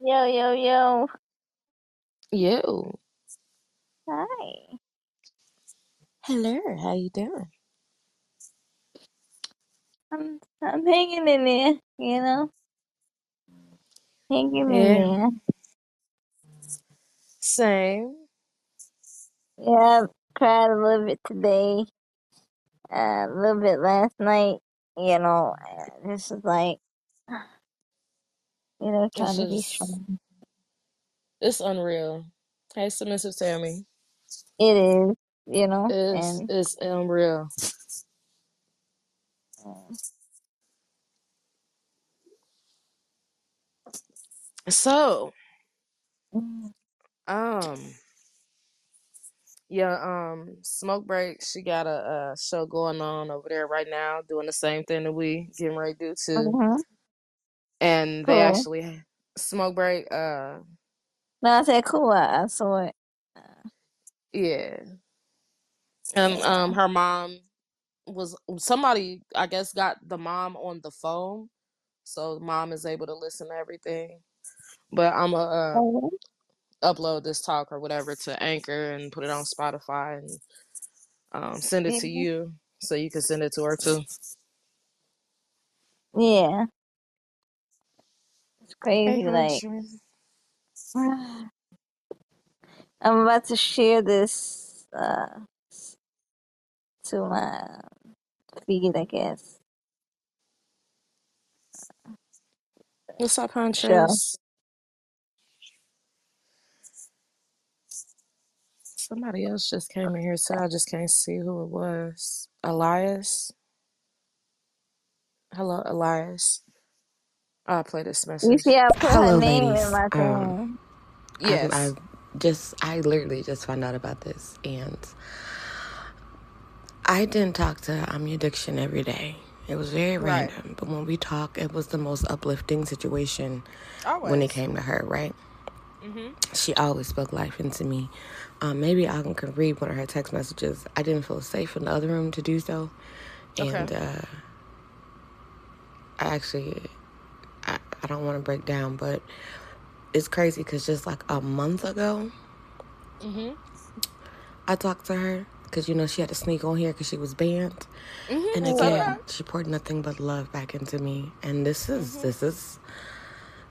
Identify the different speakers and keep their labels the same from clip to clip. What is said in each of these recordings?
Speaker 1: Yo, yo, yo.
Speaker 2: You.
Speaker 1: Hi.
Speaker 2: Hello. How you doing?
Speaker 1: I'm I'm hanging in there, you know? Hanging in
Speaker 2: Yeah.
Speaker 1: there.
Speaker 2: Same.
Speaker 1: Yeah, I cried a little bit today, uh, a little bit last night, you know. uh, This is like, you know,
Speaker 2: It's
Speaker 1: trying to be
Speaker 2: just
Speaker 1: strong.
Speaker 2: it's unreal. Hey, submissive Tammy.
Speaker 1: It is, you know,
Speaker 2: It's
Speaker 1: and
Speaker 2: it's unreal.
Speaker 1: uh,
Speaker 2: So,
Speaker 1: mm,
Speaker 2: um, yeah, um, smoke break. She got a, uh show going on over there right now, doing the same thing that we getting ready to do too.
Speaker 1: mhm,
Speaker 2: And they
Speaker 1: cool.
Speaker 2: actually smoke break. Uh,
Speaker 1: No, I said cool. I, saw it. Uh,
Speaker 2: yeah. And um, her mom was somebody. I guess got the mom on the phone so mom is able to listen to everything. But I'm
Speaker 1: Mhm.
Speaker 2: uh, upload this talk or whatever to Anchor and put it on Spotify and um, send it to
Speaker 1: Mhm.
Speaker 2: you so you can send it to her too.
Speaker 1: yeah. It's
Speaker 2: Hey,
Speaker 1: crazy. Like,
Speaker 2: Hershey.
Speaker 1: I'm about to share this uh, to my feed, I guess.
Speaker 2: What's up,
Speaker 1: Show.
Speaker 2: Huntress? Somebody else just came in here, so I just can't see who it was. Elias. Hello, Elias. I'll play this
Speaker 1: You
Speaker 2: message.
Speaker 1: see, I put her
Speaker 3: Hello,
Speaker 1: name in
Speaker 3: ladies.
Speaker 1: my
Speaker 3: Um,
Speaker 1: thing.
Speaker 3: I, I just, I literally just found out about this, and I didn't talk to I'm Your Addiction every day. It was very
Speaker 2: Right.
Speaker 3: random, but when we talk, it was the most uplifting situation when it
Speaker 2: Always.
Speaker 3: came to her. Right?
Speaker 2: Mhm.
Speaker 3: She always spoke life into me. Um, maybe I can read one of her text messages. I didn't feel safe in the other room to do so,
Speaker 2: Okay.
Speaker 3: and uh, I actually, I, I don't want to break down, but it's crazy because just like a month ago.
Speaker 2: Mhm.
Speaker 3: I talked to her because you know she had to sneak on here because she was banned,
Speaker 2: Mhm.
Speaker 3: and again she poured nothing but love back into me. And this is
Speaker 2: Mhm.
Speaker 3: this is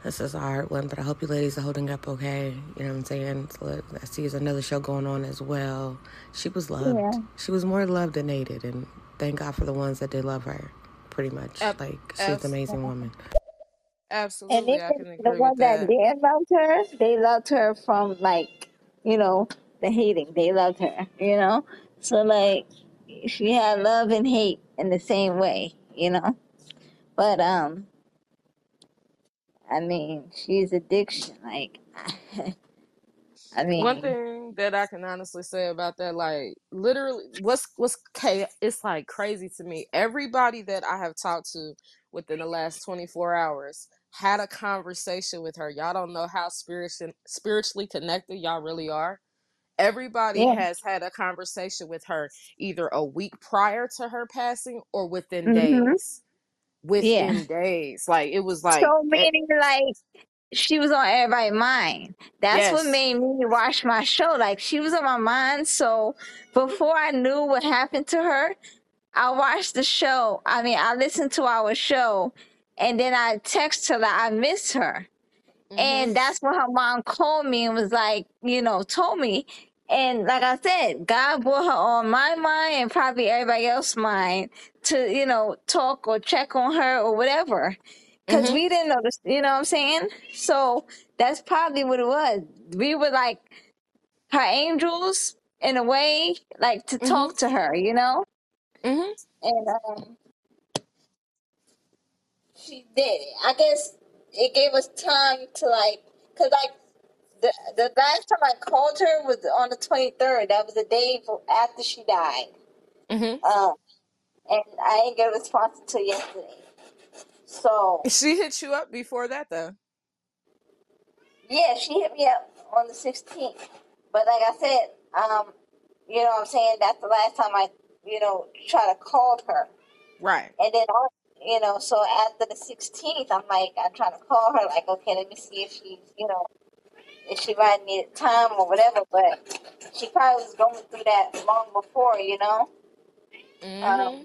Speaker 3: this is a hard one, but I hope you ladies are holding up okay. You know what I'm saying? So I see there's another show going on as well. She was loved.
Speaker 1: Yeah.
Speaker 3: She was more loved than hated, and thank God for the ones that did love her. Pretty much,
Speaker 2: Ab-
Speaker 3: like she's an amazing woman.
Speaker 1: And
Speaker 2: absolutely, I
Speaker 1: even
Speaker 2: can
Speaker 1: the
Speaker 2: agree with
Speaker 1: one that
Speaker 2: that.
Speaker 1: did loved her, they loved her from like, you know, the hating. They loved her, you know? So like she had love and hate in the same way, you know? But um I mean, she's addiction. Like I mean.
Speaker 2: One
Speaker 1: mean,
Speaker 2: thing that I can honestly say about that, like literally, what's what's it's like crazy to me. Everybody that I have talked to within the last twenty four hours had a conversation with her. Y'all don't know how spiritually spiritually connected y'all really are. Everybody
Speaker 1: yeah.
Speaker 2: has had a conversation with her either a week prior to her passing or within
Speaker 1: Mhm.
Speaker 2: days.
Speaker 1: Yeah.
Speaker 2: Within days, like it was like,
Speaker 1: So meaning like she was on everybody's mind. That's what
Speaker 2: yes,
Speaker 1: made me watch my show. Like she was on my mind. So before I knew what happened to her, I watched the show. I mean, I listened to our show, and then I text her that I miss her.
Speaker 2: mm-hmm,
Speaker 1: And that's when her mom called me and was like, you know, told me. And like I said, God brought her on my mind and probably everybody else's mind to, you know, talk or check on her or whatever. Cause
Speaker 2: mm-hmm,
Speaker 1: we didn't know this, you know what I'm saying? So that's probably what it was. We were like her angels in a way, like to
Speaker 2: mm-hmm,
Speaker 1: talk to her, you know?
Speaker 2: mm-hmm,
Speaker 1: And um, she did it. I guess it gave us time to like, cause like The the last time I called her was on the twenty third. That was the day after she died.
Speaker 2: mm-hmm.
Speaker 1: Um, and I didn't get a response until yesterday. So
Speaker 2: She hit you up before that though.
Speaker 1: yeah, she hit me up on the sixteenth. But like I said, um, you know what I'm saying? That's the last time I, you know, try to call her.
Speaker 2: Right.
Speaker 1: And then you know, so after the 16th, I'm like, I'm trying to call her, like, okay, let me see if she's, you know, if she might need time or whatever. But she probably was going through that long before, you know. Um,
Speaker 2: hmm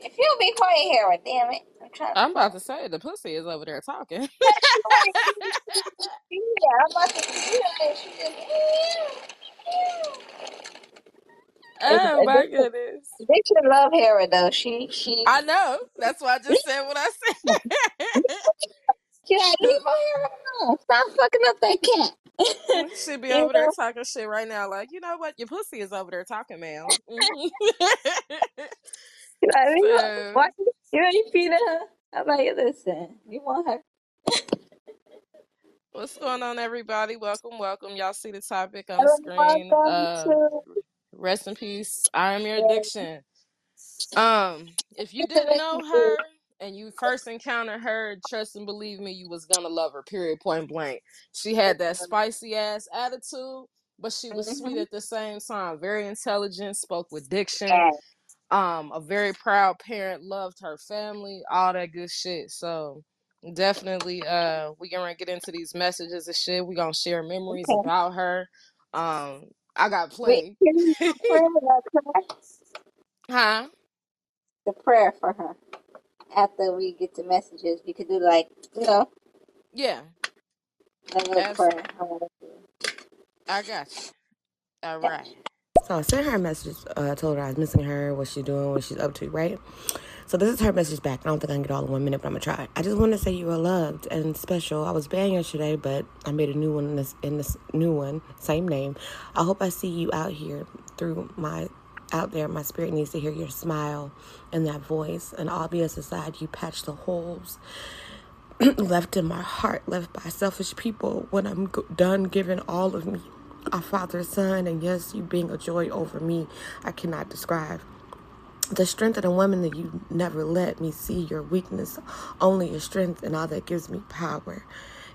Speaker 1: if you'll be quiet here, damn it, I'm trying
Speaker 2: I'm about to say the pussy is over there talking.
Speaker 1: Yeah, I'm about to see her, and she just.
Speaker 2: Oh my
Speaker 1: Addiction,
Speaker 2: goodness.
Speaker 1: Addiction love Hera though. She she
Speaker 2: I know. That's why I just said what I said.
Speaker 1: leave my Hera alone. Stop fucking up that cat.
Speaker 2: She'd be
Speaker 1: you
Speaker 2: over there
Speaker 1: know,
Speaker 2: talking shit right now. Like, you know what? Your pussy is over there talking, ma'am.
Speaker 1: She like leave her.
Speaker 2: so,
Speaker 1: Why you you ain't feeding her? I'm like, listen, you want her?
Speaker 2: what's going on, everybody? Welcome, welcome. Y'all see the topic on the
Speaker 1: Hello,
Speaker 2: screen.
Speaker 1: welcome
Speaker 2: Uh,
Speaker 1: to
Speaker 2: rest in peace. I am your addiction. Um, if you didn't know her and you first encountered her, trust and believe me, you was gonna love her. Period. Point blank. She had that spicy ass attitude, but she was sweet
Speaker 1: Mm-hmm.
Speaker 2: at the same time. Very intelligent. Spoke with diction. Um, a very proud parent. Loved her family. All that good shit. So definitely, uh, we gonna get into these messages and shit. We gonna share memories about her. Um, I got
Speaker 1: Wait,
Speaker 2: plenty.
Speaker 1: can you do a prayer? That prayer?
Speaker 2: huh?
Speaker 1: The prayer for her after we get the messages. You could do like you know
Speaker 2: Yeah.
Speaker 1: a little
Speaker 2: Abs-
Speaker 1: prayer. I want to do.
Speaker 2: I got you. All
Speaker 1: Yeah.
Speaker 2: right.
Speaker 3: So I sent her a message, uh, told her I was missing her, what she's doing, what she's up to, right? So this is her message back. I don't think I can get all in one minute, but I'm gonna try. I just want to say you are loved and special. I was banned yesterday, but I made a new one in this in this new one, same name. I hope I see you out here through my out there. My spirit needs to hear your smile and that voice. And obvious aside, you patch the holes left in my heart, left by selfish people when I'm done giving all of me. A father, son, and yes, you being a joy over me, I cannot describe. The strength of the woman that you never let me see your weakness, only your strength and all that gives me power.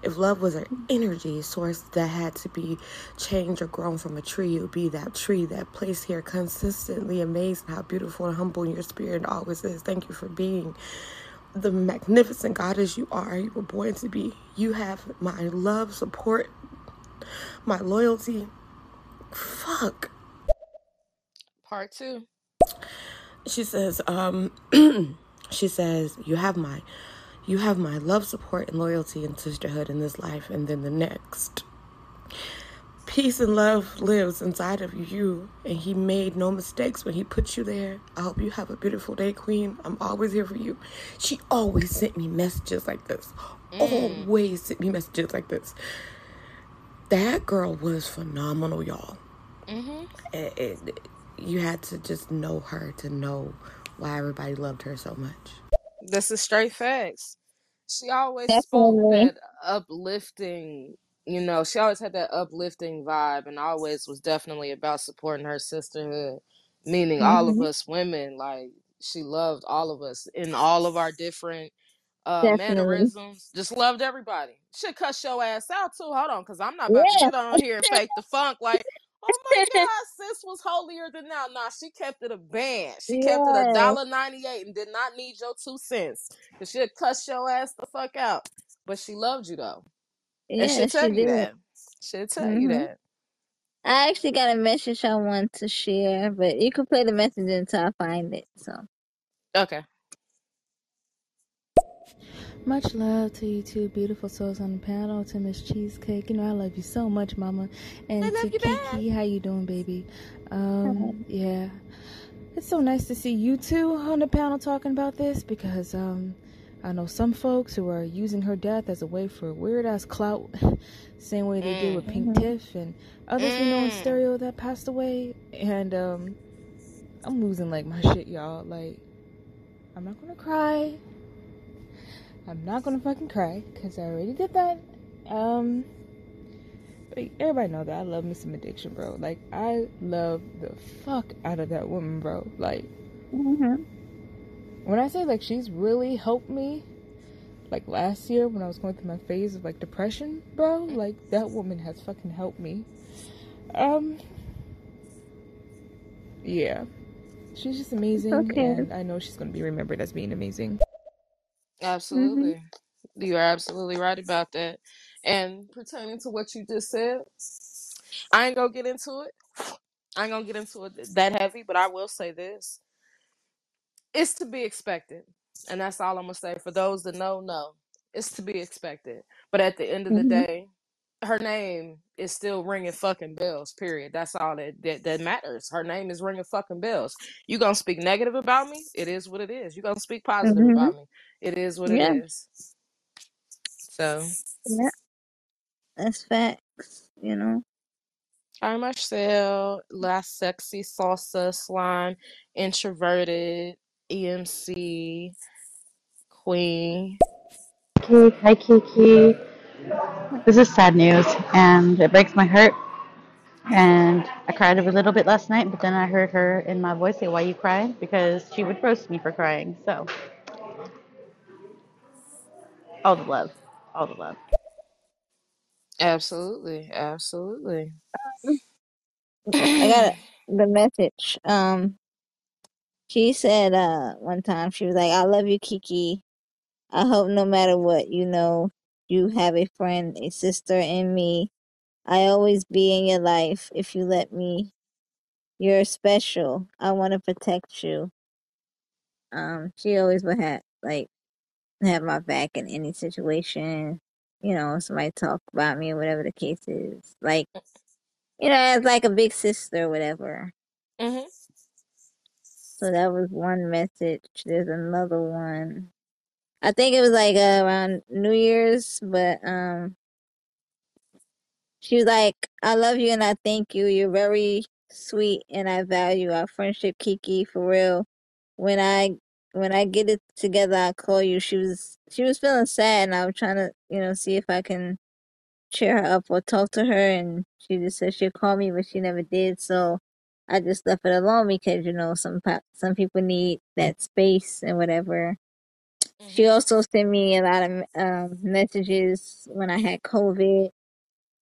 Speaker 3: If love was an energy source that had to be changed or grown from a tree, it would be that tree, that place here, consistently amazing how beautiful and humble your spirit always is. Thank you for being the magnificent goddess you are. You were born to be. You have my love, support, my loyalty. Fuck.
Speaker 2: Part two.
Speaker 3: She says, um, she says, you have my, you have my love, support, and loyalty and sisterhood in this life and then the next. Peace and love lives inside of you, and he made no mistakes when he put you there. I hope you have a beautiful day, Queen. I'm always here for you. She always sent me messages like this.
Speaker 2: Mm.
Speaker 3: Always sent me messages like this. That girl was phenomenal, y'all.
Speaker 2: Mm-hmm.
Speaker 3: It, it, you had to just know her to know why everybody loved her so much.
Speaker 2: This is straight facts. She always spoke that uplifting, you know, she always had that uplifting vibe and always was definitely about supporting her sisterhood, meaning all of
Speaker 1: Mm-hmm.
Speaker 2: us women. Like, she loved all of us in all of our different uh mannerisms. Just loved everybody. Should cuss your ass out too. Hold on, because I'm not about to
Speaker 1: Yeah.
Speaker 2: get on here and fake the funk like, oh my God, sis was holier than thou. Nah, she kept it a band. She kept it a dollar ninety eight and did not need your two cents. Cause she'd cuss your ass the fuck out. But she loved you though. And
Speaker 1: Yeah,
Speaker 2: she'll
Speaker 1: she
Speaker 2: tell you
Speaker 1: did.
Speaker 2: that. She'll tell you
Speaker 1: Mm-hmm.
Speaker 2: that.
Speaker 1: I actually got a message I want to share, but you can play the message until I find it. So.
Speaker 2: Okay.
Speaker 4: Much love to you two beautiful souls on the panel. To Miss Cheesecake, you know I love you so much, Mama. And
Speaker 2: I
Speaker 4: to
Speaker 2: love you back.
Speaker 4: Kiki, how you doing, baby? Um, yeah, it's so nice to see you two on the panel talking about this because um, I know some folks who are using her death as a way for weird ass clout, same way they did with Pink
Speaker 1: Mm-hmm.
Speaker 4: Tiff and others we know in
Speaker 2: Mm.
Speaker 4: stereo that passed away. And um, I'm losing like my shit, y'all. Like, I'm not gonna cry. I'm not gonna fucking cry because I already did that. Um, but everybody know that I love me some addiction, bro. Like I love the fuck out of that woman, bro. Like
Speaker 1: Mm-hmm.
Speaker 4: when I say like she's really helped me, like last year when I was going through my phase of like depression, bro. Like that woman has fucking helped me. Um, yeah, she's just amazing,
Speaker 1: okay.
Speaker 4: and I know she's gonna be remembered as being amazing.
Speaker 1: Hmm
Speaker 2: Absolutely. You're absolutely right about that. And pertaining to what you just said, I ain't gonna get into it. I ain't gonna get into it that heavy, but I will say this. It's to be expected. And that's all I'm gonna say. For those that know, no. It's to be expected. But at the end of the
Speaker 1: hmm
Speaker 2: day, her name is still ringing fucking bells, period. That's all that, that, that matters. Her name is ringing fucking bells. You gonna speak negative about me? It is what it is. You gonna speak positive
Speaker 1: hmm
Speaker 2: about me? It is what it
Speaker 1: Yeah.
Speaker 2: is. So
Speaker 1: Yeah. That's facts. You know.
Speaker 2: Hi, Marcel, last Sexy Salsa Slime, Introverted, EMC, Queen.
Speaker 5: Kiki, hi Kiki. This is sad news and it breaks my heart. And I cried a little bit last night, but then I heard her in my voice say, Why you crying? Because she would roast me for crying. So, all the love. All the love.
Speaker 2: Absolutely, absolutely.
Speaker 1: I got the message. Um, she said uh one time she was like, "I love you, Kiki. I hope no matter what, you know, you have a friend, a sister in me. I always be in your life if you let me. You're special. I want to protect you. Um, she always would have like have my back in any situation. You know, somebody talk about me or whatever the case is. Like, you know, as like a big sister or whatever.
Speaker 2: hmm
Speaker 1: So that was one message. There's another one. I think it was like uh, around New Year's, but um, she was like, "I love you and I thank you. You're very sweet and I value our friendship, Kiki, for real. When I when I get it together, I'll call you." She was she was feeling sad, and I was trying to you know see if I can cheer her up or talk to her, and she just said she'd call me, but she never did. So I just left it alone because you know some pa- some people need that space and whatever. She
Speaker 2: hmm
Speaker 1: also sent me a lot of um, messages when I had COVID.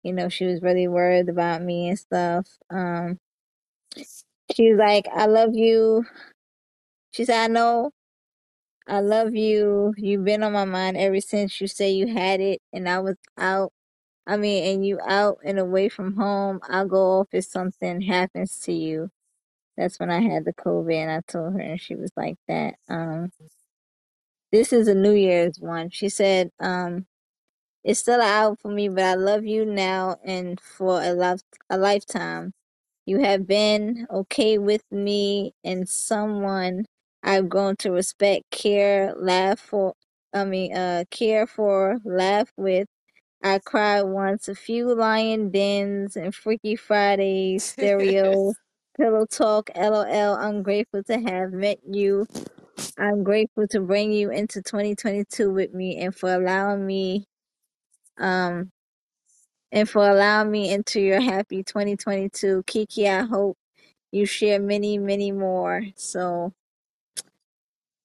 Speaker 1: You know, she was really worried about me and stuff. Um, she was like, "I love you." She said, "I know I love you. You've been on my mind ever since you say you had it, and I was out." I mean, and you out and away from home, I'll go off if something happens to you. That's when I had the COVID and I told her and she was like that. Um, this is a New Year's one. She said, um, it's still out for me, but I love you now and for a life, a lifetime. You have been okay with me and someone I've grown to respect, care, laugh for, I mean, uh, care for, laugh with I cried once, a few lion dens and Freaky Fridays, stereo, pillow talk, lol. I'm grateful to have met you. I'm grateful to bring you into 2022 with me and for allowing me, um, and for allowing me into your happy 2022. Kiki, I hope you share many, many more. So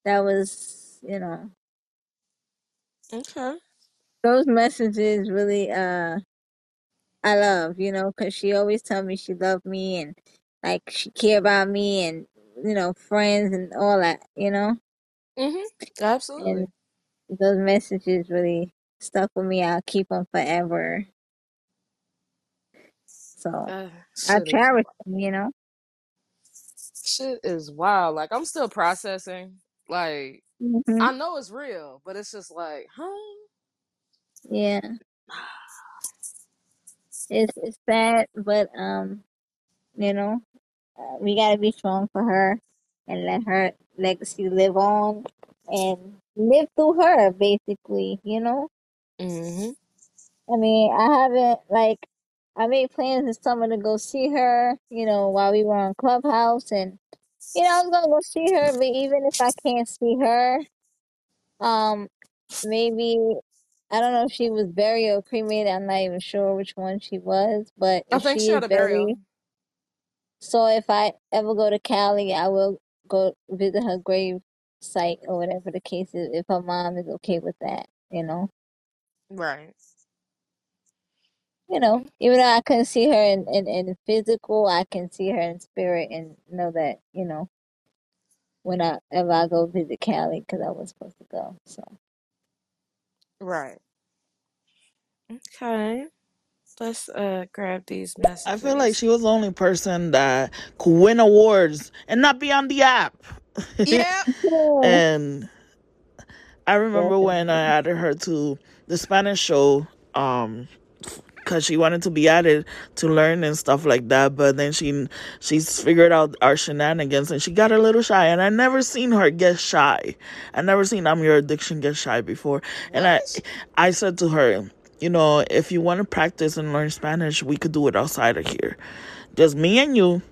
Speaker 1: that was, you know,
Speaker 2: okay.
Speaker 1: those messages really, uh, I love, you know, because she always tell me she loved me and like she care about me and you know friends and all that, you know.
Speaker 2: hmm Absolutely.
Speaker 1: And those messages really stuck with me. I'll keep them forever. So
Speaker 2: Uh,
Speaker 1: I
Speaker 2: shit is
Speaker 1: cherish them, you know.
Speaker 2: shit is wild. Like I'm still processing. Like
Speaker 1: hmm
Speaker 2: I know it's real, but it's just like, huh?
Speaker 1: Yeah, it's it's sad, but um, you know, uh, we gotta be strong for her and let her legacy live on and live through her, basically, you know?
Speaker 2: Hmm
Speaker 1: I mean, I haven't like I made plans this summer to go see her, you know, while we were on Clubhouse and you know, I was gonna go see her, but even if I can't see her, um maybe I don't know if she was buried or cremated, I'm not even sure which one she was, but
Speaker 2: I
Speaker 1: if
Speaker 2: think
Speaker 1: she
Speaker 2: she
Speaker 1: is
Speaker 2: had a burial.
Speaker 1: buried, so if I ever go to Cali, I will go visit her grave site or whatever the case is, if her mom is okay with that, you know.
Speaker 2: Right.
Speaker 1: You know, even though I couldn't see her in, in, in physical, I can see her in spirit and know that, you know, when I ever I go visit Cali, because I was supposed to go. So,
Speaker 2: Right. Okay. Let's uh grab these messages.
Speaker 6: I feel like
Speaker 2: messages.
Speaker 6: she was the only person that could win awards and not be on the app.
Speaker 2: Yeah.
Speaker 1: Yeah,
Speaker 6: and I remember when I added her to the Spanish show, um, because she wanted to be at it to learn and stuff like that. But then she she's figured out our shenanigans and she got a little shy. And I never seen her get shy. I never seen I'm your addiction get shy before. And I I said to her, you know, if you want to practice and learn Spanish, we could do it outside of here. Just me and you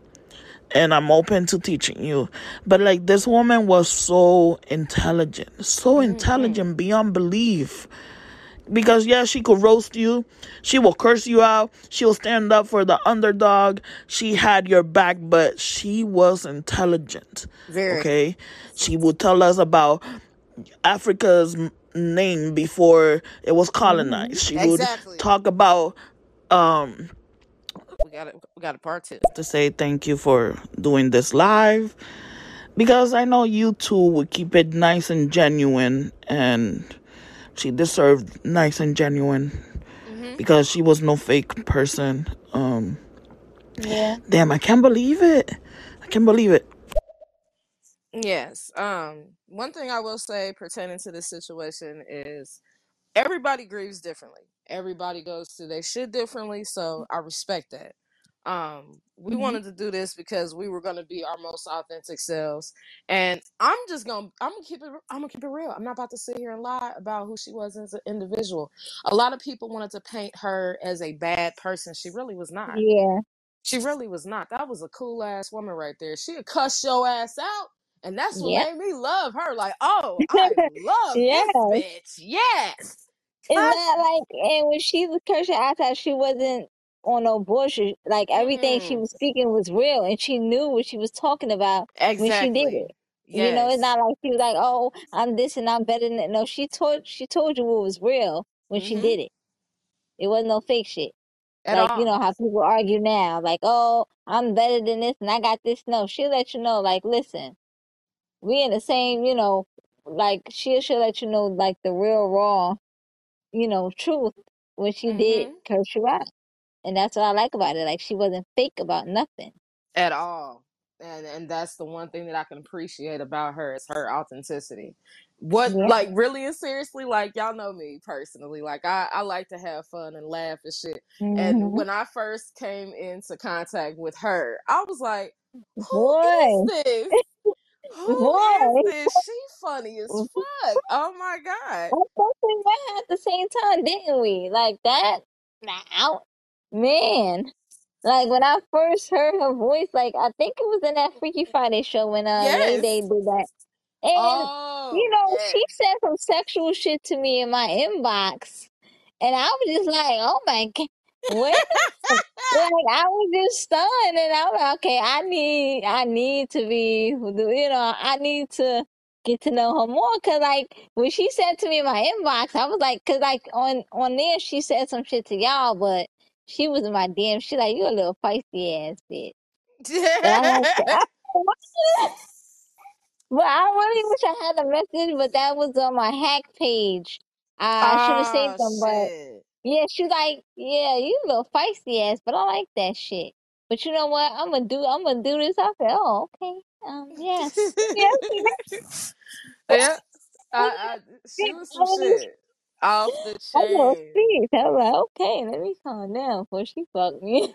Speaker 6: and I'm open to teaching you. But like this woman was so intelligent, so
Speaker 2: Mm-hmm.
Speaker 6: intelligent beyond belief. Because yeah, she could roast you, she will curse you out, she will stand up for the underdog. She had your back, but she was intelligent.
Speaker 2: Very.
Speaker 6: Okay? She would tell us about Africa's name before it was colonized. She would
Speaker 2: Exactly.
Speaker 6: talk about um
Speaker 2: We got it. We got a part two.
Speaker 6: to say thank you for doing this live because I know you two would keep it nice and genuine, and she deserved nice and genuine
Speaker 2: Mm-hmm.
Speaker 6: because she was no fake person. Um,
Speaker 1: Yeah.
Speaker 6: damn, I can't believe it. I can't believe it.
Speaker 2: Yes. Um. One thing I will say pertaining to this situation is everybody grieves differently. Everybody goes through their shit differently, so I respect that. Um, we
Speaker 1: hmm
Speaker 2: wanted to do this because we were gonna be our most authentic selves, and I'm just gonna I'm gonna keep it I'm gonna keep it real. I'm not about to sit here and lie about who she was as an individual. A lot of people wanted to paint her as a bad person. She really was not.
Speaker 1: Yeah.
Speaker 2: She really was not. That was a cool ass woman right there. She'd cuss your ass out. And that's what
Speaker 1: Yep.
Speaker 2: made me love her. Like, oh, I love this
Speaker 1: yeah.
Speaker 2: bitch. Yes.
Speaker 1: It's
Speaker 2: Cuss.
Speaker 1: not like, and when she was cursing outside, she wasn't on no bullshit. Like everything she
Speaker 2: Mm-mm.
Speaker 1: was speaking was real, and she knew what she was talking about when she did
Speaker 2: Exactly.
Speaker 1: it. You know, it's not like she was like, "Oh, I'm this and I'm better than that." No, she told she told you what was real when she
Speaker 2: Mm-hmm.
Speaker 1: did it. It wasn't no fake shit.
Speaker 2: At
Speaker 1: Like you know how people argue now, like, "Oh, I'm better than this and I got this." No, she'll let you know. Like, listen, we in the same. You know, like she'll she'll let you know like the real raw you know, truth when she did
Speaker 2: Mm-hmm.
Speaker 1: curse you out. And that's what I like about it. Like she wasn't fake about nothing.
Speaker 2: At all. And and that's the one thing that I can appreciate about her is her authenticity. What
Speaker 1: Yeah.
Speaker 2: like really and seriously, like y'all know me personally. Like I, I like to have fun and laugh and shit. And
Speaker 1: hmm
Speaker 2: when I first came into contact with her, I was like,
Speaker 1: Boy,
Speaker 2: Who is this? Who is
Speaker 1: boy.
Speaker 2: this? She funny as fuck. Oh my god.
Speaker 1: We went at the same time, didn't we? Like that. Now, man. Like when I first heard her voice, like I think it was in that Freaky Friday show when uh
Speaker 2: Yes.
Speaker 1: Did that. And you
Speaker 2: Oh,
Speaker 1: know,
Speaker 2: yes.
Speaker 1: she said some sexual shit to me in my inbox. And I was just like, oh my God, minute. Like I was just stunned and I was like, okay, I need I need to be you know, I need to get to know her more cause like when she said to me in my inbox, I was like cause like on on there she said some shit to y'all, but she was in my DM. She like, you a little feisty ass bitch. And I'm like, I, but I really wish I had a message, but that was on my hack page. I should have saved
Speaker 2: oh
Speaker 1: them, but
Speaker 2: shit.
Speaker 1: yeah, she's like, yeah, you a little feisty ass, but I like that shit. But you know what? I'm gonna do. I'm gonna do this. I said, oh, okay. Um, yes, yes,
Speaker 2: yeah. I. I she was some shit. Off the
Speaker 1: I'm gonna
Speaker 2: chain.
Speaker 1: see. I was like, okay, let me calm down before she fuck me.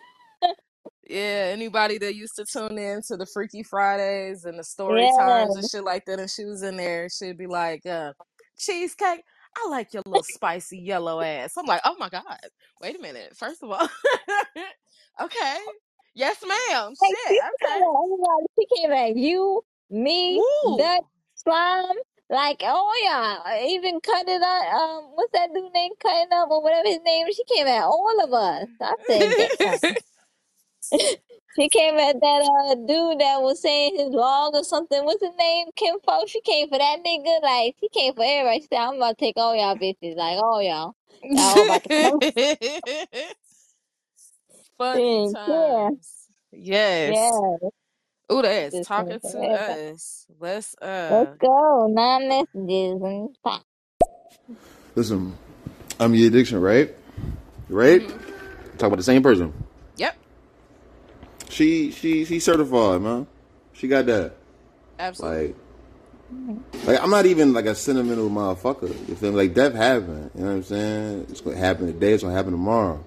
Speaker 2: Yeah, anybody that used to tune in to the Freaky Fridays and the story
Speaker 1: yeah,
Speaker 2: times and shit like that, and she was in there, she'd be like, uh, Cheesecake, I like your little spicy yellow ass. I'm like, oh my God, wait a minute. First of all, okay. Yes, ma'am.
Speaker 1: like
Speaker 2: Shit,
Speaker 1: she
Speaker 2: okay.
Speaker 1: came at. She came at you, me,
Speaker 2: Woo.
Speaker 1: Dutch, Slime. Like, oh yeah, even cut it up. Um, what's that dude name? Cutting up or whatever his name. She came at all of us. I said, damn. She came at that uh dude that was saying his log or something. What's his name? Kim Fo. She came for that nigga. Like she came for everybody. She said, I'm about to take all y'all bitches. Like all y'all. Y'all all about to come.
Speaker 2: Funny
Speaker 1: Yeah.
Speaker 2: times. Yes.
Speaker 1: Yeah.
Speaker 2: Ooh, that is talking to
Speaker 1: everybody.
Speaker 2: us. Let's
Speaker 1: Let's
Speaker 2: uh
Speaker 1: go. Nine messages and pop.
Speaker 7: Listen, I'm the addiction, right? Right?
Speaker 2: Mm-hmm.
Speaker 7: Talk about the same person.
Speaker 2: Yep,
Speaker 7: She she she certified, man. She got that.
Speaker 2: absolutely.
Speaker 7: Like like I'm not even like a sentimental motherfucker. You feel me? Like death happened. You know what I'm saying? It's gonna happen today, it's gonna happen tomorrow.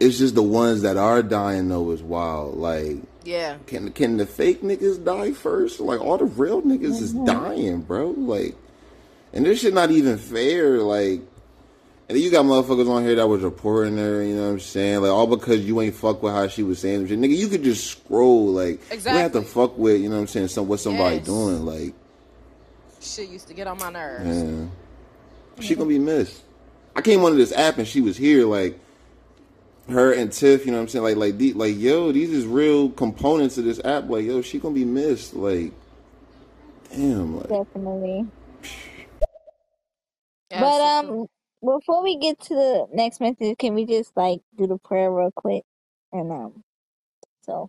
Speaker 7: It's just the ones that are dying though is wild. Like
Speaker 2: yeah,
Speaker 7: can can the fake niggas die first? Like all the real niggas is mm-hmm. dying, bro. Like and this shit not even fair. Like and then you got motherfuckers on here that was reporting her, you know what I'm saying? Like all because you ain't fuck with how she was saying shit. Nigga, you could just scroll, like you don't have to
Speaker 2: Exactly.
Speaker 7: fuck with, you know what I'm saying, some what somebody
Speaker 2: Yes.
Speaker 7: doing. Like,
Speaker 2: shit used to get on my nerves.
Speaker 7: man. She gonna be missed. I came onto this app and she was here, like her and Tiff, you know what I'm saying? Like like the, like yo, these is real components of this app. Like, yo, she gonna be missed. Like damn, like
Speaker 1: Definitely.
Speaker 2: Yeah,
Speaker 1: But um, before we get to the next message, can we just like do the prayer real quick? And um, so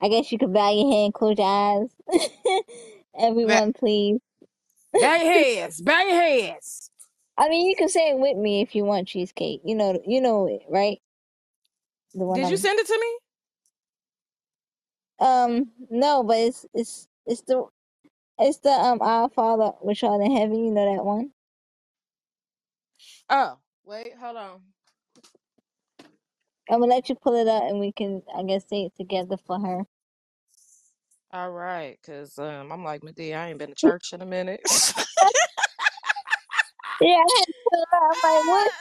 Speaker 1: I guess you could bow your head and close your eyes. Everyone, please.
Speaker 2: bow your heads, bow your heads.
Speaker 1: I mean, you can say it with me if you want, cheesecake. You know, you know it, right? The one
Speaker 2: Did you
Speaker 1: I'm.
Speaker 2: send it to me?
Speaker 1: Um, no, but it's it's it's the it's the um Our Father which art in heaven. You know that one.
Speaker 2: Oh, wait, hold on.
Speaker 1: I'm gonna let you pull it up, and we can, I guess, say it together for her.
Speaker 2: All right, cause um, I'm like Madea. I ain't been to church in a minute.
Speaker 1: Yeah, I had to pull it up. I'm like, what?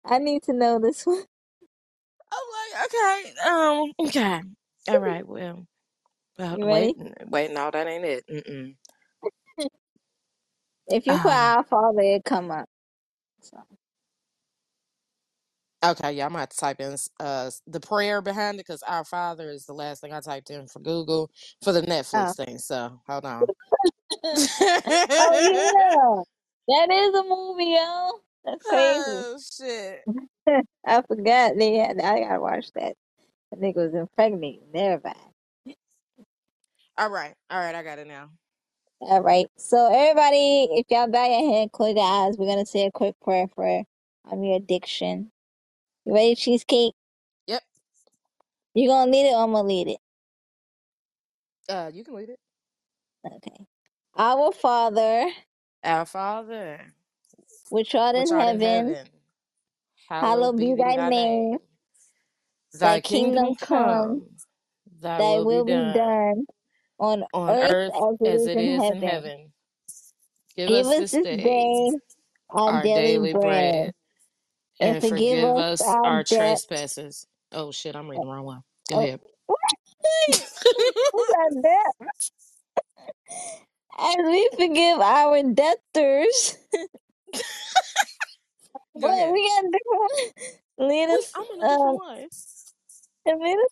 Speaker 1: I, I need to know this one.
Speaker 2: I'm like, okay, um, okay, all right. Well, well,
Speaker 1: You
Speaker 2: wait,
Speaker 1: ready?
Speaker 2: wait, no, that ain't it. Mm-mm.
Speaker 1: If you put
Speaker 2: Um,
Speaker 1: Our Father, it come up. So,
Speaker 2: okay, yeah, I'm gonna have to type in uh the prayer behind it because Our Father is the last thing I typed in for Google for the
Speaker 1: oh,
Speaker 2: Netflix thing. So hold on.
Speaker 1: oh yeah, that is a movie, yo. That's crazy.
Speaker 2: oh shit!
Speaker 1: I forgot they had. I gotta watch that. The nigga was impregnating everybody.
Speaker 2: All right, all right, I got it now.
Speaker 1: All right. So everybody, if y'all bow your head, close your eyes. We're gonna say a quick prayer for um your addiction. You ready, cheesecake?
Speaker 2: Yep.
Speaker 1: You gonna lead it or I'm gonna lead it?
Speaker 2: Uh, you can lead it.
Speaker 1: Okay. Our Father,
Speaker 2: Our Father,
Speaker 1: which art
Speaker 2: which
Speaker 1: in
Speaker 2: art in
Speaker 1: heaven,
Speaker 2: heaven, hallowed
Speaker 1: hallowed
Speaker 2: be
Speaker 1: be thy
Speaker 2: thy
Speaker 1: name.
Speaker 2: name.
Speaker 1: Thy
Speaker 2: Thy
Speaker 1: kingdom
Speaker 2: kingdom
Speaker 1: come,
Speaker 2: come, thy
Speaker 1: thy
Speaker 2: will be
Speaker 1: will be
Speaker 2: done
Speaker 1: done on
Speaker 2: on
Speaker 1: earth
Speaker 2: earth
Speaker 1: as it
Speaker 2: as
Speaker 1: is
Speaker 2: it
Speaker 1: in
Speaker 2: is in
Speaker 1: heaven.
Speaker 2: heaven. Give
Speaker 1: Give
Speaker 2: us
Speaker 1: us
Speaker 2: this
Speaker 1: this
Speaker 2: day
Speaker 1: day our
Speaker 2: our
Speaker 1: daily
Speaker 2: daily
Speaker 1: bread,
Speaker 2: bread
Speaker 1: and
Speaker 2: and
Speaker 1: forgive
Speaker 2: forgive
Speaker 1: us
Speaker 2: us
Speaker 1: our
Speaker 2: trespasses. Oh shit, I'm reading the wrong one. Go
Speaker 1: Oh,
Speaker 2: ahead.
Speaker 1: What's our debt? As we forgive our debtors.
Speaker 2: Go
Speaker 1: What
Speaker 2: ahead.
Speaker 1: we gotta do? Lead
Speaker 2: Wait,
Speaker 1: us,
Speaker 2: I'm on a different
Speaker 1: um,
Speaker 2: one.
Speaker 1: and lead us.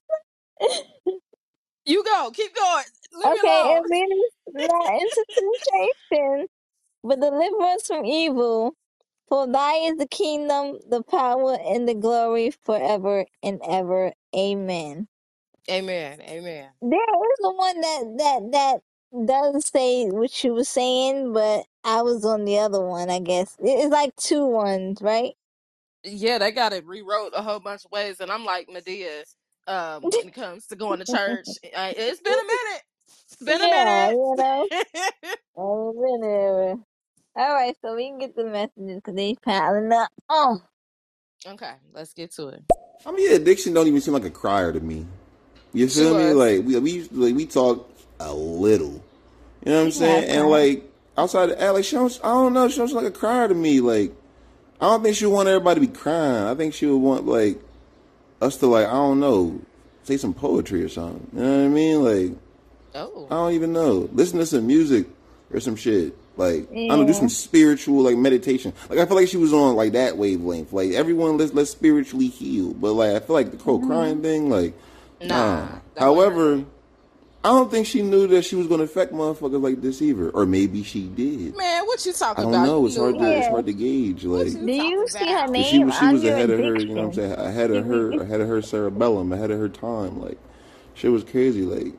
Speaker 2: You go. Keep going. Leave me
Speaker 1: Okay,
Speaker 2: alone.
Speaker 1: and lead us not into temptation, but deliver us from evil. For thy is the kingdom, the power, and the glory forever and ever. Amen.
Speaker 2: Amen. Amen.
Speaker 1: There is the one that that that doesn't say what you were saying, but I was on the other one. I guess It- it's like two ones, right?
Speaker 2: Yeah, they got it rewrote a whole bunch of ways, and I'm like Madea. Um, when it comes to going to church, I, it's been a minute. It's been a
Speaker 1: yeah, you know.
Speaker 2: minute.
Speaker 1: Oh, whatever. All right, so we can get the messages because they're piling up. Oh,
Speaker 2: okay, let's get to it.
Speaker 7: I mean, yeah, addiction don't even seem like a crier to me. You
Speaker 2: She
Speaker 7: feel me?
Speaker 2: was.
Speaker 7: Like we we like we talk a little. You know what I'm
Speaker 1: she have
Speaker 7: saying? And
Speaker 1: fun.
Speaker 7: like outside of Alex, she don't, I don't know. She don't like a crier to me. Like I don't think she would want everybody to be crying. I think she would want like us to like I don't know, say some poetry or something. You know what I mean? Like oh. I
Speaker 2: Oh,
Speaker 7: don't even know. Listen to some music or some shit. Like I don't do some spiritual like meditation. Like I feel like she was on like that wavelength. Like everyone let's let's spiritually heal. But like I feel like the whole crying mm-hmm. thing, like
Speaker 2: nah.
Speaker 7: nah.
Speaker 2: That wasn't her
Speaker 7: However. I don't think she knew that she was gonna affect motherfuckers like this either. Or maybe she did.
Speaker 2: Man, what you talking about?
Speaker 7: I don't
Speaker 2: about?
Speaker 7: know. It's hard
Speaker 2: knew.
Speaker 7: to it's hard to gauge. Like
Speaker 2: you
Speaker 1: Do you
Speaker 2: talking
Speaker 1: see her
Speaker 2: about?
Speaker 7: Cause she
Speaker 1: name
Speaker 7: was she was
Speaker 1: your
Speaker 7: ahead of her, you know what I'm saying, ahead of her ahead of her cerebellum, ahead of her time. Like shit was crazy. Like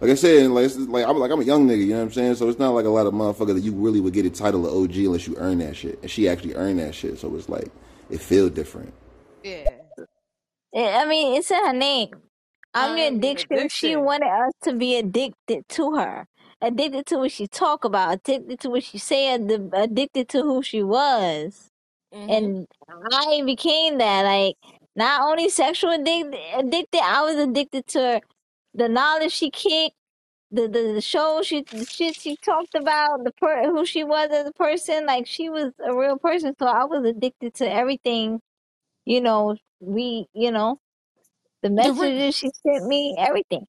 Speaker 7: like I said, like it's like I'm like I'm a young nigga, you know what I'm saying? So it's not like a lot of motherfuckers that you really would get a title of OG unless you earn that shit, and she actually earned that shit. So it's like it feels different.
Speaker 2: Yeah.
Speaker 1: I mean, it's in her name. I'm your
Speaker 2: I'm
Speaker 1: addiction. She
Speaker 2: addiction.
Speaker 1: wanted us to be addicted to her, addicted to what she talk about, addicted to what she said, addicted to who she was.
Speaker 2: hmm
Speaker 1: And I became that. Like not only sexual addic- addicted, I was addicted to the knowledge she kicked, the the, the show she, the shit she talked about, the per- who she was as a person. Like she was a real person, so I was addicted to everything. You know, we, you know, the
Speaker 2: The re-
Speaker 1: messages she sent me, everything.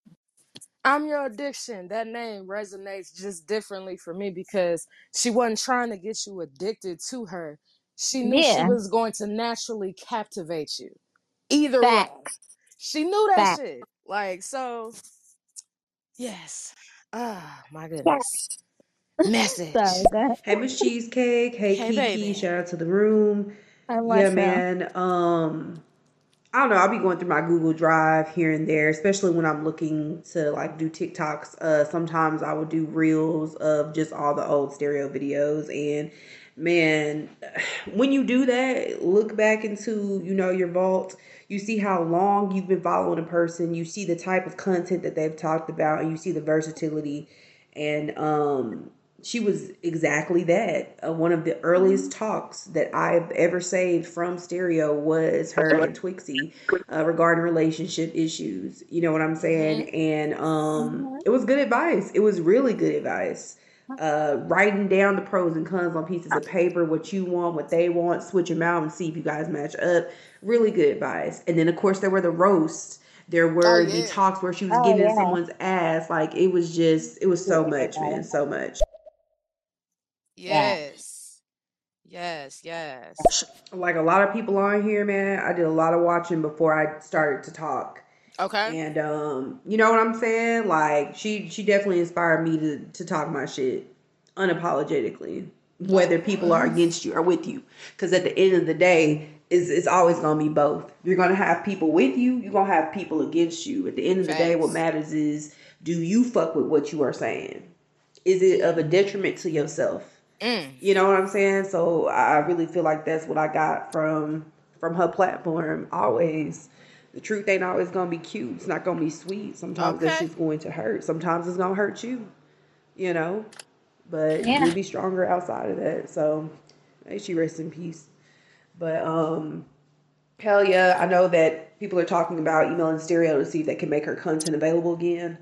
Speaker 2: I'm your addiction. That name resonates just differently for me because she wasn't trying to get you addicted to her. She knew she
Speaker 1: Yeah,
Speaker 2: was going to naturally captivate you. Either way.
Speaker 1: facts,
Speaker 2: She knew that
Speaker 1: facts.
Speaker 2: shit. Like, so, yes. Ah, my
Speaker 1: Yeah.
Speaker 2: goodness. Message.
Speaker 1: Sorry, go ahead.
Speaker 8: Hey, Miss Cheesecake. Hey,
Speaker 2: Hey,
Speaker 8: Kiki.
Speaker 2: baby.
Speaker 8: Shout out to the room.
Speaker 1: I
Speaker 8: Yeah,
Speaker 1: Marcel.
Speaker 8: man. Um, I don't know. I'll be going through my Google Drive here and there, especially when I'm looking to like do TikToks. Uh, sometimes I would do reels of just all the old stereo videos. And man, when you do that, look back into you know your vault. You see how long you've been following a person. You see the type of content that they've talked about, and you see the versatility. And um, she was exactly that. Uh, one of the earliest talks that I've ever saved from stereo was her and Twixie uh, regarding relationship issues. You know what I'm saying? And um,
Speaker 1: Mhm.
Speaker 8: it was good advice. It was really good advice. Uh, writing down the pros and cons on pieces of paper, what you want, what they want, switch them out and see if you guys match up. Really good advice. And then, of course, there were the roasts. There
Speaker 2: Oh,
Speaker 8: were the talks where she was
Speaker 1: Oh
Speaker 8: getting in
Speaker 1: yeah,
Speaker 8: someone's ass. Like, it was just, it was so much, man. So much.
Speaker 1: Yeah.
Speaker 2: Yes. Yes, yes.
Speaker 8: like a lot of people on here, man, I did a lot of watching before I started to talk.
Speaker 2: Okay.
Speaker 8: And um, you know what I'm saying? Like she she definitely inspired me to to talk my shit unapologetically, whether people are against you or with you. Cuz at the end of the day, it's, it's always going to be both. You're going to have people with you, you're going to have people against you. At the end of the day, what matters is do you fuck with what you are saying? Is it of a detriment to yourself?
Speaker 2: Mm.
Speaker 8: You know what I'm saying? So I really feel like that's what I got from from her platform. Always, the truth ain't always gonna be cute. It's not gonna be sweet. Sometimes that
Speaker 2: Okay.
Speaker 8: shit's going to hurt. Sometimes it's gonna hurt you. You know, but
Speaker 1: Yeah.
Speaker 8: you'll be stronger outside of that. So may she rest in peace. But um, hell yeah, I know that people are talking about emailing Stereo to see if they can make her content available again.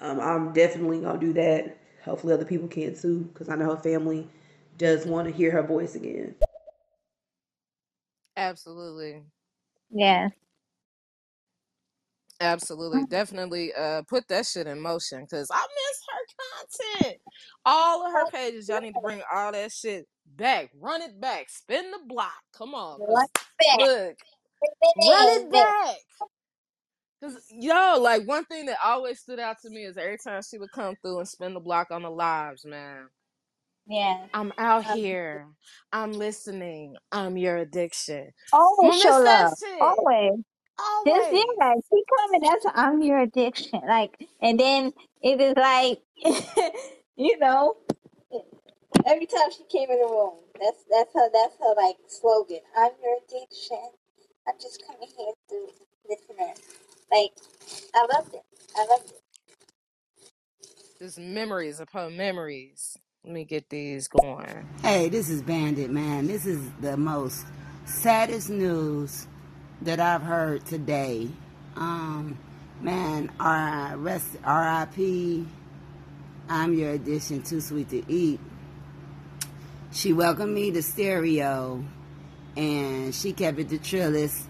Speaker 8: Um, I'm definitely gonna do that. Hopefully, other people can too, because I know her family does want to hear her voice again.
Speaker 2: Absolutely.
Speaker 1: Yeah.
Speaker 2: Absolutely. Definitely uh put that shit in motion cuz I miss her content. All of her pages, y'all need to bring all that shit back. Run it back. Spin the block. Come on
Speaker 1: One
Speaker 2: cuz
Speaker 1: back.
Speaker 2: look, run
Speaker 1: It
Speaker 2: it
Speaker 1: is back.
Speaker 2: Cause yo, like one thing that always stood out to me is every time she would come through and spin the block on the lives, man.
Speaker 1: Yeah.
Speaker 2: I'm out
Speaker 1: Um,
Speaker 2: here. I'm listening. I'm your addiction.
Speaker 1: always show
Speaker 2: that
Speaker 1: love.
Speaker 2: shit.
Speaker 1: Always.
Speaker 2: Always.
Speaker 1: yeah, keep coming. That's I'm your addiction. Like, and then it is like, you know, every time she came in the room, that's that's her that's her like slogan. I'm your addiction. I'm just coming here to listener. Like, I loved it. I loved it.
Speaker 2: Just memories upon memories. Let me get these going.
Speaker 9: Hey, this is Bandit, man. This is the most saddest news that I've heard today. Um, man, R- rest, RIP. I'm your addiction, too sweet to eat. She welcomed me to stereo, and she kept it to Trillis.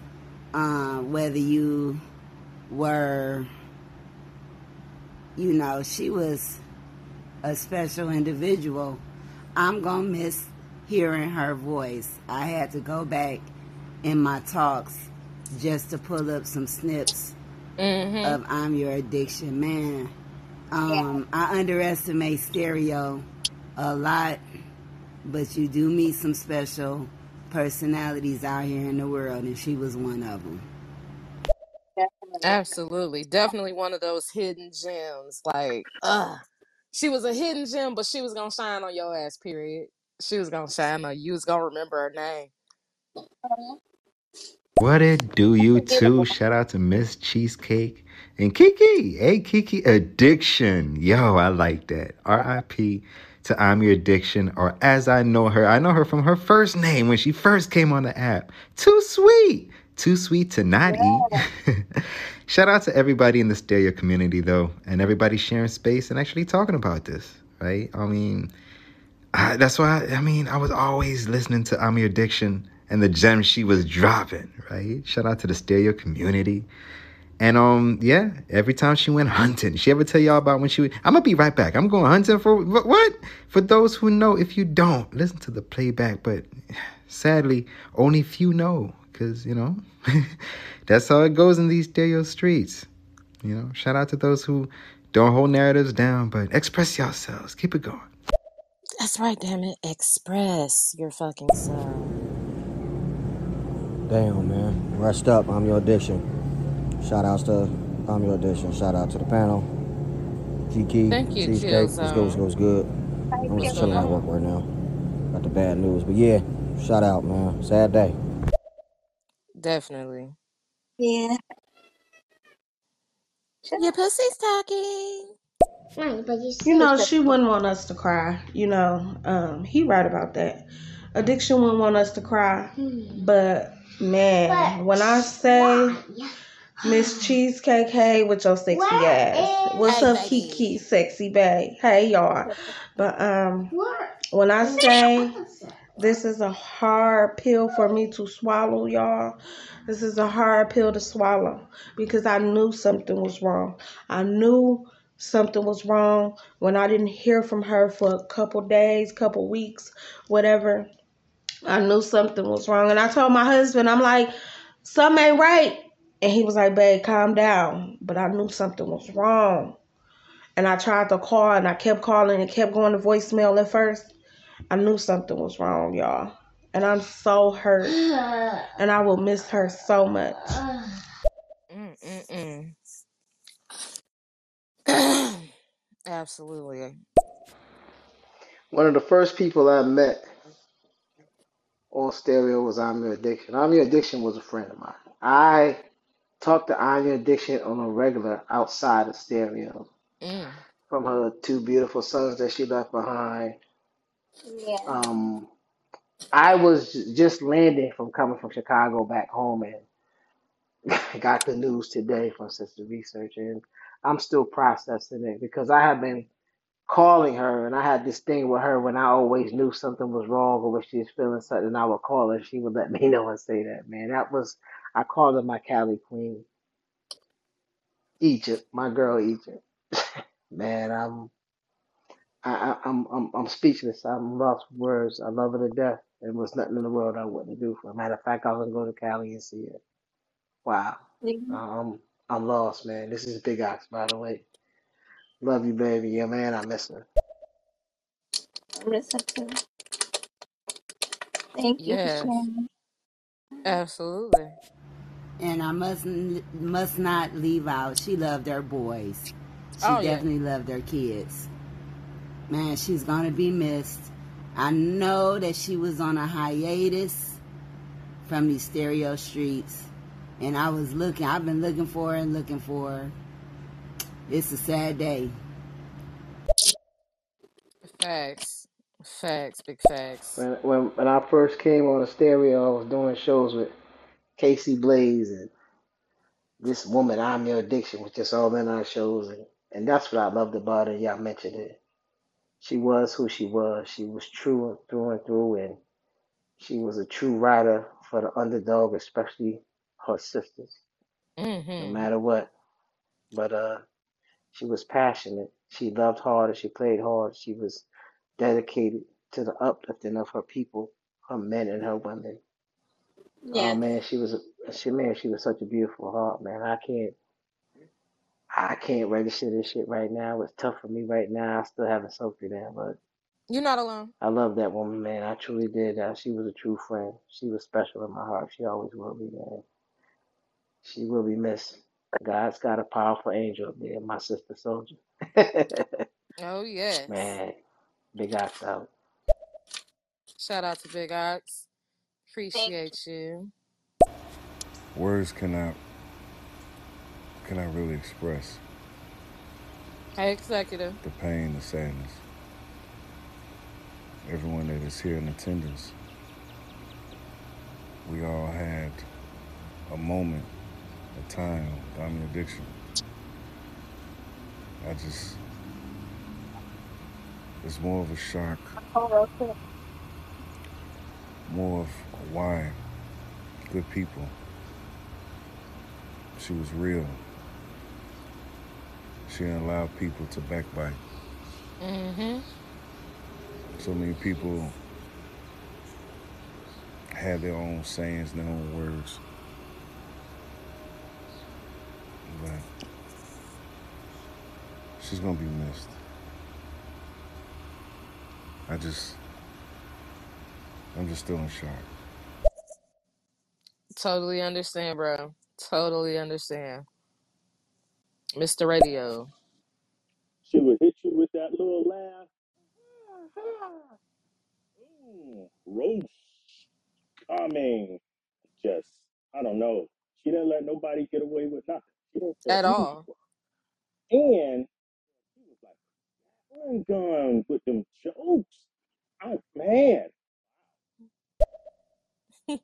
Speaker 9: Uh, whether you were, you know, she was a special individual. I'm gonna miss hearing her voice. I had to go back in my talks just to pull up some snips
Speaker 2: Mm-hmm.
Speaker 9: of I'm Your Addiction. Man, um, I underestimate stereo a lot, but you do meet some special personalities out here in the world, and she was one of them.
Speaker 2: Absolutely. Definitely one of those hidden gems. Like, uh she was a hidden gem, but she was gonna shine on your ass, period. She was gonna shine on you. You was gonna remember her name.
Speaker 10: What it do, you
Speaker 1: too?
Speaker 10: Shout out to Miss Cheesecake and Kiki. Hey, Kiki Addiction. Yo, I like that. R.I.P. to I'm Your Addiction, or as I know her, I know her from her first name when she first came on the app. Too sweet. Too sweet to not eat. Shout out to everybody in the stereo community, though, and everybody sharing space and actually talking about this, right? I mean, I, that's why I mean I was always listening to I'm Your Addiction and the gems she was dropping, right? Shout out to the stereo community. And um, yeah, every time she went hunting, she ever tell y'all about when she? I'm gonna be right back. I'm going hunting for what? For those who know, if you don't listen to the playback, but sadly, only few know, cause you know, that's how it goes in these stereo streets. You know, shout out to those who don't hold narratives down, but express yourselves. Keep it going.
Speaker 2: That's right, damn it. Express your fucking self.
Speaker 11: Damn, man. Rest up. I'm your addiction. Shout outs to I'm your addiction. Shout out to the panel. Kiki,
Speaker 2: Thank you,
Speaker 11: Cheesecake.
Speaker 2: Chill
Speaker 11: What's good, what's good,
Speaker 2: Zone.
Speaker 11: what's good. I'm just chilling at work right now. Got the bad news. But yeah, shout out, man. Sad day.
Speaker 2: Definitely.
Speaker 1: Yeah. Shut
Speaker 2: Your pussy's talking.
Speaker 12: You know, she wouldn't want us to cry. You know, um, he right about that. Addiction wouldn't want us to cry. But man, when I say Miss Cheesecake, hey, with your sexy ass. What's
Speaker 2: Hey,
Speaker 12: up,
Speaker 2: baby.
Speaker 12: Kiki, sexy bae? Hey, y'all. But um, when I say this is a hard pill for me to swallow, y'all. This is a hard pill to swallow because I knew something was wrong. I knew something was wrong when I didn't hear from her for a couple days, couple weeks, whatever. I knew something was wrong. And I told my husband, I'm like, something ain't right. And he was like, babe, calm down. But I knew something was wrong. And I tried to call and I kept calling and kept going to voicemail at first. I knew something was wrong, y'all. And I'm so hurt. And I will miss her so much.
Speaker 2: Mm-mm-mm. Absolutely.
Speaker 13: One of the first people I met on stereo was I'm Your Addiction. I'm Your Addiction was a friend of mine. I talked to I'm Your Addiction on a regular outside of stereo
Speaker 2: Mm.
Speaker 13: from her two beautiful sons that she left behind.
Speaker 1: Yeah.
Speaker 13: Um, I was just landing from coming from Chicago back home and got the news today from Sister Research, and I'm still processing it because I have been calling her, and I had this thing with her when I always knew something was wrong or when she was feeling something, I would call her. And She would let me know and say that. Man, that was I called her my Cali Queen, Egypt, my girl Egypt. Man, I'm I, I, I'm I'm I'm speechless. I'm lost for words. I love her to death. There was nothing in the world I wouldn't do for her. Matter of fact, I was gonna go to Cali and see her. Wow. Um, I'm lost, man. This is Big Ox, by the way. Love you, baby. Yeah, man, I miss her.
Speaker 1: Listen to. Thank you for
Speaker 2: Yes.
Speaker 1: sharing.
Speaker 2: Absolutely.
Speaker 9: And I must must not leave out. She loved her boys. She
Speaker 2: Oh yeah.
Speaker 9: definitely loved her kids. Man, she's gonna be missed. I know that she was on a hiatus from these stereo streets, and I was looking. I've been looking for her and looking for her. It's a sad day.
Speaker 2: Facts. Facts. Big facts.
Speaker 13: When when when I first came on the stereo, I was doing shows with Casey Blaze and this woman, I'm Your Addiction, was just all in our shows, and, and that's what I loved about her. Y'all mentioned it. She was who she was. She was true through and through, and she was a true rider for the underdog, especially her sisters, no
Speaker 2: Mm-hmm.
Speaker 13: matter what. But uh, she was passionate. She loved hard she played hard. She was dedicated to the uplifting of her people, her men and her women. Oh man, she was a she man, she was such a beautiful heart, man. I can't I can't register this shit right now. It's tough for me right now. I still haven't soaked it in, but
Speaker 2: You're not alone.
Speaker 13: I love that woman, man. I truly did. Uh, she was a true friend. She was special in my heart. She always will be, man. She will be missed. God's got a powerful angel up there, my sister soldier.
Speaker 2: Oh yes.
Speaker 13: Man, big ox out.
Speaker 2: Shout out to Big Ox.
Speaker 1: Thank
Speaker 2: Appreciate you.
Speaker 14: Words cannot cannot really express
Speaker 2: Hey, executive.
Speaker 14: the pain, the sadness. Everyone that is here in attendance, we all had a moment, a time, diamond addiction. I just, it's more of a shock, more of why good people. She was real. She didn't allow people to backbite.
Speaker 2: Mm-hmm.
Speaker 14: So many people had their own sayings, their own words. But she's gonna be missed. I just, I'm just still in shock.
Speaker 2: Totally understand, bro. Totally understand. Mr. Radio.
Speaker 15: She would hit you with that little laugh. Mm, roast. I mean, just, I don't know. She didn't let nobody get away with nothing. She didn't tell
Speaker 2: At
Speaker 15: anyone.
Speaker 2: all.
Speaker 15: And she was like, I'm done with them jokes. I'm mad.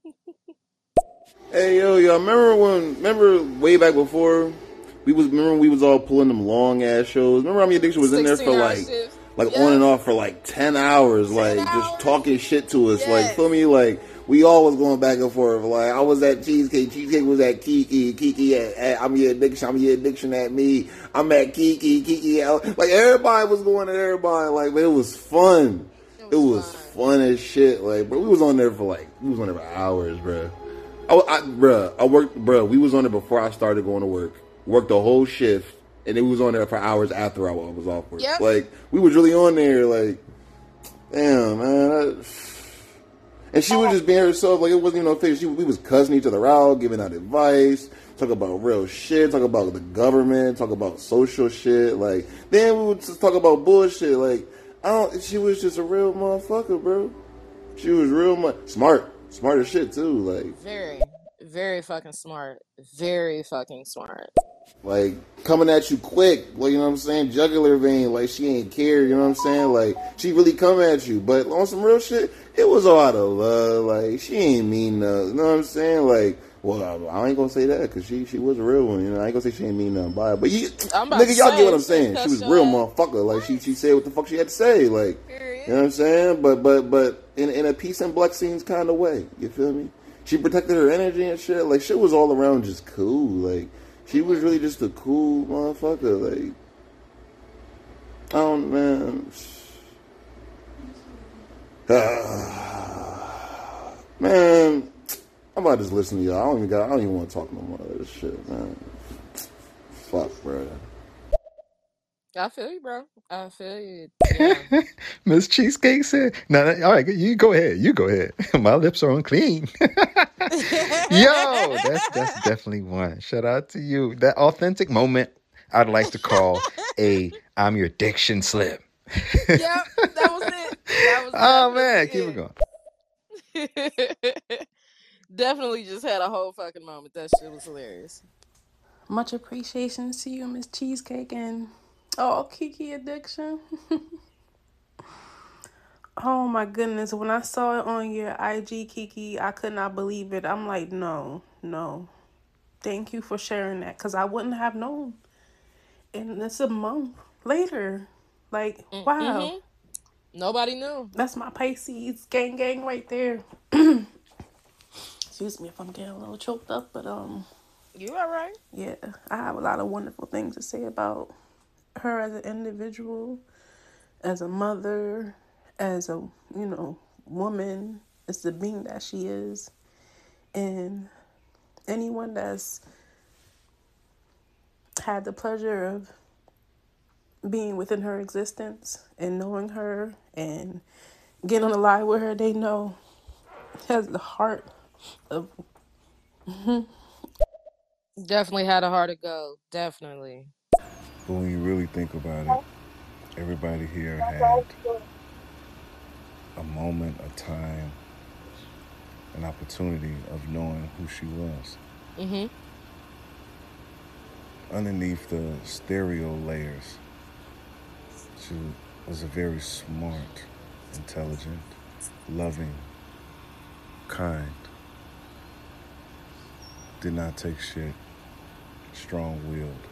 Speaker 7: Hey yo, y'all remember when? Remember way back before we was remember we was all pulling them long ass shows. Remember how many addiction was in there for
Speaker 2: 16 hour
Speaker 7: like
Speaker 2: shifts.
Speaker 7: like on and off for like ten hours,
Speaker 2: 10
Speaker 7: like just talking shit to us. Like
Speaker 2: Yes.
Speaker 7: feel me? Like we all was going back and forth. Like I was at Cheesecake, Cheesecake was at Kiki, Kiki at, at I'm your addiction, I'm your addiction at me. I'm at Kiki, Kiki at like everybody was going at everybody. Like but it was fun.
Speaker 2: It
Speaker 7: It
Speaker 2: was fun.
Speaker 7: fun as shit. Like, bro, we was on there for like, we was on there for hours, bro. I, I bruh, I worked, bruh, we was on there before I started going to work. Worked the whole shift, and it was on there for hours after I was off work.
Speaker 2: Yep.
Speaker 7: Like, we was really on there, like, damn, man. I, and she was oh. just being herself, like, it wasn't even no face. She, we was cussing each other out, giving out advice, talk about real shit, talk about the government, talk about social shit, like, then we would just talk about bullshit, like, I don't, she was just a real motherfucker, bro. She was real mu- smart, smart as shit too. Like,
Speaker 2: Very, very fucking smart. Very fucking smart.
Speaker 7: like coming at you quick, like you know what I'm saying, jugular vein, like she ain't care, you know what I'm saying, like she really come at you, but on some real shit, it was all out of love, like she ain't mean nothing, you know what I'm saying, like. Well, I, I ain't gonna say that because she she was a real one, you know. I ain't gonna say she ain't mean nothing by it, but you,
Speaker 2: I'm about to
Speaker 7: nigga, y'all get what I'm saying. She was real
Speaker 2: uh,
Speaker 7: motherfucker. Like she she said what the fuck she had to say, like you know what I'm saying. But but but in in a peace and black scenes kind of way, you feel me? She protected her energy and shit. Like shit was all around just cool. Like she was really just a cool motherfucker. Like I don't man. man, I'm about to just listen to y'all. I don't even got. I don't even want to talk no more of this shit, man. Fuck, bro.
Speaker 2: I feel you, bro. I feel you. Yeah.
Speaker 10: Miss Cheesecake said, "No, no, all right, you go ahead. You go ahead. My lips are unclean." Yo, that's that's definitely one. Shout out to you. That authentic moment I'd like to call a "I'm your diction slip."
Speaker 2: yep, that was it. That was
Speaker 10: oh man,
Speaker 2: definitely
Speaker 10: keep it going.
Speaker 2: definitely just had a whole fucking moment. That shit was hilarious.
Speaker 16: Much appreciation to you, Miss Cheesecake, and oh, Kiki Addiction. oh my goodness, when I saw it on your IG, Kiki, I could not believe it. I'm like, no, no. Thank you for sharing that, cause I wouldn't have known. And it's a month later. Like, wow,
Speaker 2: Mm-hmm. Nobody knew.
Speaker 16: that's my Pisces gang gang right there. Excuse me if I'm getting a little choked up, but um.
Speaker 2: You all right?
Speaker 16: Yeah, I have a lot of wonderful things to say about her as an individual, as a mother, as a, you know, woman, as the being that she is. And anyone that's had the pleasure of being within her existence and knowing her and getting on the line with her, they know has the heart of
Speaker 2: Definitely had a heart to go. Definitely.
Speaker 14: But when you really think about it, everybody here had a moment, a time, an opportunity of knowing who she was.
Speaker 2: Mhm.
Speaker 14: Underneath the stereo layers, she was a very smart, intelligent, loving, kind, did not take shit, strong willed,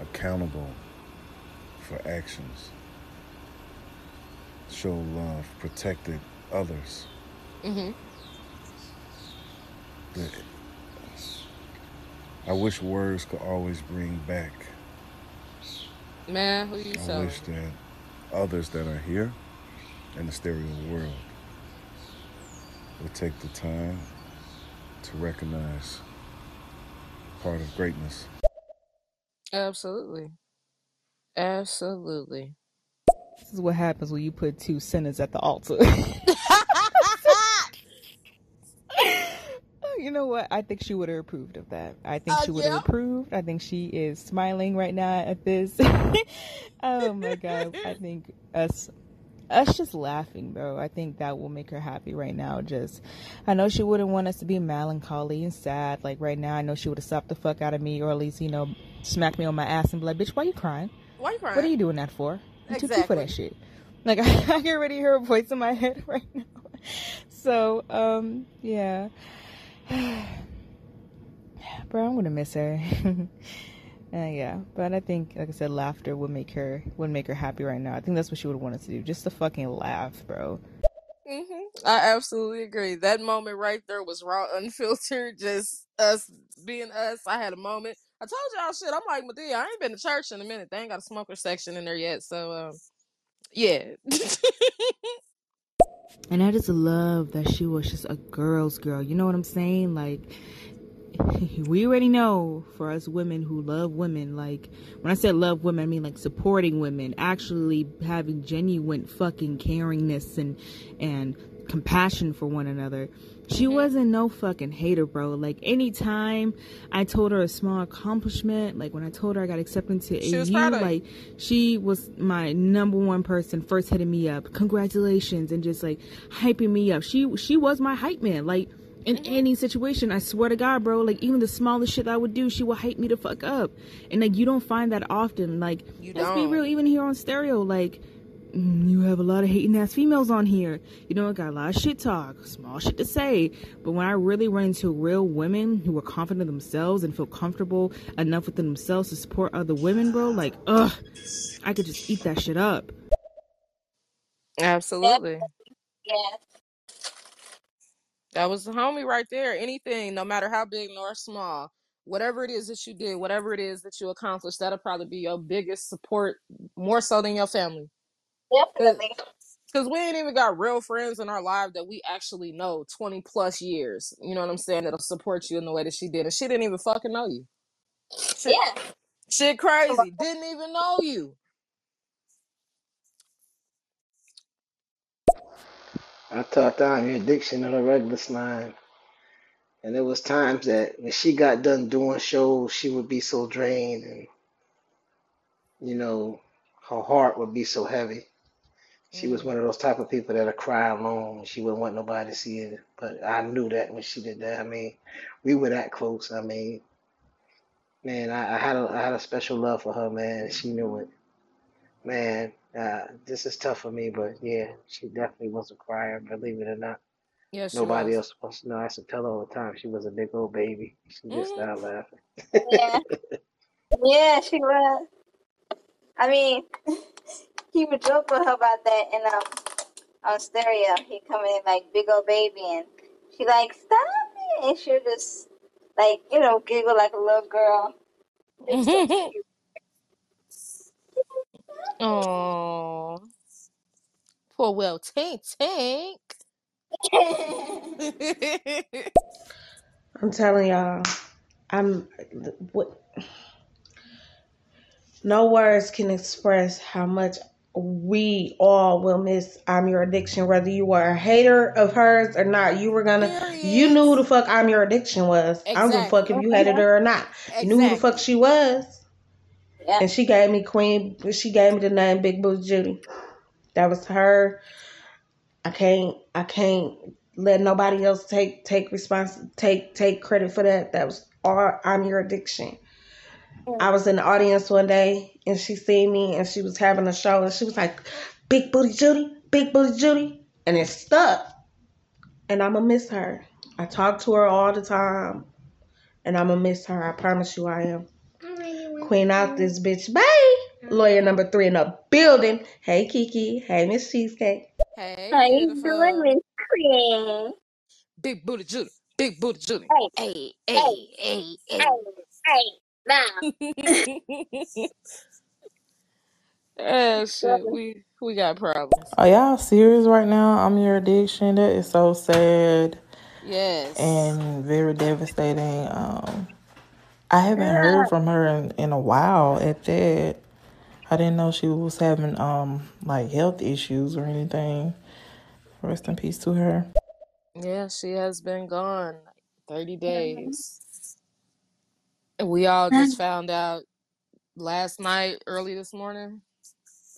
Speaker 14: accountable for actions, show love, protected others.
Speaker 2: Mhm.
Speaker 14: The- I wish words could always bring back.
Speaker 2: Man, who you
Speaker 14: I wish that others that are here in the stereo world would take the time to recognize part of greatness.
Speaker 2: Absolutely. Absolutely.
Speaker 4: This is what happens when you put two sinners at the altar. you know what? I think she would have approved of that. I think
Speaker 2: Uh,
Speaker 4: she would have
Speaker 2: yeah.
Speaker 4: approved. I think she is smiling right now at this. oh my god! I think us us just laughing, though I think that will make her happy right now. Just, I know she wouldn't want us to be melancholy and sad. Like right now, I know she would have slapped the fuck out of me, or at least you know, smacked me on my ass and be like, "Bitch, why you crying?
Speaker 2: Why you crying?
Speaker 4: What are you doing that for? You too cute for that shit." Like I, I can already hear her voice in my head right now. So, um, yeah. Bro, I'm gonna miss her. uh, yeah, but I think, like I said, laughter would make her would make her happy right now. I think that's what she would want us to do, just to fucking laugh, bro.
Speaker 2: hmm I absolutely agree. That moment right there was raw, unfiltered, just us being us. I had a moment. I told y'all shit. I'm like Madea. I ain't been to church in a minute. They ain't got a smoker section in there yet. So, um, yeah.
Speaker 4: And I just love that she was just a girl's girl. You know what I'm saying? Like, we already know for us women who love women, like, when I said love women, I mean like supporting women, actually having genuine fucking caringness and, and compassion for one another. She wasn't no fucking hater, bro. Like, anytime I told her a small accomplishment, like when I told her I got accepted to
Speaker 2: She
Speaker 4: AU,
Speaker 2: proud of you.
Speaker 4: like, she was my number one person first hitting me up congratulations and just like hyping me up she she was my hype man like in
Speaker 2: Mm-hmm.
Speaker 4: any situation i swear to god bro like even the smallest shit i would do she would hype me to fuck up and like you don't find that often like
Speaker 2: You
Speaker 4: let's be
Speaker 2: don't.
Speaker 4: real even here on stereo like mm, you have a lot of hating ass females on here. You know, I got a lot of shit talk, small shit to say. But when I really run into real women who are confident in themselves and feel comfortable enough within themselves to support other women, bro, like, ugh, I could just eat that shit up.
Speaker 2: Absolutely.
Speaker 1: Yeah.
Speaker 2: That was the homie right there. Anything, no matter how big nor small, whatever it is that you did, whatever it is that you accomplished, that'll probably be your biggest support, more so than your family.
Speaker 1: Definitely.
Speaker 2: Because we ain't even got real friends in our life that we actually know 20 plus years. You know what I'm saying? That'll support you in the way that she did. And she didn't even fucking know you. Shit,
Speaker 1: Yeah.
Speaker 2: shit crazy. Didn't even know you.
Speaker 13: I taught down your addiction on a regular line. And there was times that when she got done doing shows, she would be so drained and, you know, her heart would be so heavy. She was
Speaker 2: Mm.
Speaker 13: one of those type of people that'll cry alone. She wouldn't want nobody to see it. But I knew that when she did that. I mean, we were that close. I mean, man, I, I had a I had a special love for her, man. She knew it. Man, uh, this is tough for me, but yeah, she definitely was a crier, believe it or not.
Speaker 2: Yeah,
Speaker 13: Nobody
Speaker 2: was.
Speaker 13: else supposed to know. I used to tell her all the time she was a big old baby. She just
Speaker 2: Mhm.
Speaker 13: started laughing.
Speaker 1: Yeah. Yeah, she was. I mean, he would joke with her about that in um on stereo. He'd come in like big old baby and she like stop it and she'll just like, you know, giggle like a little girl. It's so cute.
Speaker 2: Oh, poor well Tank Tank.
Speaker 12: I'm telling y'all, I'm what no words can express how much we all will miss I'm Your Addiction, whether you were a hater of hers or not. You were gonna, you knew who the fuck I'm Your Addiction was. I don't give a fuck if you hated her or not. You knew who the fuck
Speaker 2: Exactly.
Speaker 12: she was. And she gave me Queen, she gave me the name Big Booty Judy. That was her. I can't, I can't let nobody else take take response, take take credit for that. That was all I'm Your Addiction. I was in the audience one day and she seen me and she was having a show and she was like, Big Booty Judy, Big Booty Judy. And it stuck. And I'm going to miss her. I talk to her all the time and I'm going to miss her. I promise you I am. Queen out this bitch. Bye. Lawyer number three in the building. Hey, Kiki. Hey, Miss Cheesecake.
Speaker 2: Hey,
Speaker 1: How you doing,
Speaker 2: beautiful.
Speaker 1: Miss Queen?
Speaker 2: Big booty Judy. Big booty Judy.
Speaker 1: Hey,
Speaker 2: Hey,
Speaker 1: hey,
Speaker 2: hey, hey,
Speaker 1: hey, hey, now.
Speaker 2: hey. oh shit, we we got problems.
Speaker 17: Are y'all serious right now? I'm your addiction. That is so sad
Speaker 2: Yes.
Speaker 17: and very devastating. Um, I haven't
Speaker 1: Girl,
Speaker 17: heard from her in, in a while at that. I didn't know she was having um like health issues or anything. Rest in peace to her.
Speaker 2: Yeah, she has been gone like 30 days. And we all just found out last night, early this morning.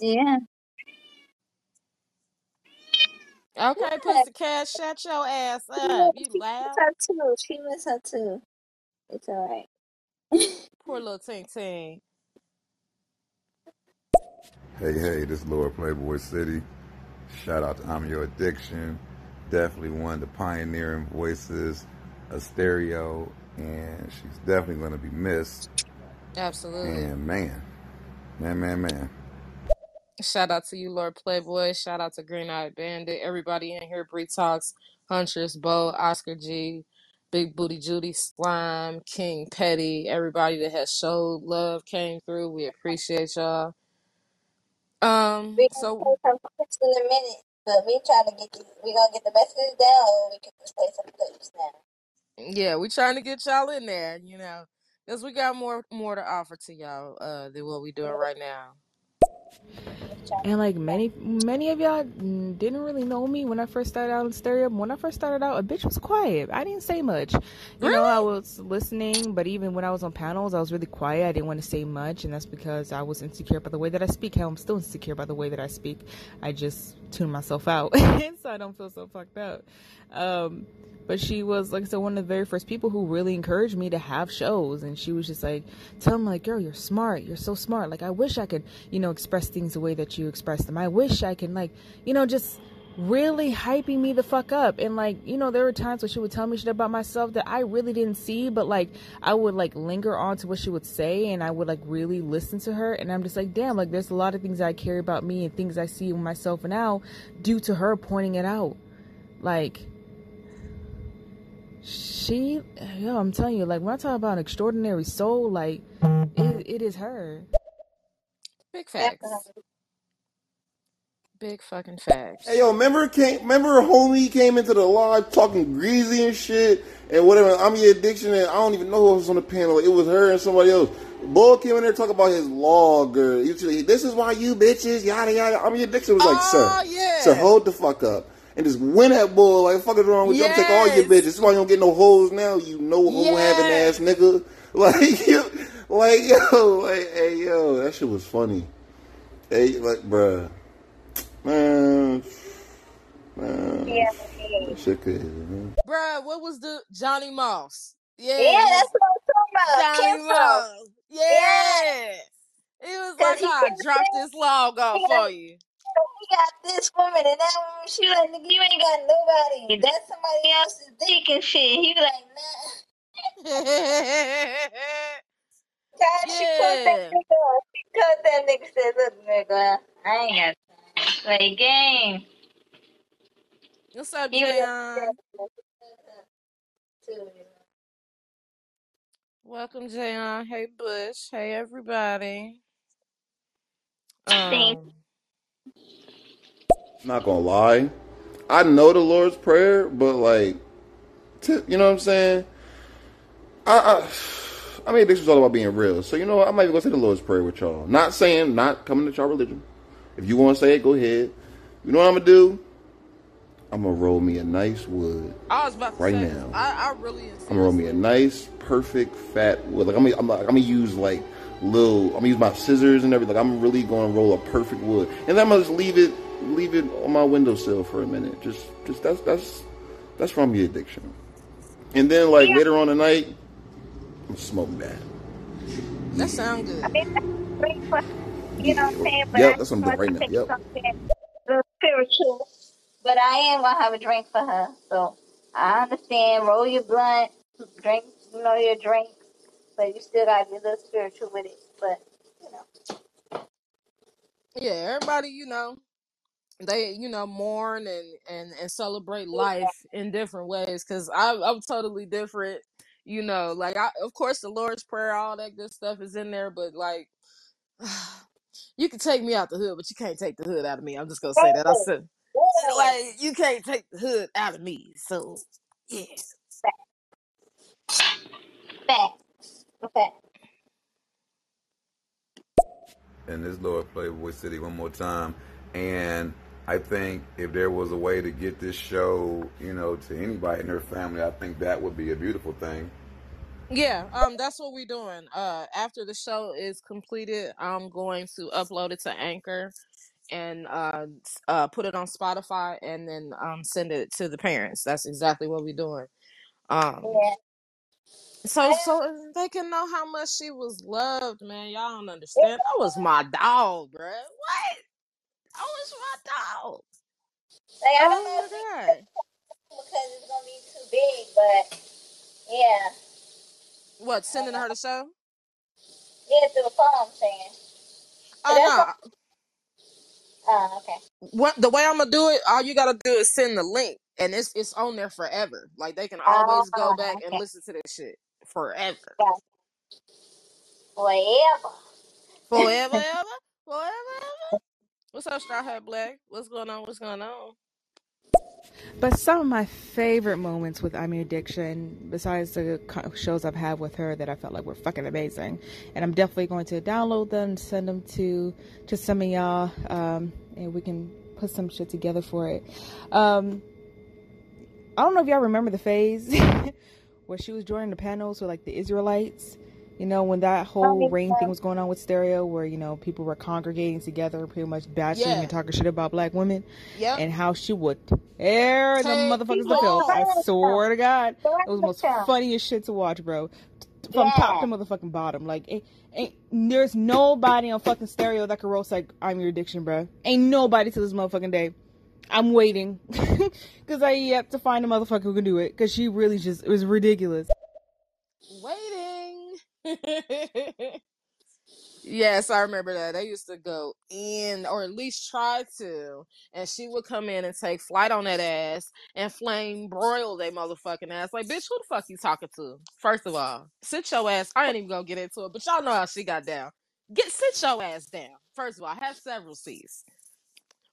Speaker 1: Yeah.
Speaker 2: Okay,
Speaker 1: Yeah.
Speaker 2: Pussycat, shut your ass
Speaker 1: Yeah,
Speaker 2: up. You
Speaker 1: she miss
Speaker 2: loud.
Speaker 1: her too. She miss her too. It's alright.
Speaker 2: Poor little Ting Ting.
Speaker 18: Hey, hey, this is Lord Playboy City. Shout out to I'm Your Addiction. Definitely one of the pioneering voices of stereo, and she's definitely going to be missed.
Speaker 2: Absolutely.
Speaker 18: And man, man, man, man.
Speaker 2: Shout out to you, Lord Playboy. Shout out to Green Eyed Bandit. Everybody in here, Bree Talks, Huntress, Bo, Oscar G, Big Booty Judy, Slime, King Petty, everybody that has showed love came through. We appreciate y'all. Um,
Speaker 1: We gonna
Speaker 2: so
Speaker 1: play some clips in a minute, but we try to get we gonna get the messages down, or we can just play some clips now.
Speaker 2: yeah, we trying to get y'all in there, you know, because we got more more to offer to y'all uh than what we doing right now.
Speaker 4: And like many many of y'all didn't really know me when I first started out in stereo. When I first started out, a bitch was quiet. I didn't say much. You know, I was listening, but even when I was on panels, I was really quiet. I didn't want to say much, and that's because I was insecure by the way that I speak. Hell, I'm still insecure by the way that I speak. I just tune myself out, so I don't feel so fucked up. Um, but she was like I said, one of the very first people who really encouraged me to have shows, and she was just like, "Tell me, like, girl, you're smart. You're so smart. Like, I wish I could, you know, express things the way that you express them. I wish I can, like, you know, just." really hyping me the fuck up and like you know there were times where she would tell me shit about myself that i really didn't see but like i would like linger on to what she would say and i would like really listen to her and i'm just like damn like there's a lot of things i care about me and things i see in myself now due to her pointing it out like she yo i'm telling you like when i talk about an extraordinary soul like it, it is her
Speaker 2: Big facts. Big fucking facts.
Speaker 7: Hey
Speaker 2: facts.
Speaker 7: yo, remember came remember homie came into the live talking greasy and shit and whatever. I'm your addiction and I don't even know who was on the panel. It was her and somebody else. Bull came in there talking about his log or he was like, this is why you bitches yada yada. I'm your addiction was like,
Speaker 2: Oh
Speaker 7: sir,
Speaker 2: yeah.
Speaker 7: sir, hold the fuck up. And just win that Bull like fuck is wrong with you? I'm take all your
Speaker 2: Yes.
Speaker 7: bitches. That's why you don't get no hoes now. You no hoe having
Speaker 2: Yes.
Speaker 7: ass nigga. Like you, like yo, like hey yo, that shit was funny. Hey, like bruh, man. Man,
Speaker 1: Yeah,
Speaker 7: that shit crazy, man.
Speaker 2: Bruh, what was the Johnny Moss? Yeah,
Speaker 1: yeah, that's what I'm talking about.
Speaker 2: Johnny
Speaker 1: Cancel.
Speaker 2: Moss.
Speaker 1: Yeah,
Speaker 2: Yeah. He was like, I'll
Speaker 1: kept
Speaker 2: drop
Speaker 1: saying
Speaker 2: this log off for you.
Speaker 1: He got this woman and that woman. She like, nigga, you ain't got nobody. That's somebody else's dick and shit. He was like, nah. God, she caught that
Speaker 2: yeah.
Speaker 1: nigga. She caught that nigga. Said, look, nigga, I ain't got time to play game.
Speaker 2: What's up,
Speaker 1: He was
Speaker 2: Jayon?
Speaker 1: too.
Speaker 2: Welcome, Jayon. Hey, Bush. Hey, everybody.
Speaker 1: Thank
Speaker 2: Um,
Speaker 7: Not gonna lie, I know the Lord's Prayer, but like, t- you know what I'm saying? I, I, I mean, this was all about being real. So you know not even gonna say the Lord's Prayer with y'all. Not saying not coming to y'all religion, If you want to say it, go ahead. You know what I'm gonna do? I'm gonna roll me a nice wood
Speaker 2: I was about to
Speaker 7: right
Speaker 2: say
Speaker 7: now.
Speaker 2: I, I really
Speaker 7: I'm gonna roll me a nice, perfect, fat wood. Like I'm gonna, I'm, like, I'm gonna use like little. I'm gonna use my scissors and everything. Like I'm really gonna roll a perfect wood, and then I'm gonna just leave it, leave it on my windowsill for a minute. Just, just that's that's that's from the addiction. And then like
Speaker 1: Yeah,
Speaker 7: later on the night, I'm smoking that.
Speaker 2: that
Speaker 7: Yeah,
Speaker 2: sound
Speaker 1: I
Speaker 2: good.
Speaker 1: mean that's great for you know what I'm saying. But I
Speaker 7: Yep,
Speaker 1: just
Speaker 7: that's what I'm doing
Speaker 1: want
Speaker 7: right
Speaker 1: to
Speaker 7: now. Yep.
Speaker 1: something spiritual. But I am gonna have a drink for her. So I understand. Roll your blunt, drink, you know your drink, but you still gotta be a little spiritual with it. But you know,
Speaker 2: Yeah, everybody, you know, they you know mourn and and and celebrate
Speaker 1: yeah,
Speaker 2: life in different ways. Cause I'm I'm totally different. You know, like I of course the Lord's prayer, all that good stuff is in there, but like you can take me out the hood, but you can't take the hood out of me. I'm just gonna say that. I said like you can't take the hood out of me. So yeah.
Speaker 1: fact, fact, okay.
Speaker 18: and this Lord Playboy City one more time. And I think if there was a way to get this show, you know, to anybody in their family, I think that would be a beautiful thing.
Speaker 2: Yeah, um, that's what we're doing. Uh, after the show is completed, I'm going to upload it to Anchor and uh, uh, put it on Spotify, and then um, send it to the parents. That's exactly what we're doing. Um,
Speaker 1: Yeah,
Speaker 2: so so they can know how much she was loved, man. Y'all don't understand. That was my dog, bruh. What? Oh, that was my dog.
Speaker 1: like I don't oh know
Speaker 2: Oh
Speaker 1: if we
Speaker 2: my god.
Speaker 1: because it's gonna be too big, but yeah,
Speaker 2: What?
Speaker 1: Uh,
Speaker 2: sending her the show?
Speaker 1: Yeah, through the phone I'm saying, but
Speaker 2: Oh
Speaker 1: that's
Speaker 2: no.
Speaker 1: all. Oh, okay.
Speaker 2: what the way I'm gonna do it, all you gotta do is send the link, and it's it's on there forever. Like they can always go oh, back and
Speaker 1: okay.
Speaker 2: listen to this shit forever,
Speaker 1: Got forever.
Speaker 2: forever, ever, forever, ever. What's up, Straw Hat Black? What's going on? What's going on?
Speaker 4: But some of my favorite moments with I'm Your Addiction, besides the shows I've had with her that I felt like were fucking amazing, and I'm definitely going to download them send them to to some of y'all, um, and we can put some shit together for it. Um, I don't know if y'all remember the phase where she was joining the panels with like the Israelites. You know, when that whole rain
Speaker 1: yeah.
Speaker 4: thing was going on with stereo, where, you know, people were congregating together, pretty much bashing
Speaker 2: Yeah,
Speaker 4: and talking shit about black women,
Speaker 2: yep.
Speaker 4: and how she would tear the motherfuckers
Speaker 1: was
Speaker 4: filth. I swear to God, it was the most funniest shit to watch, bro. From top to motherfucking bottom. Like, ain't, ain't, there's nobody on fucking stereo that can roast like I'm Your Addiction, bro. Ain't nobody to this motherfucking day. I'm waiting because I yet to find a motherfucker who can do it because she really just it was ridiculous.
Speaker 2: Waiting. Yes, I remember that. They used to go in, or at least try to, and she would come in and take flight on that ass and flame broil they motherfucking ass. Like, bitch, who the fuck you talking to? First of all, sit your ass. I ain't even gonna get into it, but y'all know how she got down. Get sit your ass down. First of all, have several seats.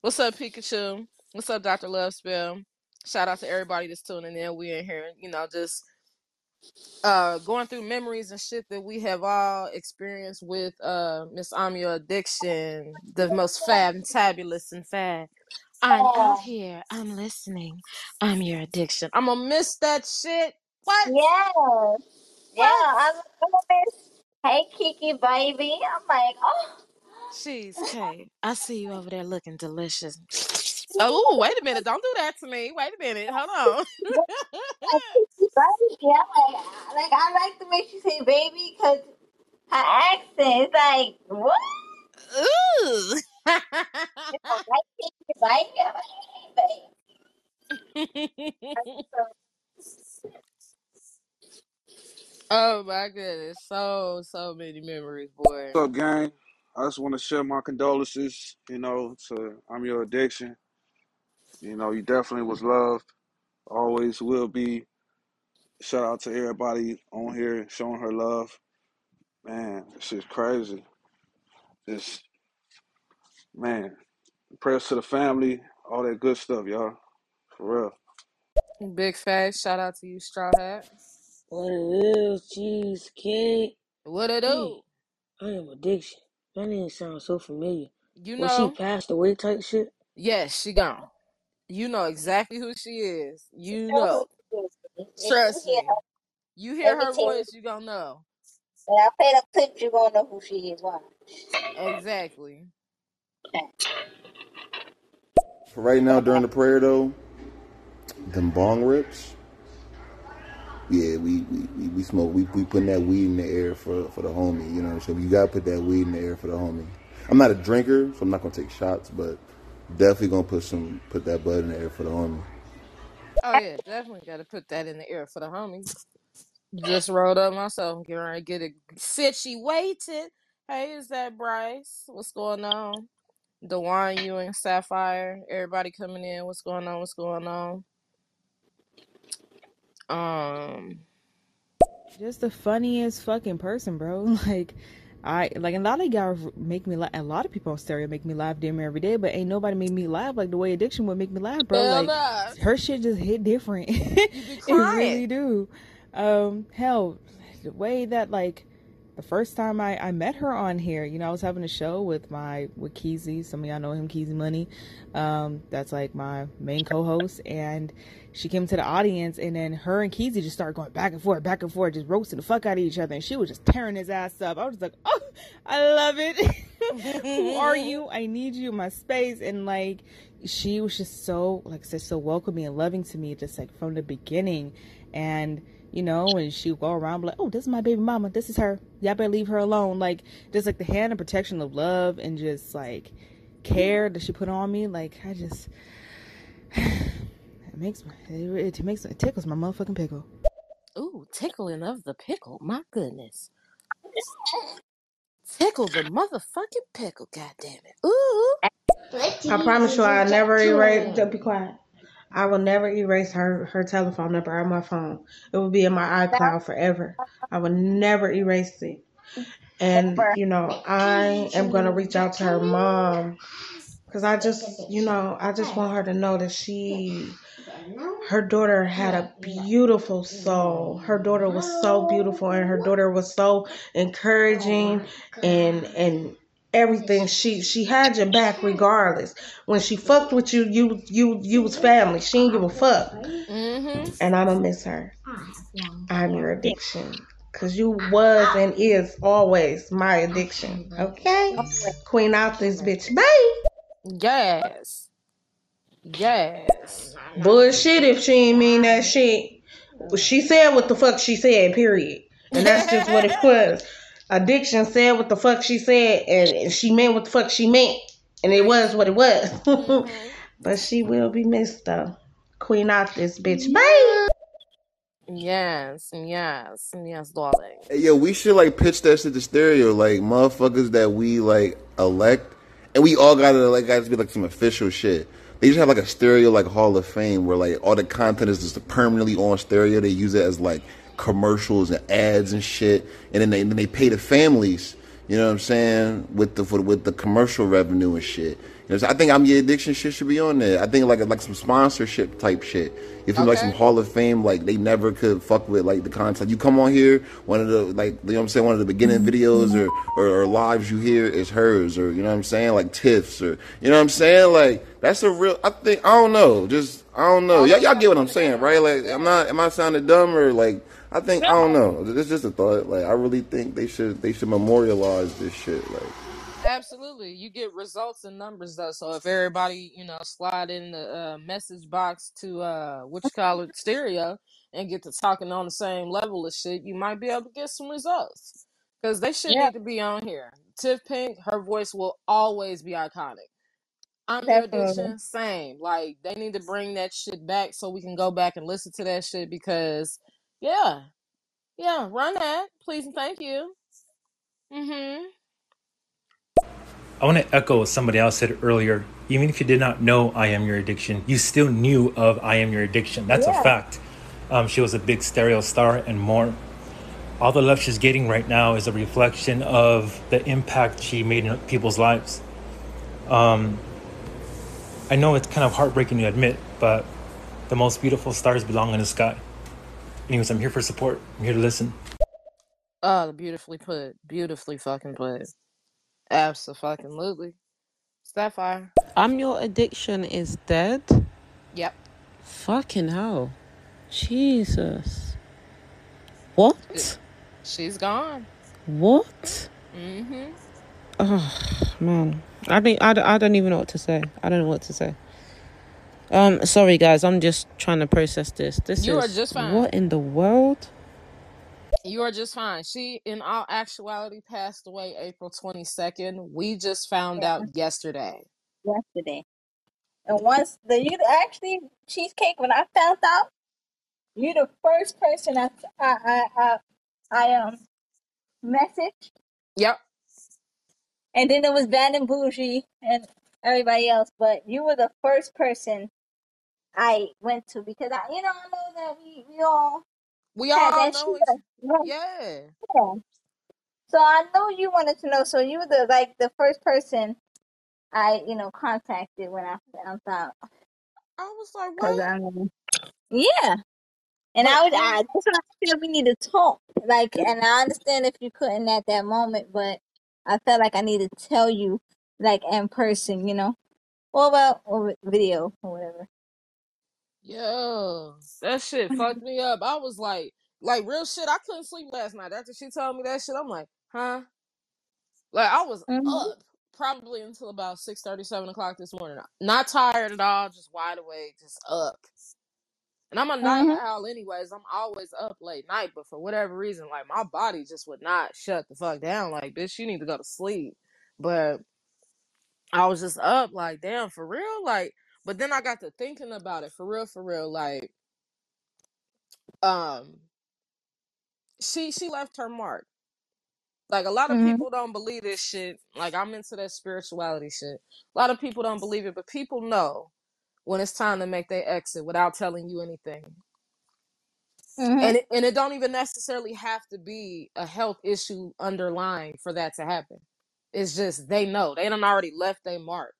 Speaker 2: What's up, Pikachu? What's up, Doctor Love Spell? Shout out to everybody that's tuning in. We in here, you know, just uh going through memories and shit that we have all experienced with uh Miss Amia addiction, the most fab and fabulous and fab. I'm out
Speaker 1: Oh,
Speaker 2: here, I'm listening. I'm your addiction. I'm gonna miss that shit. What?
Speaker 1: yes. Yeah,
Speaker 2: What?
Speaker 1: I love this. Hey, Kiki, baby. I'm like, oh.
Speaker 2: Cheesecake. I see you over there looking delicious. Oh, wait a minute. Don't do that to me. Wait a minute. Hold on.
Speaker 1: Like, Yeah, like, like, I like the way she say baby because her accent is like, what?
Speaker 2: Ooh.
Speaker 1: You know, like Kiki, baby. I'm like, hey, baby.
Speaker 2: oh my goodness. So, so many memories, boy.
Speaker 19: What's up, gang? I just want to share my condolences, you know, to I'm your addiction. You know, you definitely was loved, always will be. Shout out to everybody on here showing her love. Man, this shit's crazy. Just, man, prayers to the family, all that good stuff, y'all. For real.
Speaker 2: Big facts. Shout out to you, Straw Hat.
Speaker 20: What it is, cheesecake.
Speaker 2: What it do?
Speaker 20: I am addiction. That name sounds so familiar.
Speaker 2: You
Speaker 20: Was she passed away type shit?
Speaker 2: yes, she gone. You know exactly who she is.
Speaker 1: You
Speaker 2: You
Speaker 1: know who
Speaker 2: know.
Speaker 1: it is. If you
Speaker 2: Trust
Speaker 1: hear
Speaker 2: me. You hear
Speaker 1: every
Speaker 2: her
Speaker 1: time
Speaker 2: voice, you gonna know.
Speaker 1: when I play the clip, you're gonna know who she is. Why?
Speaker 2: Exactly.
Speaker 7: For right now, during the prayer though, them bong rips. Yeah, we we, we, we smoke. We we putting that weed in the air for for the homie. You know, so you gotta put that weed in the air for the homie. I'm not a drinker, so I'm not gonna take shots, but definitely gonna put some put that bud in the air for the homie.
Speaker 2: Oh yeah, definitely gotta put that in the air for the homies. Just rolled up myself, getting ready to get it situated. Hey, is that Bryce? What's going on? Dewan, you and Sapphire, everybody coming in. What's going on? What's going on? Um,
Speaker 4: Just the funniest fucking person, bro. Like, I like a lot of y'all make me laugh. A lot of people on stereo make me laugh damn every day, but ain't nobody make me laugh like the way addiction would make me laugh, bro.
Speaker 2: hell
Speaker 4: Like her shit just hit different. It really do. Um, hell, the way that like the first time I, I met her on here, you know, I was having a show with my with Keezy. Some of y'all know him, Keezy Money. Um, that's like my main co-host, and she came to the audience, and then her and Keezy just started going back and forth, back and forth, just roasting the fuck out of each other, and she was just tearing his ass up. I was like, oh, I love it. Who are you? I need you in my space, and like she was just so like I said, so welcoming and loving to me, just like from the beginning, and you know, and she would go around be like, "Oh, this is my baby mama. This is her. Y'all better leave her alone." Like just like the hand of protection of love and just like care that she put on me. Like I just, makes my it, it makes it tickles my motherfucking pickle.
Speaker 2: Ooh, tickling of the pickle. My goodness. Tickle the motherfucking pickle, God damn it. Ooh.
Speaker 12: I promise you, I never erase. Don't be quiet. I will never erase her her telephone number on my phone. It will be in my iCloud forever. I will never erase it. And you know, I am gonna reach out to her mom because I just, you know, I just want her to know that she, her daughter had a beautiful soul. Her daughter was so beautiful, and her daughter was so encouraging, and and everything. She she had your back regardless. When she fucked with you, you you you was family. She didn't give a fuck.
Speaker 2: Mm-hmm.
Speaker 12: And I'ma miss her. I'm your addiction. Cause you was and is always my addiction. Okay? Queen out this bitch. Bye.
Speaker 2: Yes. Yes.
Speaker 12: Bullshit if she ain't mean that shit. She said what the fuck she said, period. And that's just what it was. Addiction said what the fuck she said, and she meant what the fuck she meant. And it was what it was. but she will be missed, though. Queen out this bitch. Bye.
Speaker 2: Yes, yes, yes, darling.
Speaker 7: Hey, yo, we should like pitch that shit to stereo, like motherfuckers that we like elect, and we all gotta like got to be like some official shit. They just have like a stereo like Hall of Fame where like all the content is just permanently on stereo. They use it as like commercials and ads and shit, and then they then they pay the families. You know what I'm saying with the for, with the commercial revenue and shit. I think I'm your addiction shit should be on there. I think like like some sponsorship type shit. If you like some Hall of Fame, like they never could fuck with like the content. You come on here, one of the like you know what I'm saying, one of the beginning videos or, or or lives you hear is hers, or you know what I'm saying, like Tiff's, or you know what I'm saying, like that's a real. I think I don't know, just I don't know. Y'all, y'all get what I'm saying, right? Like I'm not. Am I sounding dumb or like? I think I don't know. It's just a thought. Like I really think they should they should memorialize this shit. Like
Speaker 2: Absolutely. You get results and numbers though. So if everybody, you know, slide in the uh, message box to uh call it stereo and get to talking on the same level of shit, you might be able to get some results. Cause they should
Speaker 1: Yeah,
Speaker 2: need to be on here. Tiff Pink, her voice will always be iconic. I'm your addiction, same. Like they need to bring that shit back so we can go back and listen to that shit because yeah. Yeah, run that. Please and thank you. Mm-hmm.
Speaker 21: I want to echo what somebody else said earlier. Even if you did not know I Am Your Addiction, you still knew of I Am Your Addiction. That's a fact. Um, she was a big stereo star and more. All the love she's getting right now is a reflection of the impact she made in people's lives. Um, I know it's kind of heartbreaking to admit, but the most beautiful stars belong in the sky. Anyways, I'm here for support. I'm here to listen.
Speaker 2: Oh, beautifully put. Beautifully fucking put. Absolutely. Sapphire.
Speaker 20: I'm Your Addiction is dead?
Speaker 2: Yep.
Speaker 20: Fucking hell. Jesus. What?
Speaker 2: She's gone.
Speaker 20: What?
Speaker 2: Mm-hmm.
Speaker 20: Oh, man. I mean, I, don't- I don't even know what to say. I don't know what to say. Um, sorry guys, I'm just trying to process this. This
Speaker 2: You are
Speaker 20: is
Speaker 2: just fine.
Speaker 20: what in the world?
Speaker 2: You are just fine. She, in all actuality, passed away April 22nd. We just found
Speaker 1: Yeah,
Speaker 2: out yesterday.
Speaker 1: yesterday. And once the you actually cheesecake when I found out, you the first person I I I I, I um messaged,
Speaker 2: Yep.
Speaker 1: and then it was Bad and Bougie and everybody else, but you were the first person I went to because I you know I know that we we all
Speaker 2: We
Speaker 1: had
Speaker 2: all
Speaker 1: that
Speaker 2: know each. Yeah.
Speaker 1: Yeah. So I know you wanted to know. So you were the like the first person I you know contacted when I found out
Speaker 2: I was like,
Speaker 1: because
Speaker 2: what?
Speaker 1: I mean yeah. And
Speaker 2: But
Speaker 1: I would, I, that's why I feel we need to talk. Like, and I understand if you couldn't at that moment, but I felt like I needed to tell you, like, in person, you know, or well, or video or whatever.
Speaker 2: Yeah, that shit fucked me up. I was like, like real shit. I couldn't sleep last night after she told me that shit. I'm like, huh? Like I was
Speaker 1: Mhm.
Speaker 2: up probably until about six thirty, seven o'clock this morning. Not tired at all, just wide awake, just up. And I'm a night
Speaker 1: Mhm.
Speaker 2: owl anyways. I'm always up late night, but for whatever reason, like my body just would not shut the fuck down. Like, bitch, you need to go to sleep. But I was just up, like, damn, for real? Like, but then I got to thinking about it for real, for real. Like, um, she she left her mark. Like a lot of
Speaker 1: Mhm.
Speaker 2: people don't believe this shit. Like I'm into that spirituality shit. A lot of people don't believe it, but people know when it's time to make their exit without telling you anything.
Speaker 1: Mhm.
Speaker 2: And it, and it don't even necessarily have to be a health issue underlying for that to happen. It's just they know they done already left their mark.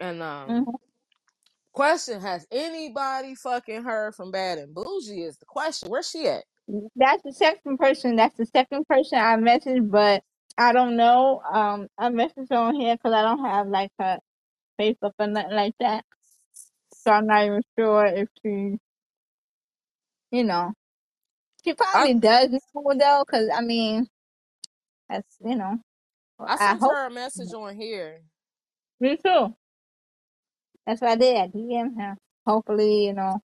Speaker 2: And um,
Speaker 1: Mhm.
Speaker 2: question: Has anybody fucking heard from Bad and Bougie? Is the question. Where's she at?
Speaker 1: That's the second person. That's the second person I messaged, but I don't know. Um, I messaged her on here because I don't have like her Facebook or nothing like that, so I'm not even sure if she, you know, she
Speaker 2: I
Speaker 1: probably does know though, because I mean, that's you know,
Speaker 2: I
Speaker 1: I
Speaker 2: sent
Speaker 1: hope.
Speaker 2: her a message on here.
Speaker 1: Me too. That's what I did. I DM him. Hopefully, you know,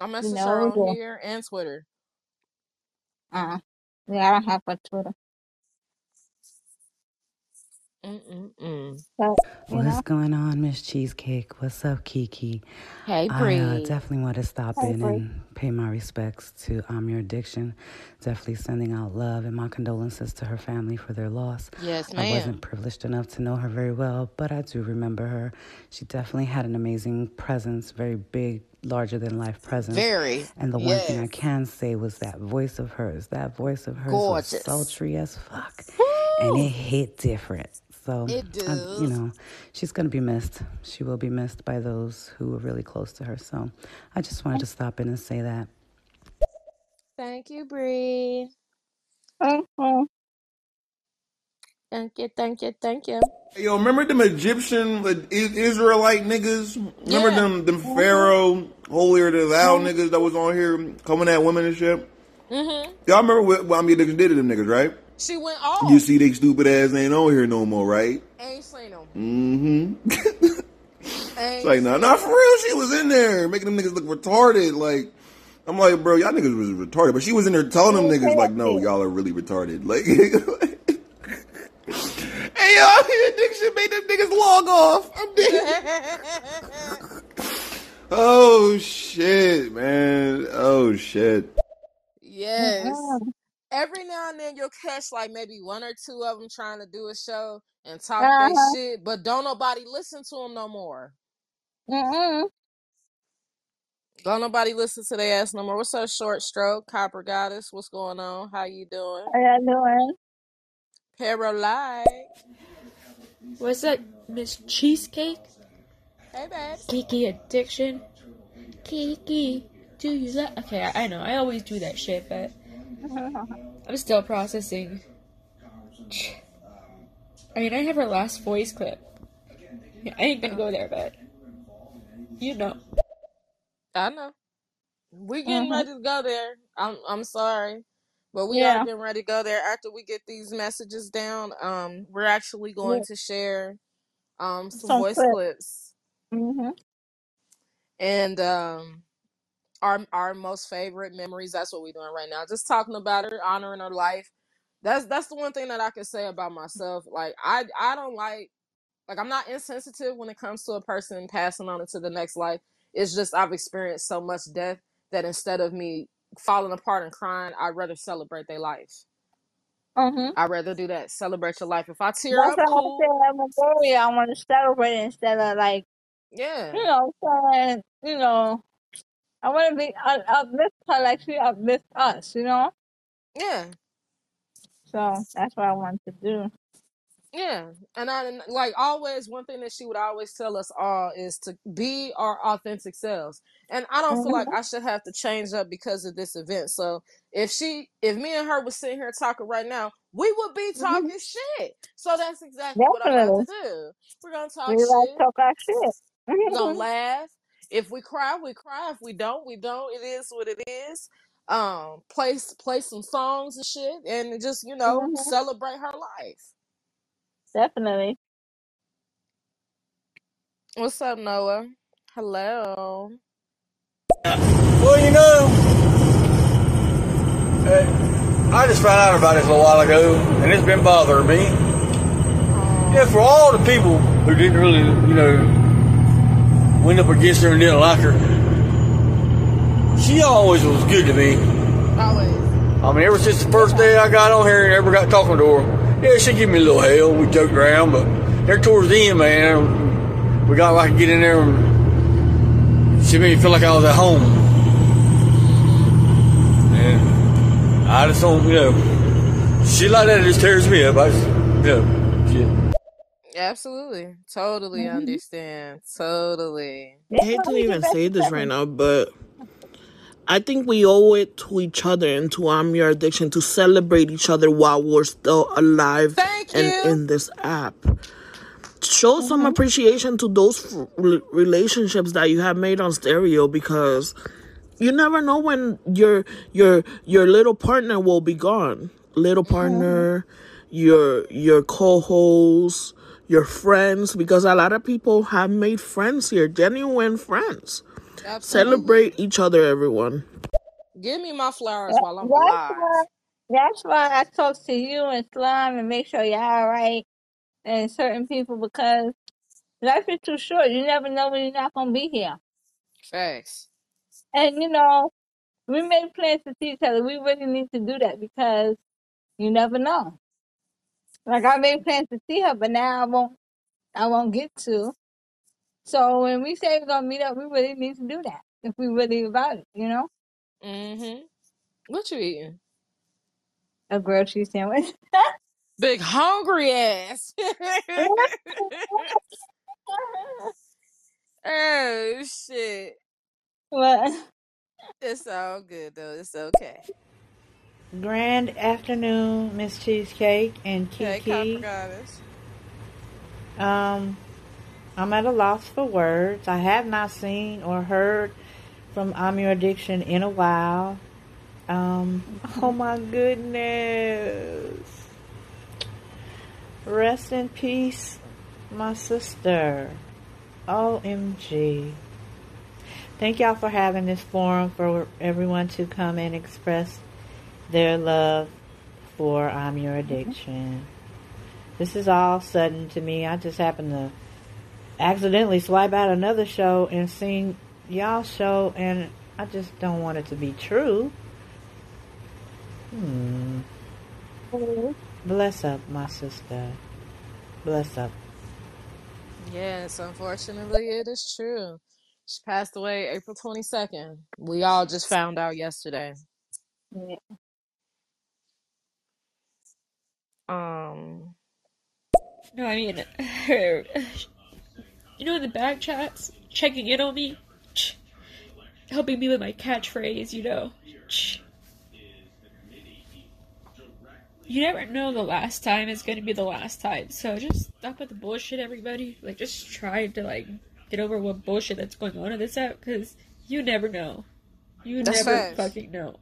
Speaker 2: I messaged her on here and Twitter.
Speaker 1: uh, yeah, I don't have a Twitter,
Speaker 2: Mm-mm-mm.
Speaker 1: but
Speaker 22: What's
Speaker 1: know,
Speaker 22: going on, Miss Cheesecake? What's up, Keke?
Speaker 2: Hey, Bree.
Speaker 22: I uh, definitely want to stop in
Speaker 1: hopefully.
Speaker 22: and pay my respects to um, Your Addiction. Definitely sending out love and my condolences to her family for their loss.
Speaker 2: Yes, ma'am.
Speaker 22: I wasn't privileged enough to know her very well, but I do remember her. She definitely had an amazing presence, very big, larger than life presence.
Speaker 2: Very.
Speaker 22: And the one thing I can say was that voice of hers. That voice of hers was
Speaker 2: Gorgeous.
Speaker 22: sultry as fuck. And it hit different. So,
Speaker 2: It
Speaker 22: I, you know, she's going to be missed. She will be missed by those who were really close to her. So, I just wanted to stop in and say that.
Speaker 2: Thank you, Bree.
Speaker 1: Mhm.
Speaker 2: Thank you, thank you, thank you.
Speaker 7: Hey, Yo, remember them Egyptian, like, Israelite niggas? Remember
Speaker 2: Yeah.
Speaker 7: them, them
Speaker 1: Mhm.
Speaker 7: Pharaoh, holier than thou
Speaker 1: Mhm.
Speaker 7: niggas that was on here coming at women and shit?
Speaker 2: Mm-hmm.
Speaker 7: Y'all remember what, what I mean, niggas did to them niggas, right?
Speaker 2: She went off.
Speaker 7: You see, they stupid ass ain't on here no more, right?
Speaker 2: Ain't seen him.
Speaker 7: Mm-hmm. it's like, nah,
Speaker 2: seen
Speaker 7: nah,
Speaker 2: him.
Speaker 7: for real, she was in there making them niggas look retarded. Like, I'm like, bro, y'all niggas was retarded. But she was in there telling them niggas, like,
Speaker 1: that
Speaker 7: no, y'all are really retarded. Like, hey, y'all, your addiction made them niggas log off. I'm dead. Oh, shit, man. Oh, shit.
Speaker 2: yes. Every now and then you'll catch like maybe one or two of them trying to do a show and talk they
Speaker 1: Uh-huh.
Speaker 2: shit, but don't nobody listen to them no more.
Speaker 1: Mm-mm.
Speaker 2: Don't nobody listen to their ass no more. What's up, short stroke, copper goddess? What's going on? How you doing?
Speaker 1: How y'all doing?
Speaker 2: Paralight.
Speaker 23: What's up, Miss Cheesecake?
Speaker 2: Hey, babe.
Speaker 23: Keke Addiction? Keke, do you love. Okay, I, I know, I always do that shit, but I'm still processing. I mean, I have her last voice clip. I ain't gonna go there, but you know.
Speaker 2: I know. We getting
Speaker 1: Mhm.
Speaker 2: ready to go there. I'm I'm sorry. But we are
Speaker 1: Yeah.
Speaker 2: getting ready to go there after we get these messages down. Um, we're actually going
Speaker 1: yeah.
Speaker 2: to share um some
Speaker 1: Some
Speaker 2: voice
Speaker 1: clip.
Speaker 2: clips
Speaker 1: Mhm.
Speaker 2: and um our our most favorite memories. That's what we're doing right now. Just talking about her, honoring her life. That's that's the one thing that I can say about myself. Like I I don't like like I'm not insensitive when it comes to a person passing on into the next life. It's just I've experienced so much death that instead of me falling apart and crying, I'd rather celebrate their life.
Speaker 1: Mhm.
Speaker 2: I'd rather do that. Celebrate your life. If I tear
Speaker 1: That's
Speaker 2: up,
Speaker 1: what I
Speaker 2: cool.
Speaker 1: at Memorial. I want to celebrate instead of like
Speaker 2: Yeah.
Speaker 1: you know saying you know I want to be uh, uplift her like she uplift us. You know.
Speaker 2: Yeah.
Speaker 1: So that's what I want to do.
Speaker 2: Yeah, and I and, like always. One thing that she would always tell us all is to be our authentic selves, and I don't feel like
Speaker 1: Mhm.
Speaker 2: I should have to change up because of this event. So if she, if me and her was sitting here talking right now, we would be
Speaker 1: Mhm.
Speaker 2: talking shit. So that's exactly what I'm about to
Speaker 1: Definitely.
Speaker 2: do. We're gonna talk
Speaker 1: We like
Speaker 2: shit.
Speaker 1: talk our shit.
Speaker 2: We're gonna
Speaker 1: Mhm.
Speaker 2: laugh. If we cry, we cry. If we don't, we don't. It is what it is. Um, play play some songs and shit, and just you know
Speaker 1: Mhm.
Speaker 2: celebrate her life.
Speaker 1: Definitely.
Speaker 2: What's up, Noah? Hello.
Speaker 24: Well, you know, uh, I just found out about this a little while ago, and it's been bothering me. Yeah, for all the people who didn't really, you know, went up against her and didn't like her, she always was good to me.
Speaker 2: Always.
Speaker 24: I mean, ever since the first day I got on here and ever got talking to her, yeah, she give me a little hell. We joked around, but there towards the end, man, we got like to get in there and she made me feel like I was at home. And I just don't, you know, shit like that just tears me up. I just, you know, shit.
Speaker 2: Absolutely. Totally understand. Totally.
Speaker 17: I hate to even say this right now, but I think we owe it to each other and to I'm Your Addiction to celebrate each other while we're still alive and in this app. Show some appreciation to those f- re- relationships that you have made on stereo because you never know when your your your little partner will be gone. Little partner, your your co-host, your friends because a lot of people have made friends here, genuine friends.
Speaker 2: Absolutely.
Speaker 17: Celebrate each other, everyone.
Speaker 2: Give me my flowers while I'm
Speaker 1: That's
Speaker 2: alive.
Speaker 1: why. That's why I talk to you and Slime and make sure you're all right and certain people because life is too short. You never know when you're not gonna be here.
Speaker 2: Facts.
Speaker 1: And you know, we made plans to see each other. We really need to do that because you never know. Like I made plans to see her, but now I won't. I won't get to. So when we say we're gonna meet up, we really need to do that if we really about it. You know,
Speaker 2: Mm-hmm. What you eating?
Speaker 1: a grilled cheese sandwich.
Speaker 2: Big hungry ass. oh shit.
Speaker 1: What?
Speaker 2: It's all good though. It's okay.
Speaker 25: Grand afternoon, Miss Cheesecake and
Speaker 2: Hey,
Speaker 25: Keke.
Speaker 2: Goddess.
Speaker 25: Um, I'm at a loss for words. I have not seen or heard from I'm Your Addiction in a while. Um, oh my goodness. Rest in peace, my sister. OMG. Thank y'all for having this forum for everyone to come and express their love for I'm Your Addiction. Mm-hmm. This is all sudden to me. I just happened to accidentally swipe out another show and seen y'all show, and I just don't want it to be true. Hmm. Mm-hmm. Bless up, my sister. Bless up.
Speaker 2: Yes, unfortunately, it is true. She passed away April 22nd. We all just found out yesterday.
Speaker 1: Yeah.
Speaker 2: Um,
Speaker 23: No, I mean, her, you know, the back chats checking in on me, helping me with my catchphrase, you know. you never know the last time is gonna be the last time. So just stop with the bullshit, everybody. Like, just try to like get over what bullshit that's going on in this app, because you never know. You
Speaker 2: That's
Speaker 23: never
Speaker 2: facts.
Speaker 23: fucking know.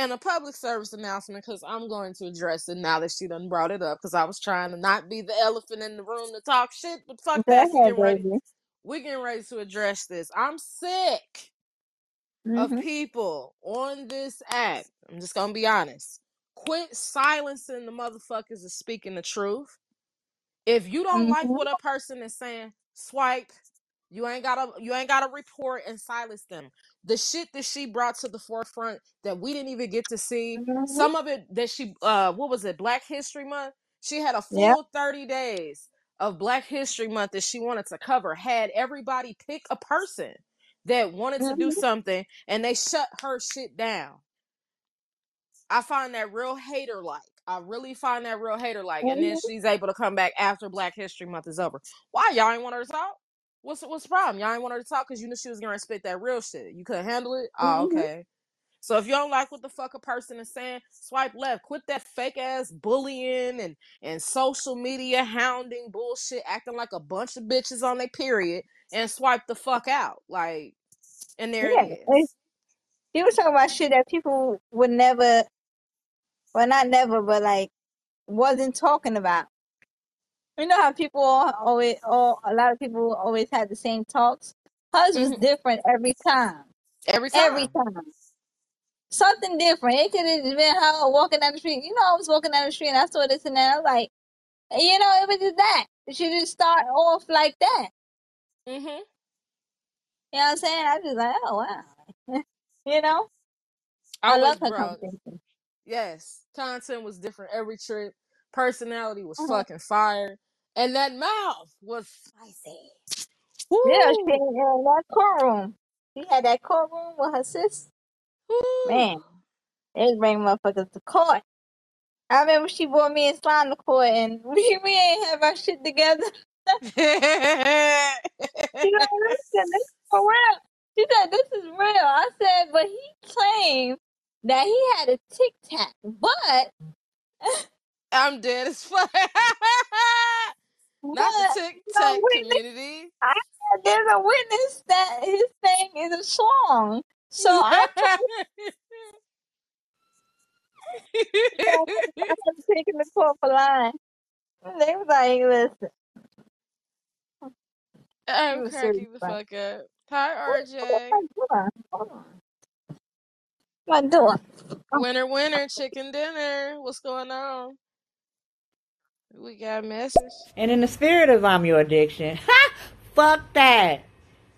Speaker 2: And a public service announcement because I'm going to address it now that she done brought it up because I was trying to not be the elephant in the room to talk shit, but fuck that. We
Speaker 1: ahead,
Speaker 2: getting ready.
Speaker 1: baby.
Speaker 2: We getting ready to address this. I'm sick of
Speaker 1: Mhm.
Speaker 2: people on this app. I'm just gonna be honest. Quit silencing the motherfuckers of speaking the truth. If you don't like
Speaker 1: Mhm.
Speaker 2: what a person is saying, swipe. You ain't gotta you ain't gotta report and silence them. The shit that she brought to the forefront that we didn't even get to see.
Speaker 1: Mhm.
Speaker 2: Some of it that she uh what was it, Black History Month? She had a full 30 days of Black History Month that she wanted to cover. Had everybody pick a person that wanted to do
Speaker 1: Mhm.
Speaker 2: something and they shut her shit down. I find that real hater like. I really find that real hater like. And then
Speaker 1: Mhm.
Speaker 2: she's able to come back after Black History Month is over. Why y'all ain't want her to talk? What's what's the problem? Y'all ain't want her to talk because you knew she was gonna spit that real shit. You couldn't handle it. Oh,
Speaker 1: Mhm.
Speaker 2: okay. So if you don't like what the fuck a person is saying, swipe left. Quit that fake ass bullying and and social media hounding bullshit, acting like a bunch of bitches on their period, and swipe the fuck out. Like, and there it
Speaker 1: Yeah. They-
Speaker 2: is.
Speaker 1: She was talking about shit that people would never, well, not never, but like wasn't talking about. You know how people always, all a lot of people always had the same talks. Hers was
Speaker 2: Mhm.
Speaker 1: different every time.
Speaker 2: Every time.
Speaker 1: Every
Speaker 2: time.
Speaker 1: Something different. It could have been her walking down the street. You know, I was walking down the street and I saw this and that. I was like, you know, it was just that. She just start off like that.
Speaker 2: Mm-hmm.
Speaker 1: You know what I'm saying? I just like, oh wow. you know?
Speaker 2: I
Speaker 1: I love her
Speaker 2: bro.
Speaker 1: conversation.
Speaker 2: Yes, content was different every trip. Personality was
Speaker 1: Mhm.
Speaker 2: fucking fire, and that mouth was spicy.
Speaker 1: Yeah, she
Speaker 2: Woo,
Speaker 1: in that courtroom. She had that courtroom with her sis.
Speaker 2: woo.
Speaker 1: Man, they bring motherfuckers to court. I remember she brought me and Slime to court and we, we ain't have our shit together. You know, listen, this is for real. She said, this is real. I said, but he claimed that he had a tic tac, but,
Speaker 2: I'm dead as fuck. Not the
Speaker 1: witness.
Speaker 2: community.
Speaker 1: I said, there's a witness that his thing is a song. So I told them I was taking the court for line. They was like, listen,
Speaker 2: I'm
Speaker 1: serious
Speaker 2: cracking the fuck up. Hi,
Speaker 1: What, what
Speaker 2: RJ.
Speaker 1: am I doing? Hold on. What am I doing?
Speaker 2: Winner, winner, chicken dinner. What's going on? We got a message.
Speaker 25: And in the spirit of I'm Your Addiction, ha! Fuck that!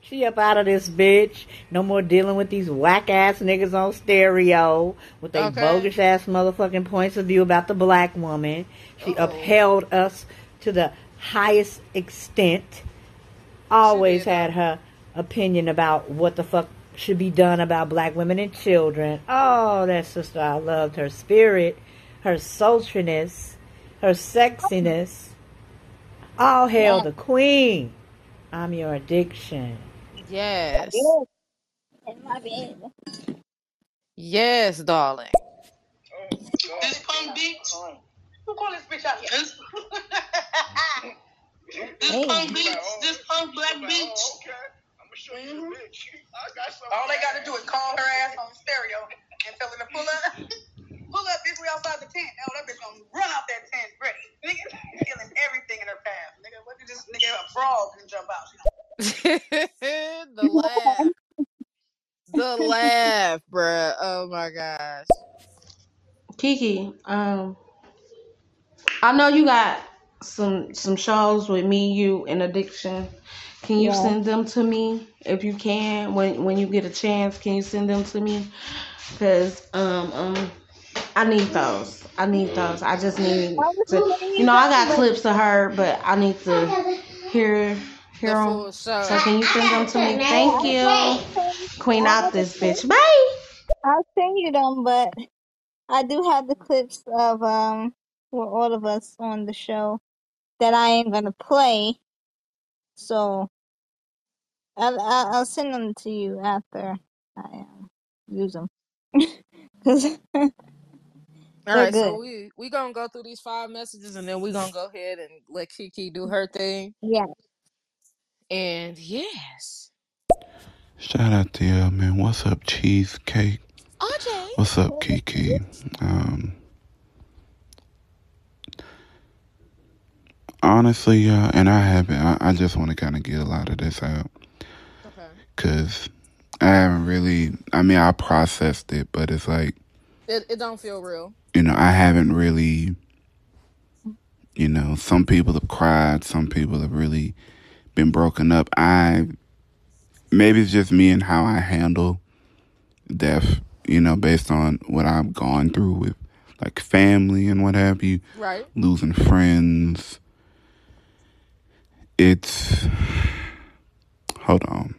Speaker 25: She up out of this bitch. No more dealing with these whack ass niggas on stereo with their
Speaker 2: Okay.
Speaker 25: bogus ass motherfucking points of view about the black woman. She
Speaker 2: Uh-oh.
Speaker 25: upheld us to the highest extent. Always had her opinion about what the fuck should be done about black women and children. Oh, that sister, I loved her spirit, her sultriness, her sexiness. All hail
Speaker 1: yeah.
Speaker 25: the queen. I'm your addiction.
Speaker 2: Yes.
Speaker 1: Yeah. In my bed.
Speaker 2: Yes, darling.
Speaker 26: This punk bitch. Who call this bitch out here? This, this
Speaker 1: Hey.
Speaker 26: punk bitch. This punk black bitch. Mhm. All they got to do is call her ass on the stereo and tell her to pull up. Pull up, bitch. We outside the tent. Oh, that bitch gonna run out that tent ready. Nigga, killing everything in her path. Nigga, what did this nigga a frog can jump out?
Speaker 2: the laugh. The laugh, bruh. Oh my gosh.
Speaker 12: Keke, um, I know you got some some shows with me, you, and addiction. Can you
Speaker 1: Yeah.
Speaker 12: send them to me if you can when when you get a chance? Can you send them to me? Cause um um I need those. I need those. I just need to. You
Speaker 1: you
Speaker 12: know, I got clips of her, but I need to hear hear them. So can you send them to me? Thank you, Queen. Out this bitch. Bye.
Speaker 1: I'll send you them, but I do have the clips of um with all of us on the show that I ain't gonna play. So I'll I'll, I'll send them to you after I um use them. Cause
Speaker 2: All
Speaker 1: They're
Speaker 2: right, so we we gonna go through these five messages and then we gonna go ahead and let Keke do her thing.
Speaker 1: Yeah.
Speaker 2: And yes,
Speaker 27: Shout out to you, man. What's up, Cheesecake?
Speaker 2: RJ.
Speaker 27: What's up, Keke? Um, honestly, uh, and I haven't, I, I just want to kind of get a lot of this out.
Speaker 2: Okay.
Speaker 27: Because I haven't really, I mean, I processed it, but it's like,
Speaker 2: It it don't feel real.
Speaker 27: You know, I haven't really, you know, some people have cried, some people have really been broken up. I, maybe it's just me and how I handle death, you know, based on what I've gone through with like family and what have you,
Speaker 2: Right.
Speaker 27: losing friends. It's, hold on.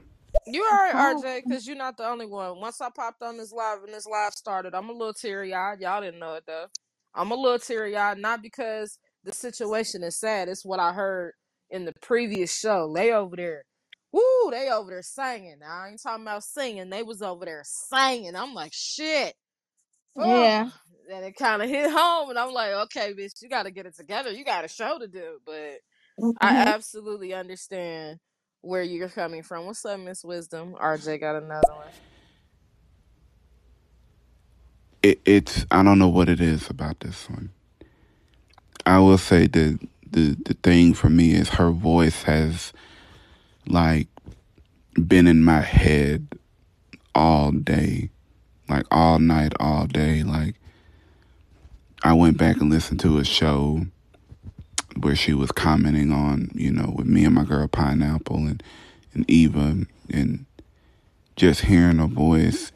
Speaker 2: You alright, RJ, because you're not the only one. Once I popped on this live and this live started, I'm a little teary eyed. Y'all didn't know it though. I'm a little teary eyed, not because the situation is sad. It's what I heard in the previous show. They over there, woo, they over there singing. I ain't talking about singing. They was over there singing. I'm like, shit.
Speaker 1: Yeah.
Speaker 2: Oh, and it kind of hit home, and I'm like, okay, bitch, you got to get it together. You got a show to do. But I
Speaker 1: hmm
Speaker 2: absolutely understand where you're coming from. What's up, Miss Wisdom? RJ got another one.
Speaker 27: It, it's, I don't know what it is about this one. I will say the, the, the thing for me is her voice has like been in my head all day, like all night, all day. Like I went back and listened to a show where she was commenting on, you know, with me and my girl Pineapple and, and Eva and just hearing her voice,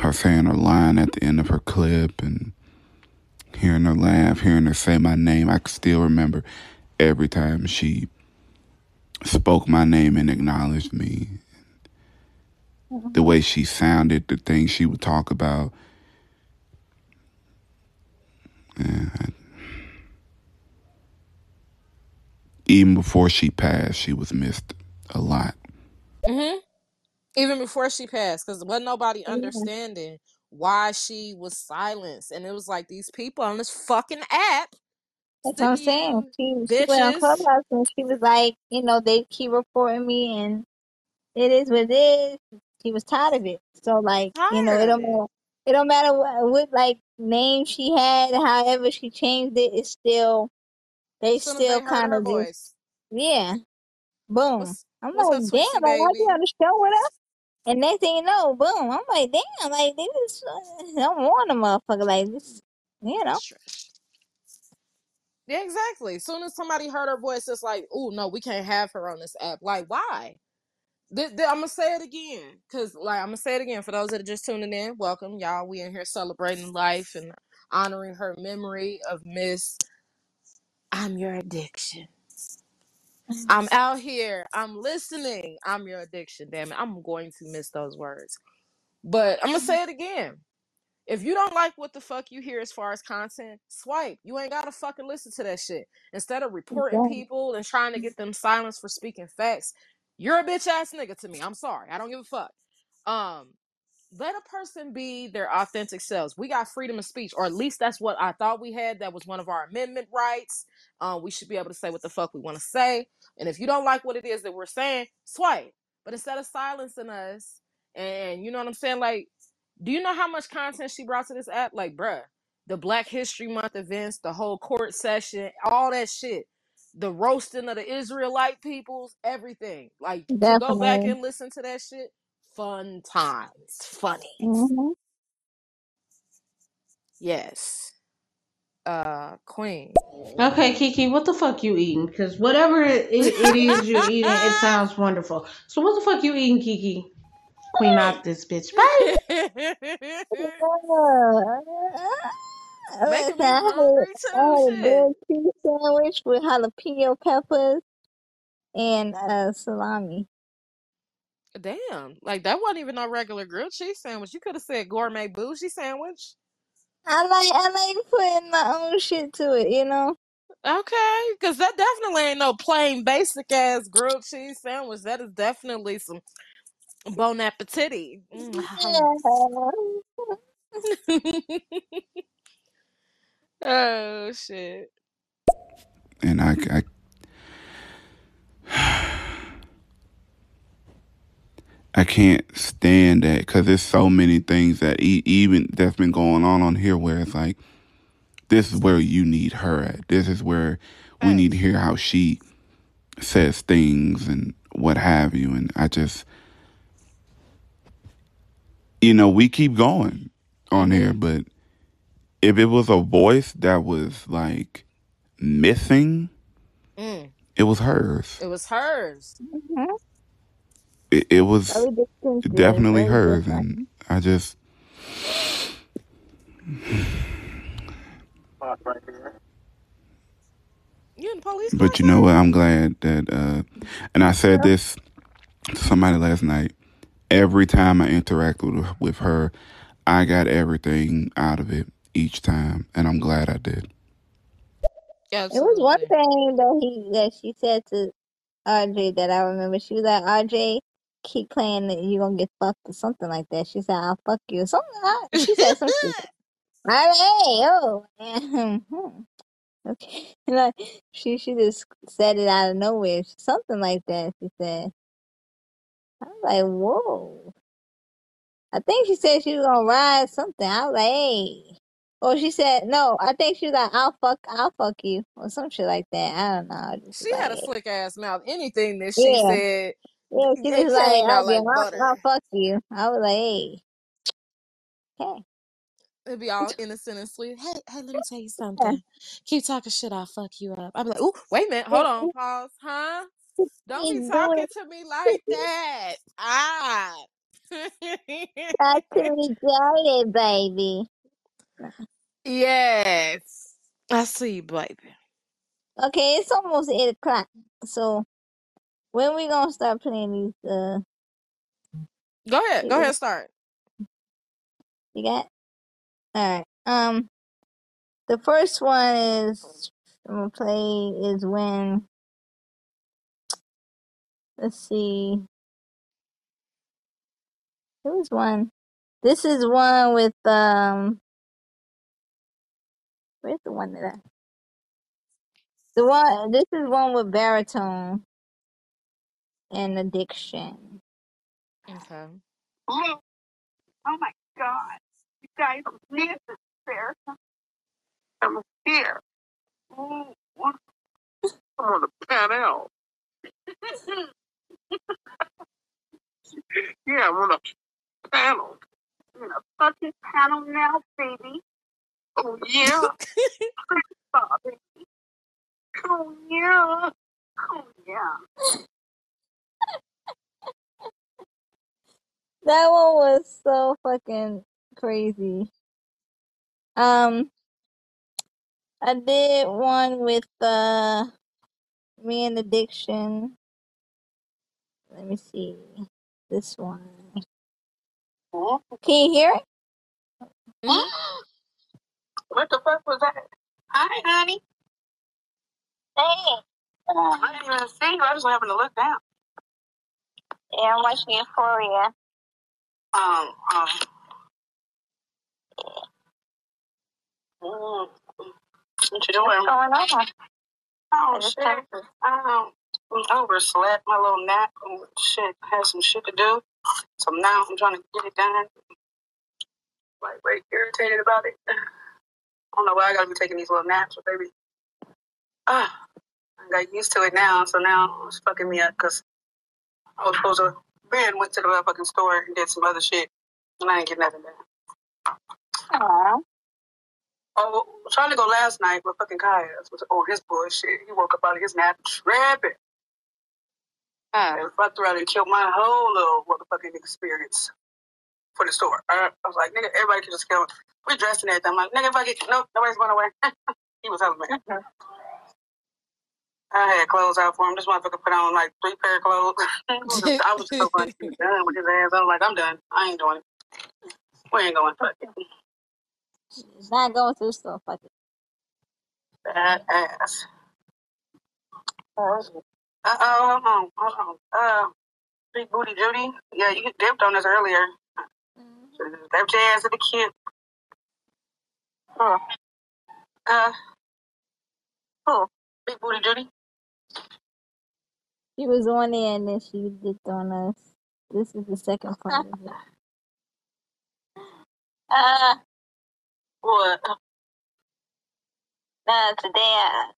Speaker 27: her saying her line at the end of her clip and hearing her laugh, hearing her say my name. I still remember every time she spoke my name and acknowledged me. The way she sounded, the things she would talk about. Yeah, I- even before she passed, she was missed a lot.
Speaker 2: hmm Even before she passed, because wasn't nobody
Speaker 1: Yeah.
Speaker 2: understanding why she was silenced, and it was like these people on this fucking app
Speaker 1: That's what I'm saying.
Speaker 2: you,
Speaker 1: She she went on
Speaker 2: bitches.
Speaker 1: Clubhouse and she was like, you know, they keep reporting me and it is what it is. She was tired of it. So like, you know, it
Speaker 2: Tired of
Speaker 1: don't
Speaker 2: it.
Speaker 1: matter. It don't matter what, what like name she had, however she changed it. It's still they
Speaker 2: As soon as
Speaker 1: still
Speaker 2: heard
Speaker 1: kind
Speaker 2: her
Speaker 1: of just
Speaker 2: voice,
Speaker 1: yeah, boom.
Speaker 2: what's
Speaker 1: I'm
Speaker 2: what's
Speaker 1: like,
Speaker 2: up,
Speaker 1: damn,
Speaker 2: Swissy
Speaker 1: like I be
Speaker 2: baby?
Speaker 1: on the show with her, and next thing you know, boom. I'm like, damn, like they just don't want a motherfucker like this, you know.
Speaker 2: Trash. Yeah, exactly. As soon as somebody heard her voice, it's like, oh no, we can't have her on this app. Like, why? I'm gonna say it again, cause like I'm gonna say it again for those that are just tuning in. Welcome, y'all. We in here celebrating life and honoring her memory of Miss. I'm your addiction. I'm out here. I'm listening. I'm your addiction. Damn it. I'm going to miss those words, but I'm gonna say it again. If you don't like what the fuck you hear as far as content, swipe. You ain't gotta fucking listen to that shit. Instead of reporting people and trying to get them silenced for speaking facts, you're a bitch ass nigga to me. I'm sorry. I don't give a fuck. Um, let a person be their authentic selves. We got freedom of speech, or at least that's what I thought we had. That was one of our amendment rights. Um, we should be able to say what the fuck we want to say. And if you don't like what it is that we're saying, swipe. But instead of silencing us, and you know what I'm saying, like, do you know how much content she brought to this app? Like, bruh, the Black History Month events, the whole court session, all that shit, the roasting of the Israelite peoples, everything. Like, to go back
Speaker 1: definitely.
Speaker 2: and listen to that shit Fun times. Funny.
Speaker 1: hmm
Speaker 2: Yes. Uh, Queen.
Speaker 12: Okay, Keke, what the fuck you eating? Because whatever it, it, it is you're eating, it sounds wonderful. So what the fuck you eating, Keke? Queen out this bitch. Bye.
Speaker 2: Making me
Speaker 1: I had,
Speaker 2: hungry
Speaker 1: I
Speaker 2: too.
Speaker 1: had a
Speaker 2: Shit.
Speaker 1: cheese sandwich with jalapeno peppers and uh, salami.
Speaker 2: Damn. Like that wasn't even no regular grilled cheese sandwich. You could have said gourmet bougie sandwich.
Speaker 1: I like I like putting my own shit to it, you know.
Speaker 2: Okay. Cause that definitely ain't no plain basic ass grilled cheese sandwich. That is definitely some bon appetit.
Speaker 1: Yeah. Mm-hmm.
Speaker 2: Oh shit.
Speaker 27: and I, I I can't stand that because there's so many things that e- even that's been going on on here where it's like, this is where you need her at. This is where we need to hear how she says things and what have you. And I just, you know, we keep going on here, but if it was a voice that was like missing,
Speaker 2: Mm.
Speaker 27: it was hers.
Speaker 2: It was hers.
Speaker 1: Mhm.
Speaker 27: It, it was definitely hers, and I just.
Speaker 2: You in the police?
Speaker 27: But you know what? I'm glad that, uh, and I said this to somebody last night. Every time I interact with with her, I got everything out of it each time, and I'm glad I did. Yes.
Speaker 1: It was one thing that he that she said to RJ that I remember. She was like, RJ, keep playing that you're gonna get fucked or something like that. She said, I'll fuck you something. I, she said some shit. I hey oh and, hmm, okay. Like she she just said it out of nowhere. Something like that. She said. I was like, whoa. I think she said she was gonna ride something. I was like, hey. Or she said no. I think she was like, "I'll fuck, I'll fuck you," or some shit like that. I don't know. I just
Speaker 2: She had a
Speaker 1: like,
Speaker 2: slick ass mouth. Anything that she
Speaker 1: yeah,
Speaker 2: said,
Speaker 1: yeah. She
Speaker 2: it
Speaker 1: was like,
Speaker 2: came
Speaker 1: "I'll,
Speaker 2: out
Speaker 1: yeah,
Speaker 2: like
Speaker 1: I'll, I'll
Speaker 2: butter.
Speaker 1: fuck you." I was like, "Hey, okay."
Speaker 2: It'd be all innocent and sweet. Hey, hey, let me tell you something. Keep talking shit, I'll fuck you up. I'd be like, ooh, wait a minute, hold on, pause, huh? Don't be
Speaker 1: He's doing
Speaker 2: talking to me like that. Ah.
Speaker 1: that to me, it, baby.
Speaker 2: yes. I see you, baby.
Speaker 1: Okay, it's almost eight o'clock. So when we gonna start playing these? Uh,
Speaker 2: Go ahead. Go ahead, start.
Speaker 1: you got? All right. Um, the first one is I'm gonna play is when. Let's see. There was one. This is one with um. Where's the one that I? The one. This is one with baritone and addiction.
Speaker 2: Okay.
Speaker 26: Oh, oh my God. You guys need this fair. I'm here. Oh, what? I want to pan out. yeah, I want a panel. I'm gonna fucking panel now, baby. Oh yeah. Bobby. Oh yeah. Oh yeah.
Speaker 1: That one was so fucking crazy. Um, I did one with uh me and addiction. Let me see this one. Can you hear it?
Speaker 26: What the fuck was that? Hi, honey. Hey. Oh, I didn't even see you. I just happened to look down.
Speaker 1: Yeah, I'm watching Euphoria.
Speaker 26: Um, um. mm, What you doing?
Speaker 1: What's going on?
Speaker 26: Oh shit. Um, I overslept my little nap and shit. Had some shit to do. So now I'm trying to get it done. Like, wait, irritated about it. I don't know why I gotta be taking these little naps, but baby, ah, I got used to it now. So now it's fucking me up because I was supposed to. Ben went to the motherfucking store and did some other shit, and I didn't get nothing done.
Speaker 1: Aww.
Speaker 26: Oh, tried to go last night, but fucking Kaya was on oh, his bullshit. He woke up out of his nap tripping. And fucked around and killed my whole little motherfucking experience for the store. I, I was like, nigga, everybody can just kill. We dressed and everything. I'm like, nigga, fuck it. Nope, nobody's going away. he was telling me. I had clothes out for him. This motherfucker put on like three pair of clothes. I was just, so funny. Done with his ass. I was like, I'm done. I ain't doing it. We ain't going. Fuck it.
Speaker 1: It's not going through stuff like it.
Speaker 26: That ass. Uh oh, hold on, hold on. Uh, big booty Judy. Yeah, you dipped on this earlier. Dipped your ass at the kid. Huh.
Speaker 28: Uh, who? Big Booty Judy.
Speaker 1: She was on there and then she dipped on us. This is the second part of it.
Speaker 28: Uh, what?
Speaker 1: Now today I,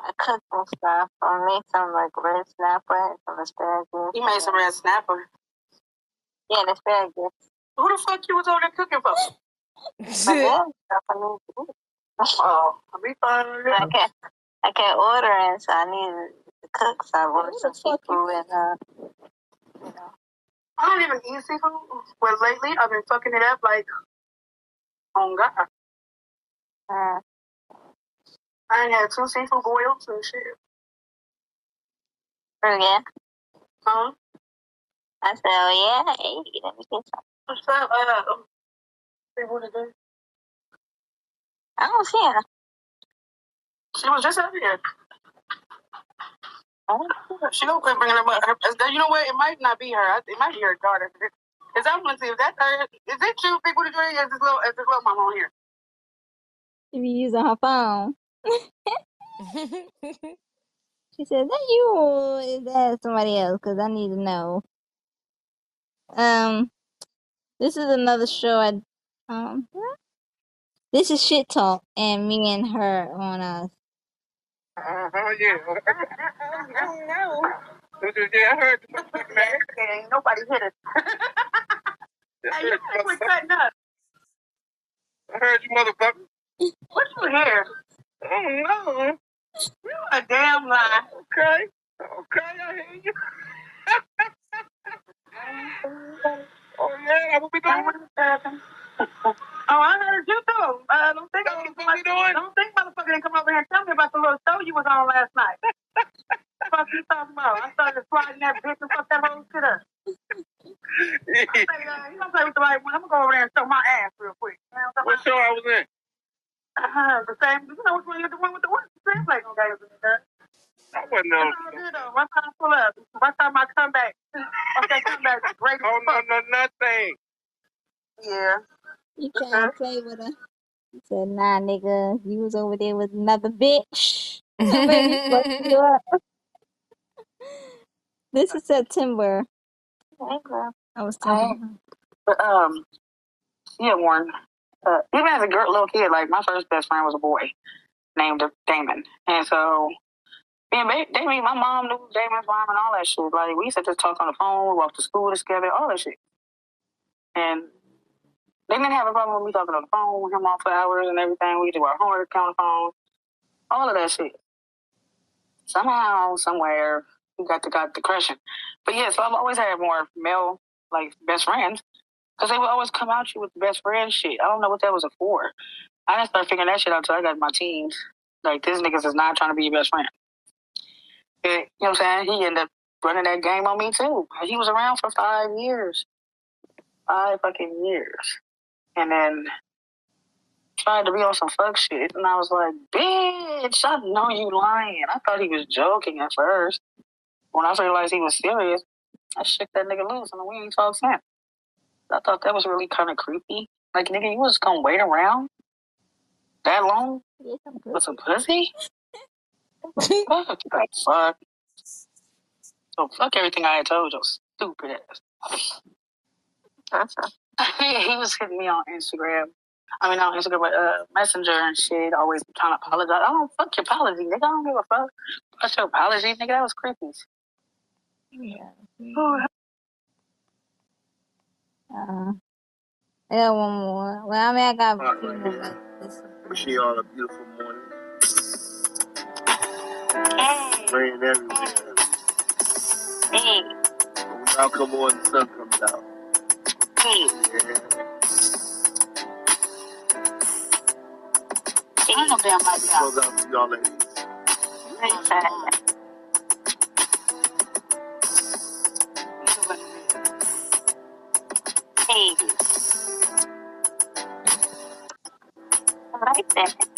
Speaker 1: I cooked some stuff. I made some like red snapper and some asparagus.
Speaker 28: You made some red snapper.
Speaker 1: Yeah, and asparagus.
Speaker 28: Who the fuck you was over there cooking for?
Speaker 1: My dad stuff I need to do.
Speaker 28: Oh, I'll be fine with
Speaker 1: I
Speaker 28: that.
Speaker 1: can't I can't order and so I needed to cook so I some seafood and uh you know.
Speaker 28: I don't even eat seafood, but lately I've been fucking it up like, oh God.
Speaker 1: Uh,
Speaker 28: I ain't had two seafood boils and shit.
Speaker 1: Oh yeah.
Speaker 28: Huh?
Speaker 1: I said, Oh yeah, hey, let me get some.
Speaker 28: What's up? Uh,
Speaker 1: I don't see her.
Speaker 28: She was just up here. She don't quit bringing her up. Her- You know what? It might not be her. I- It might be her daughter. Cause I want to see if that's her. Is it you, Big Booty Judy? Or is this little, is this little mama on here?
Speaker 1: She be using her phone. She said, that you or is that somebody else? Because I need to know. Um, this is another show I, um, this is Shit Talk, and me and her on us.
Speaker 28: Uh, oh yeah. I don't know. Yeah, I heard. Man, ain't nobody hit us. hey, you we're cutting? I heard you, motherfucker. What you hear? I don't know. You a damn lie. Okay. Okay, I hear you. oh yeah, what we doing? Oh, I heard you too. Uh, don't think That's what we doing. Don't think motherfucker didn't come over here and tell me about the little show you was on last night. What you talking about? I started sliding that bitch and fuck that whole shit up. I say, uh, you don't play with the right one. I'm gonna go over there and show my ass real quick. What show I was in? Uh, the same. You know which one you're the one with the one? The same like on there. I wasn't on. It's all good though. One time I pull up. One time I come back. Okay, come back. Great. Oh no, no, nothing. Yeah.
Speaker 1: You trying to play with her? He said, nah, nigga, you was over there with another bitch. Fuck you up. This is September.
Speaker 28: Girl.
Speaker 1: I was
Speaker 28: Hey.
Speaker 1: talking.
Speaker 28: But um, yeah, Warren. Uh, even as a girl, little kid, like my first best friend was a boy named Damon, and so me and Ba- Damon, my mom knew Damon's mom and all that shit. Like we used to just talk on the phone, walk to school together, all that shit. And they didn't have a problem with me talking on the phone with him all for hours and everything. We do our homework on the phone, all of that shit. Somehow, somewhere, we got the got the crushing. But yeah, so I've always had more male like best friends because they would always come out you with the best friend shit. I don't know what that was for. I didn't start figuring that shit out until I got my teens. Like this niggas is not trying to be your best friend. You know what I'm saying? He ended up running that game on me too. He was around for five years, five fucking years, and then tried to be on some fuck shit. And I was like, bitch, I know you lying. I thought he was joking at first. When I realized he was serious, I shook that nigga loose and we ain't talked since. I thought that was really kind of creepy. Like, nigga, you was gonna wait around that long with some pussy? fuck, like, fuck. So fuck everything I had told you, stupid ass. he was hitting me on Instagram. I mean, on Instagram, but uh, Messenger and shit. Always trying to apologize. I don't fuck your apology, nigga. I don't give a fuck. Fuck your apology, nigga. That was creepy.
Speaker 1: Yeah.
Speaker 28: Oh,
Speaker 1: Uh, I got one more. Well, I mean, I got a few more.
Speaker 29: Wish you all a beautiful morning. Rain everywhere. When we all come on, the sun comes out.
Speaker 28: I know damn like that.
Speaker 29: Goes out to y'all ladies.
Speaker 28: Hey. Right there.
Speaker 1: Yeah.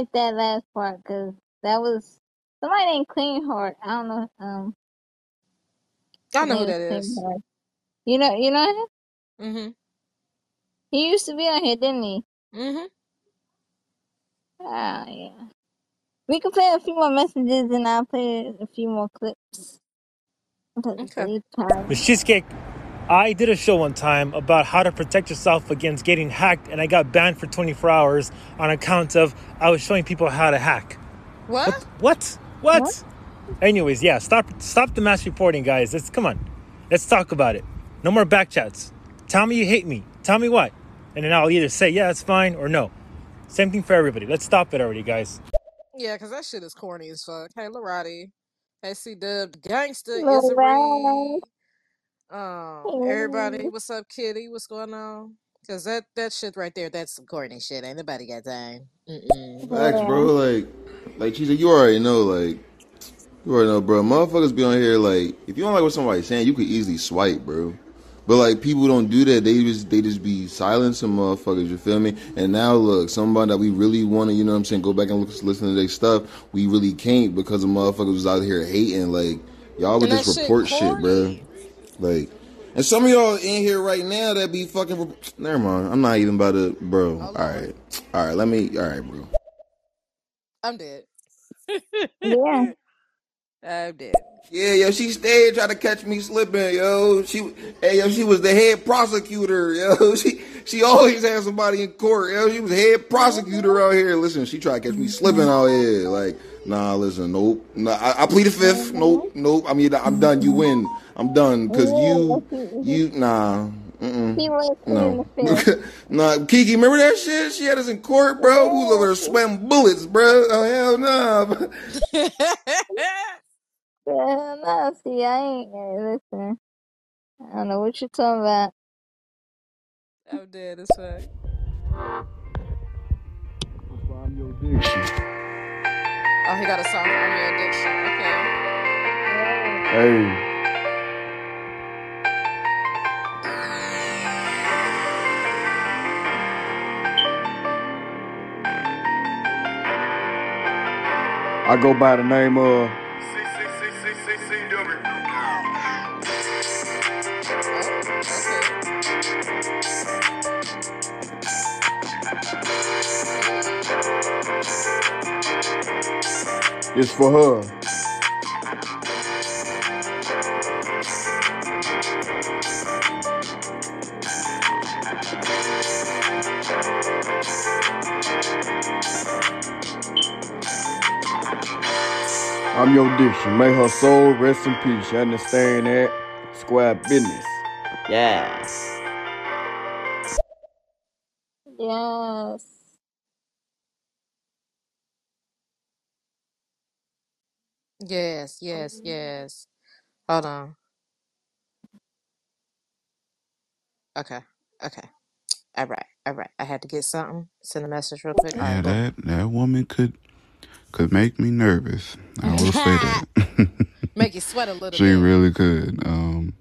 Speaker 1: Like that last part because that was somebody named Clean Heart. I don't know. Um,
Speaker 2: I know who
Speaker 1: name is
Speaker 2: that
Speaker 1: Clean
Speaker 2: is.
Speaker 1: Heart. You know, you know him?
Speaker 2: Mhm.
Speaker 1: He used to be on here, didn't he?
Speaker 2: Mhm.
Speaker 1: Ah, yeah. We can play a few more messages and I'll play a few more clips. Because it's
Speaker 2: Okay.
Speaker 1: really tired.
Speaker 21: Miss Cheesecake, I did a show one time about how to protect yourself against getting hacked, and I got banned for 24 hours on account of I was showing people how to hack.
Speaker 2: What?
Speaker 21: What? What? Anyways, yeah, stop stop the mass reporting, guys. Let's come on. Let's talk about it. No more back chats. Tell me you hate me. Tell me what. And then I'll either say, yeah, it's fine, or no. Same thing for everybody. Let's stop it already, guys.
Speaker 2: Yeah, because that shit is corny as fuck. Hey, Lorati. Hey, C Dub, Gangsta,
Speaker 1: Alright.
Speaker 2: Izzery. Um, everybody, what's up, Kitty? What's going on? Cause that that shit right there, that's some corny shit. Ain't nobody got time. Mm-mm.
Speaker 7: Facts,
Speaker 1: Yeah.
Speaker 7: bro. Like, like she said, you already know. Like, you already know, bro. Motherfuckers be on here. Like, if you don't like what somebody's saying, you could easily swipe, bro. But like, people don't do that. They just they just be silencing motherfuckers. You feel me? And now look, somebody that we really want to, you know what I'm saying, go back and look, listen to their stuff. We really can't because the motherfuckers was out here hating. Like, y'all would
Speaker 2: And that
Speaker 7: just
Speaker 2: shit
Speaker 7: report shit, bro.
Speaker 2: corny.
Speaker 7: Like, and some of y'all in here right now that be fucking. Never mind. I'm not even about to, bro.
Speaker 2: Oh
Speaker 7: All
Speaker 2: Lord,
Speaker 7: right, all right. Let me. All right, bro.
Speaker 2: I'm dead.
Speaker 1: Yeah.
Speaker 2: I'm dead.
Speaker 7: Yeah, yo, she stayed trying to catch me slipping, yo. She, hey, yo, she was the head prosecutor, yo. She, she always had somebody in court, yo. She was head prosecutor out here. Listen, she tried to catch me slipping out here. Like, nah, listen, nope. Nah, I, I plead the fifth. Nope, nope. I mean, I'm done. You win. I'm done because you, you, nah, mm-mm.
Speaker 1: He was in
Speaker 7: No.
Speaker 1: the film.
Speaker 7: nah, Keke, remember that shit? She had us in court, bro. We was over there sweating bullets, bro. Oh, hell no. nah.
Speaker 1: Yeah, no, see, I ain't, eh, listen. I don't know what you're talking about.
Speaker 2: I'm dead as fuck. Oh, he got a song for I'm Your Addiction. Okay.
Speaker 7: Hey.
Speaker 30: I go by the name of it's for her. I'm your diction. May her soul rest in peace. You understand that? Square business. Yes.
Speaker 1: Yes.
Speaker 2: Yes, yes, mm-hmm. yes. Hold on. Okay. Okay. All right. All right. I had to get something. Send a message real quick. All
Speaker 27: Yeah,
Speaker 2: right, boom.
Speaker 27: that that woman could could make me nervous. I will say that.
Speaker 2: Make you sweat a little
Speaker 27: she
Speaker 2: bit.
Speaker 27: really could. Um,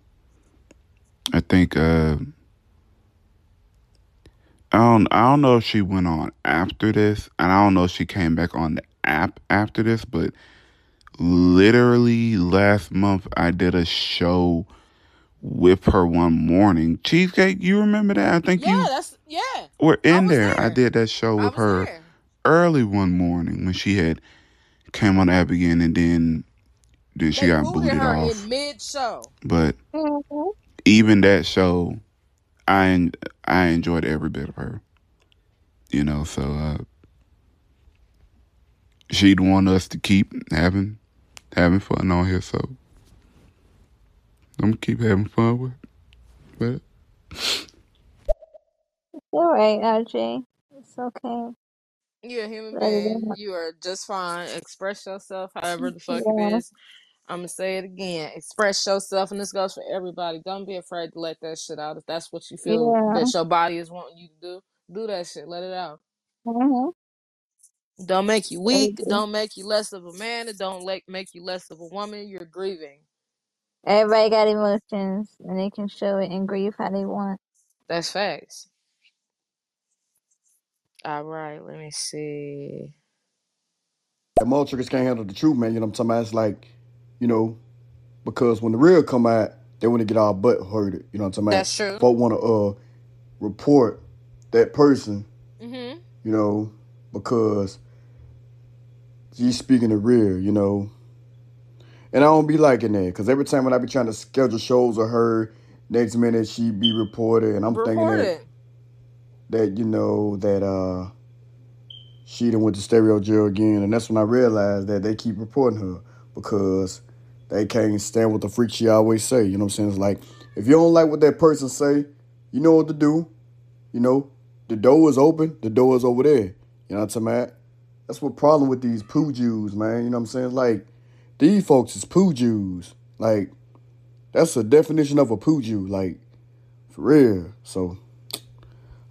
Speaker 27: I think uh, I don't I don't know if she went on after this, and I don't know if she came back on the app after this, but literally last month I did a show with her one morning. Cheesecake, you remember that? I think
Speaker 2: Yeah,
Speaker 27: you
Speaker 2: that's yeah.
Speaker 27: were in
Speaker 2: was
Speaker 27: there. I did that show with her
Speaker 2: there.
Speaker 27: Early one morning when she had came on the app again, and then then she
Speaker 2: They
Speaker 27: got
Speaker 2: booted
Speaker 27: booted
Speaker 2: her
Speaker 27: off.
Speaker 2: mid show.
Speaker 27: But
Speaker 1: Mhm.
Speaker 27: even that show, I I enjoyed every bit of her. You know, so uh, she'd want us to keep having having fun on here. So I'm gonna keep having fun with with it.
Speaker 1: It's alright, RJ. It's okay.
Speaker 2: You're a human being. You are just fine. Express yourself however the fuck it
Speaker 1: Yeah.
Speaker 2: is. I'm gonna say it again. Express yourself, and this goes for everybody. Don't be afraid to let that shit out. If that's what you feel
Speaker 1: Yeah.
Speaker 2: that your body is wanting you to do, do that shit. Let it out.
Speaker 1: Mm-hmm.
Speaker 2: Don't make you weak. Don't make you less of a man. It don't like make you less of a woman. You're grieving.
Speaker 1: Everybody got emotions and they can show it and grieve how they want.
Speaker 2: That's facts. All right, let me see.
Speaker 30: The motherfuckers can't handle the truth, man. You know what I'm talking about? It's like, you know, because when the real come out, they want to get all butt hurted. You know what I'm talking about?
Speaker 2: That's true.
Speaker 30: Folk want to uh report that person,
Speaker 2: Mhm.
Speaker 30: you know, because she's speaking the real, you know. And I don't be liking that because every time when I be trying to schedule shows of her, next minute she be reported, and I'm thinking that. That you know that uh she done went to stereo jail again, and that's when I realized that they keep reporting her because they can't stand what the freak she always say. You know what I'm saying? It's like if you don't like what that person say, you know what to do. You know, the door is open, the door is over there. You know what I'm saying? That's what problem with these poo Jews, man. You know what I'm saying? Like these folks is poo Jews. Like that's the definition of a poo Jew. Like for real. So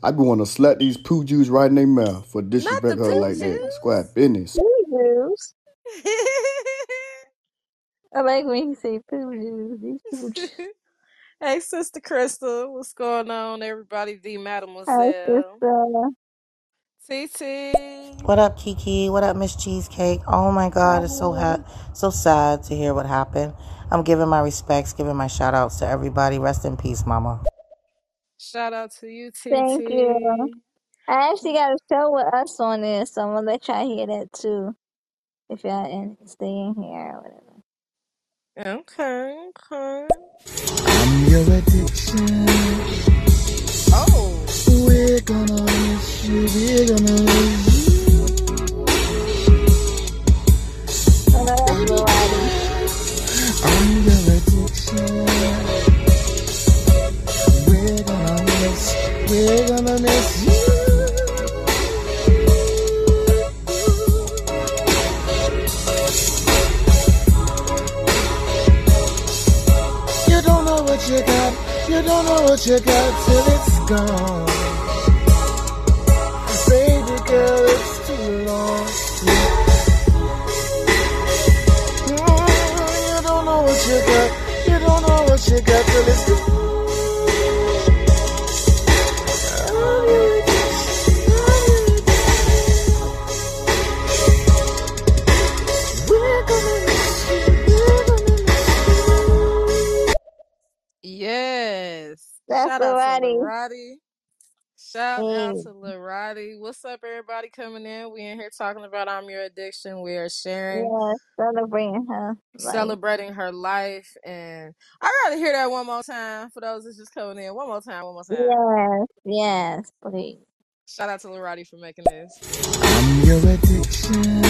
Speaker 30: I be want to slap these poo Jews right in their mouth for
Speaker 2: Not the
Speaker 30: disrespect her
Speaker 2: poo
Speaker 30: like that.
Speaker 2: Jews.
Speaker 30: Squad business.
Speaker 1: Poo Jews. I like when you say poo Jews. These poo Jews.
Speaker 2: hey, Sister Crystal, what's going on, everybody? The
Speaker 1: Hi,
Speaker 2: Mademoiselle.
Speaker 1: sister.
Speaker 2: TT.
Speaker 31: What up, Keke? What up, Miss Cheesecake? Oh my God, it's so
Speaker 1: Hi.
Speaker 31: ha- so sad to hear what happened. I'm giving my respects, giving my shout outs to everybody. Rest in peace, Mama.
Speaker 2: Shout out to you,
Speaker 1: Thank you.
Speaker 2: TT.
Speaker 1: I actually got a show with us on there, so I'm gonna let y'all hear that too. If y'all in, stay in here or whatever.
Speaker 2: Okay, okay.
Speaker 29: I'm your addiction.
Speaker 2: Oh.
Speaker 29: We're gonna miss you. We're gonna lose you.
Speaker 1: That's Lorati.
Speaker 29: I'm your addiction. We're gonna miss you. You don't know what you got. You don't know what you got till it's gone. Baby girl, it's too long. Mm, You don't know what you got. You don't know what you got till it's gone.
Speaker 2: Yes.
Speaker 1: That's
Speaker 2: Shout out to
Speaker 1: Lorati.
Speaker 2: Lorati. Shout out
Speaker 1: Hey,
Speaker 2: to Lorati. What's up, everybody coming in? We in here talking about I'm Your Addiction. We are sharing,
Speaker 1: yeah, celebrating her life.
Speaker 2: celebrating her life. And I gotta hear that one more time for those that's just coming in. One more time, one more time.
Speaker 1: Yes, yes, please.
Speaker 2: Shout out to Lorati for making this.
Speaker 29: I'm your addiction.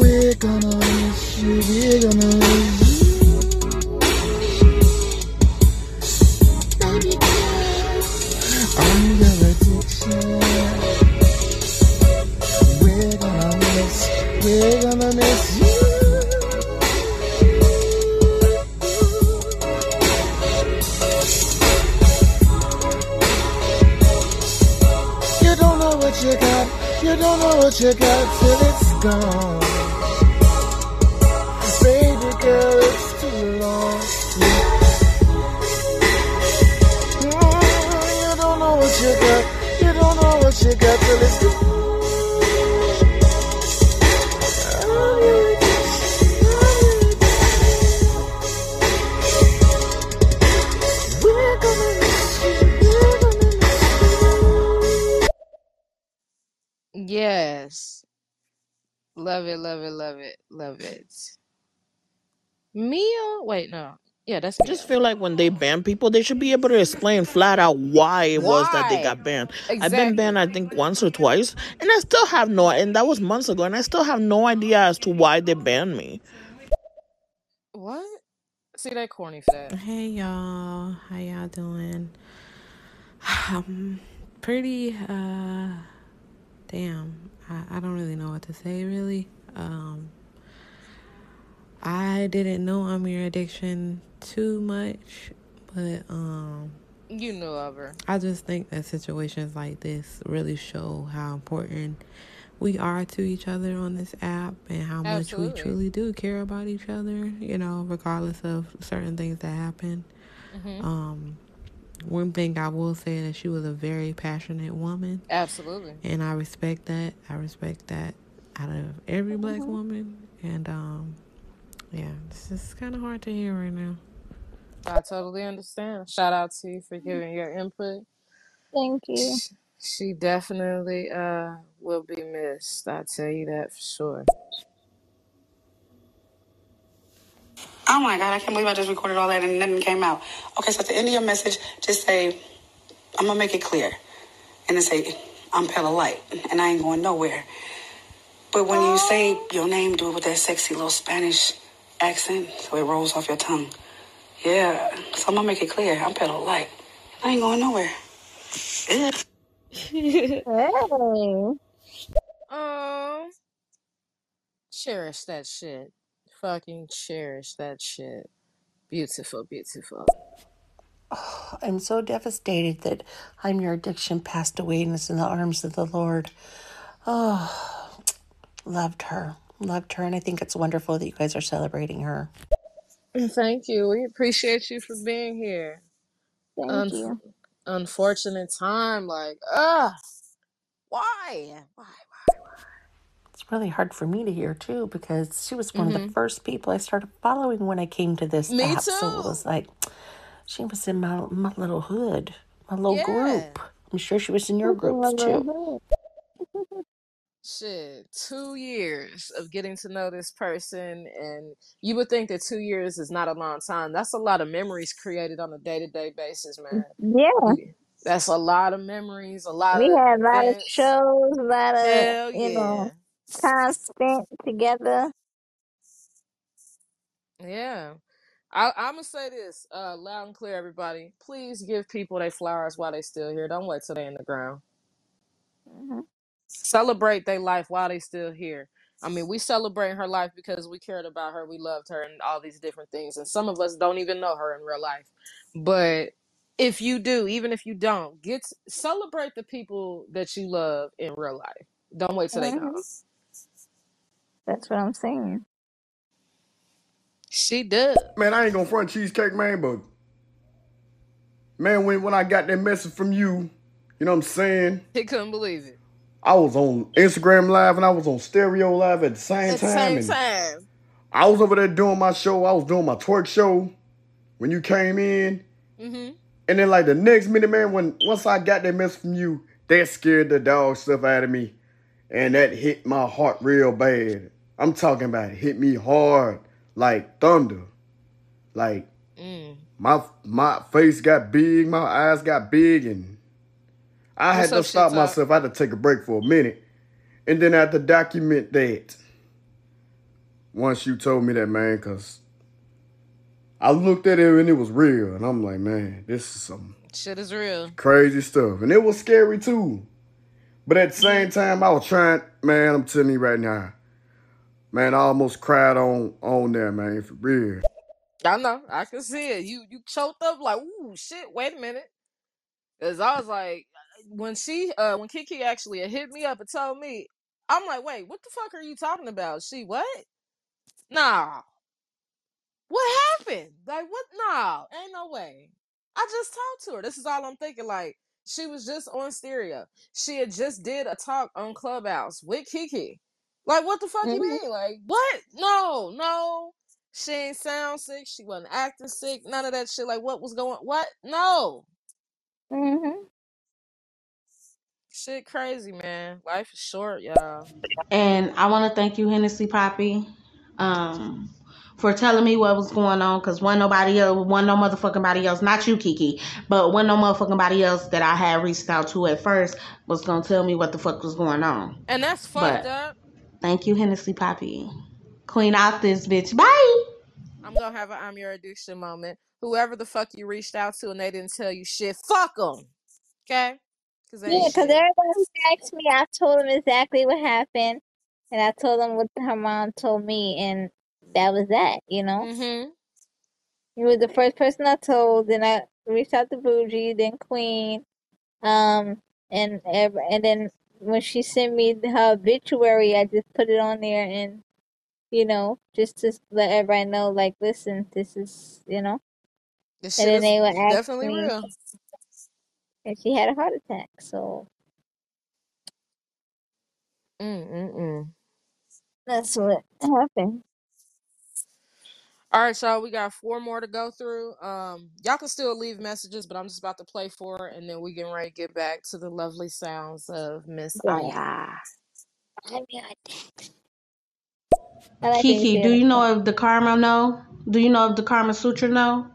Speaker 29: We're gonna miss you. We're gonna lose you. We're gonna miss you. You don't know what you got. You don't know what you got till it's gone. Baby girl, it's too long. Mm, You don't know what you got. You don't know what you got till it's gone.
Speaker 2: Yes. Love it, love it, love it, love it. Mia? Wait, no. Yeah, that's
Speaker 17: I just
Speaker 2: Mia.
Speaker 17: feel like when they ban people, they should be able to explain flat out why it was that they
Speaker 2: Why?
Speaker 17: got banned. I've been banned,
Speaker 2: Exactly.
Speaker 17: I think, once or twice, and I still have no, and that was months ago, and I still have no idea as to why they banned me.
Speaker 2: What? See, they corny for that.
Speaker 32: Hey y'all, how y'all doing? Um, pretty. Uh, damn. I, I don't really know what to say. Really. Um, I didn't know I'm your addiction too much, but um,
Speaker 2: You knew of her.
Speaker 32: I just think that situations like this really show how important we are to each other on this app and how much we truly do care about each other, you know, regardless of certain things that happen.
Speaker 2: Mhm.
Speaker 32: Um, one thing I will say that she was a very passionate woman,
Speaker 2: Absolutely.
Speaker 32: and I respect that. I respect that out of every black
Speaker 1: Mhm.
Speaker 32: woman, and um, yeah, this is kind of hard to hear right now.
Speaker 2: I totally understand. Shout out to you for giving your input.
Speaker 1: Thank you.
Speaker 2: She definitely uh will be missed. I tell you that for sure.
Speaker 26: Oh my God, I can't believe I just recorded all that and nothing came out. Okay, so at the end of your message, just say, I'm gonna make it clear. And then say, I'm Pella Light and I ain't going nowhere. But when you say your name, do it with that sexy little Spanish accent so it rolls off your tongue. Yeah, so I'm gonna make it clear. I'm Pella Light. I ain't going nowhere. Yeah.
Speaker 1: Hey.
Speaker 2: Oh, cherish that shit. Fucking cherish that shit. Beautiful, beautiful.
Speaker 31: I'm so devastated that I'm Your Addiction passed away and is in the arms of the Lord. Oh, loved her. Loved her. And I think it's wonderful that you guys are celebrating her.
Speaker 2: Thank you. We appreciate you for being here.
Speaker 1: Thank
Speaker 2: Unf
Speaker 1: you.
Speaker 2: unfortunate time, like, ah, why? Why?
Speaker 31: It's really hard for me to hear too because she was one of the
Speaker 2: Mm-hmm.
Speaker 31: first people I started following when I came to this
Speaker 2: Me
Speaker 31: app. So it was like, she was in my, my little hood, my little
Speaker 2: Yeah.
Speaker 31: group. I'm sure she was in your groups too.
Speaker 2: Shit, two years of getting to know this person, and you would think that two years is not a long time. That's a lot of memories created on a day to day basis, man.
Speaker 1: Yeah.
Speaker 2: That's a lot of memories, a lot
Speaker 1: We
Speaker 2: of
Speaker 1: had a lot of shows, a lot of,
Speaker 2: Hell
Speaker 1: you know,
Speaker 2: yeah.
Speaker 1: Time spent together.
Speaker 2: Yeah. I, I'm gonna say this uh, loud and clear, everybody. Please give people their flowers while they still here. Don't wait till they in the ground.
Speaker 1: hmm
Speaker 2: Celebrate their life while they still here. I mean, we celebrate her life because we cared about her, we loved her, and all these different things. And some of us don't even know her in real life. But if you do, even if you don't, get celebrate the people that you love in real life. Don't wait till they
Speaker 1: hmm
Speaker 2: gone.
Speaker 1: That's what I'm saying.
Speaker 2: She does.
Speaker 30: Man, I ain't gonna front cheesecake, man, but man, when when I got that message from you, you know what I'm saying?
Speaker 2: He couldn't believe it.
Speaker 30: I was on Instagram Live and I was on Stereo Live at the same time.
Speaker 2: At the
Speaker 30: time,
Speaker 2: same
Speaker 30: and
Speaker 2: time.
Speaker 30: I was over there doing my show. I was doing my twerk show when you came in,
Speaker 2: Mm-hmm.
Speaker 30: and then like the next minute, man, when once I got that message from you, that scared the dog stuff out of me, and that hit my heart real bad. I'm talking about hit me hard like thunder, like
Speaker 2: Mm.
Speaker 30: my my face got big, my eyes got big, and I
Speaker 2: What's
Speaker 30: had to stop myself. I had to take a break for a minute, and then I had to document that. Once you told me that, man, cause I looked at it and it was real, and I'm like, man, this is some
Speaker 2: Shit is real.
Speaker 30: crazy stuff, and it was scary too. But at the same time, I was trying, man. I'm telling you right now, man, I almost cried on on there, man, for real.
Speaker 2: I know. I can see it. You you choked up like, ooh, shit. Wait a minute. Cause I was like, when she, uh, when Keke actually hit me up and told me, I'm like, wait, what the fuck are you talking about? She what? Nah. What happened? Like what? Nah, ain't no way. I just talked to her. This is all I'm thinking. Like she was just on stereo. She had just did a talk on Clubhouse with Keke. Like what the fuck you
Speaker 1: hmm
Speaker 2: mean? Like what? No, no. She ain't sound sick. She wasn't acting sick. None of that shit. Like what was going? What? No.
Speaker 1: hmm
Speaker 2: Shit crazy, man. Life is short, y'all.
Speaker 12: And I want to thank you, Hennessy Poppy, um, for telling me what was going on. Cause one nobody else, one no motherfucking body else, not you, Keke, but one no motherfucking body else that I had reached out to at first was gonna tell me what the fuck was going on.
Speaker 2: And that's fucked
Speaker 12: But
Speaker 2: up.
Speaker 12: Thank you, Hennessy Poppy. Queen out this bitch. Bye.
Speaker 2: I'm gonna have an I'm your addiction moment. Whoever the fuck you reached out to and they didn't tell you shit, fuck them. Okay? Cause they
Speaker 1: Yeah, because
Speaker 2: shit.
Speaker 1: everyone asked me, I told them exactly what happened, and I told them what her mom told me, and that was that. You know,
Speaker 2: Mm-hmm.
Speaker 1: you were the first person I told. Then I reached out to Bougie, then Queen, um, and ev- and then when she sent me her obituary, I just put it on there, and you know, just to let everybody know, like, listen, this is, you know,
Speaker 2: This
Speaker 1: and then they would ask
Speaker 2: definitely
Speaker 1: me,
Speaker 2: real.
Speaker 1: and she had a heart attack. So
Speaker 2: Mm mm mm.
Speaker 1: that's what happened.
Speaker 2: All right, y'all. We got four more to go through. Um, y'all can still leave messages, but I'm just about to play four, and then we getting ready to get back to the lovely sounds of Miss
Speaker 1: Yeah.
Speaker 2: Aya.
Speaker 1: I mean, I I like things
Speaker 12: Keke, do
Speaker 1: being
Speaker 12: you know if the Karma know? Do you know if the Karma Sutra know?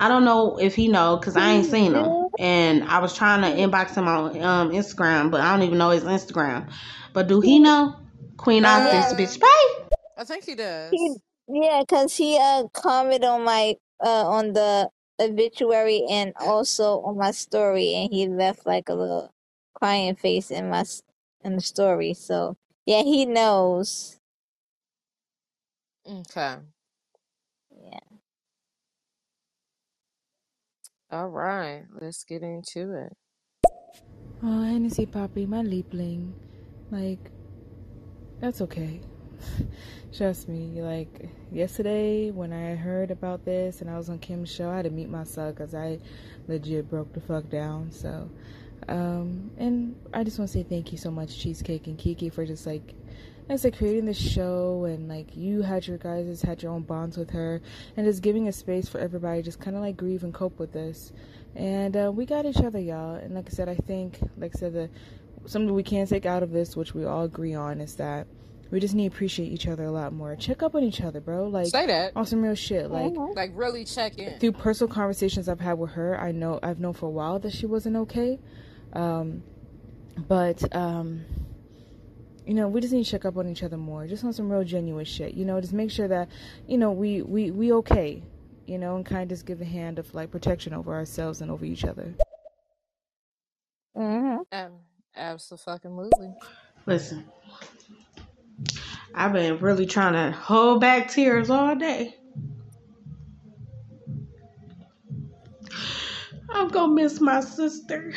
Speaker 12: I don't know if he know because I ain't seen him, and I was trying to inbox him on um, Instagram, but I don't even know his Instagram. But do he know? Queen off this
Speaker 2: Uh,
Speaker 12: bitch pay.
Speaker 2: I think he
Speaker 1: He,
Speaker 2: does.
Speaker 1: Yeah, cause he uh commented on my uh on the obituary and also on my story, and he left like a little crying face in my s- in the story. So yeah, he knows.
Speaker 2: Okay.
Speaker 1: Yeah.
Speaker 2: All right. Let's get into it.
Speaker 4: Oh, Hennessy Poppy, my Liebling. Like, that's okay. Trust me. Like, yesterday when I heard about this and I was on Kim's show, I had to meet myself because I legit broke the fuck down. So, um, and I just want to say thank you so much, Cheesecake and Keke, for just like, as like creating this show and like you had your guys had your own bonds with her and just giving a space for everybody just kind of like grieve and cope with this. And uh, we got each other, y'all. And like I said, I think, like I said, the something we can take out of this, which we all agree on, is that we just need to appreciate each other a lot more. Check up on each other, bro. Like
Speaker 2: Say that.
Speaker 4: on some real shit. Like
Speaker 2: Like really check in.
Speaker 4: through personal conversations I've had with her, I know I've known for a while that she wasn't okay. Um, but um, you know, we just need to check up on each other more, just on some real genuine shit. You know, just make sure that you know we we we okay. You know, and kind of just give a hand of like protection over ourselves and over each other.
Speaker 1: Mm-hmm.
Speaker 2: Um, absolutely.
Speaker 12: Listen, I've been really trying to hold back tears all day. I'm gonna miss my sister.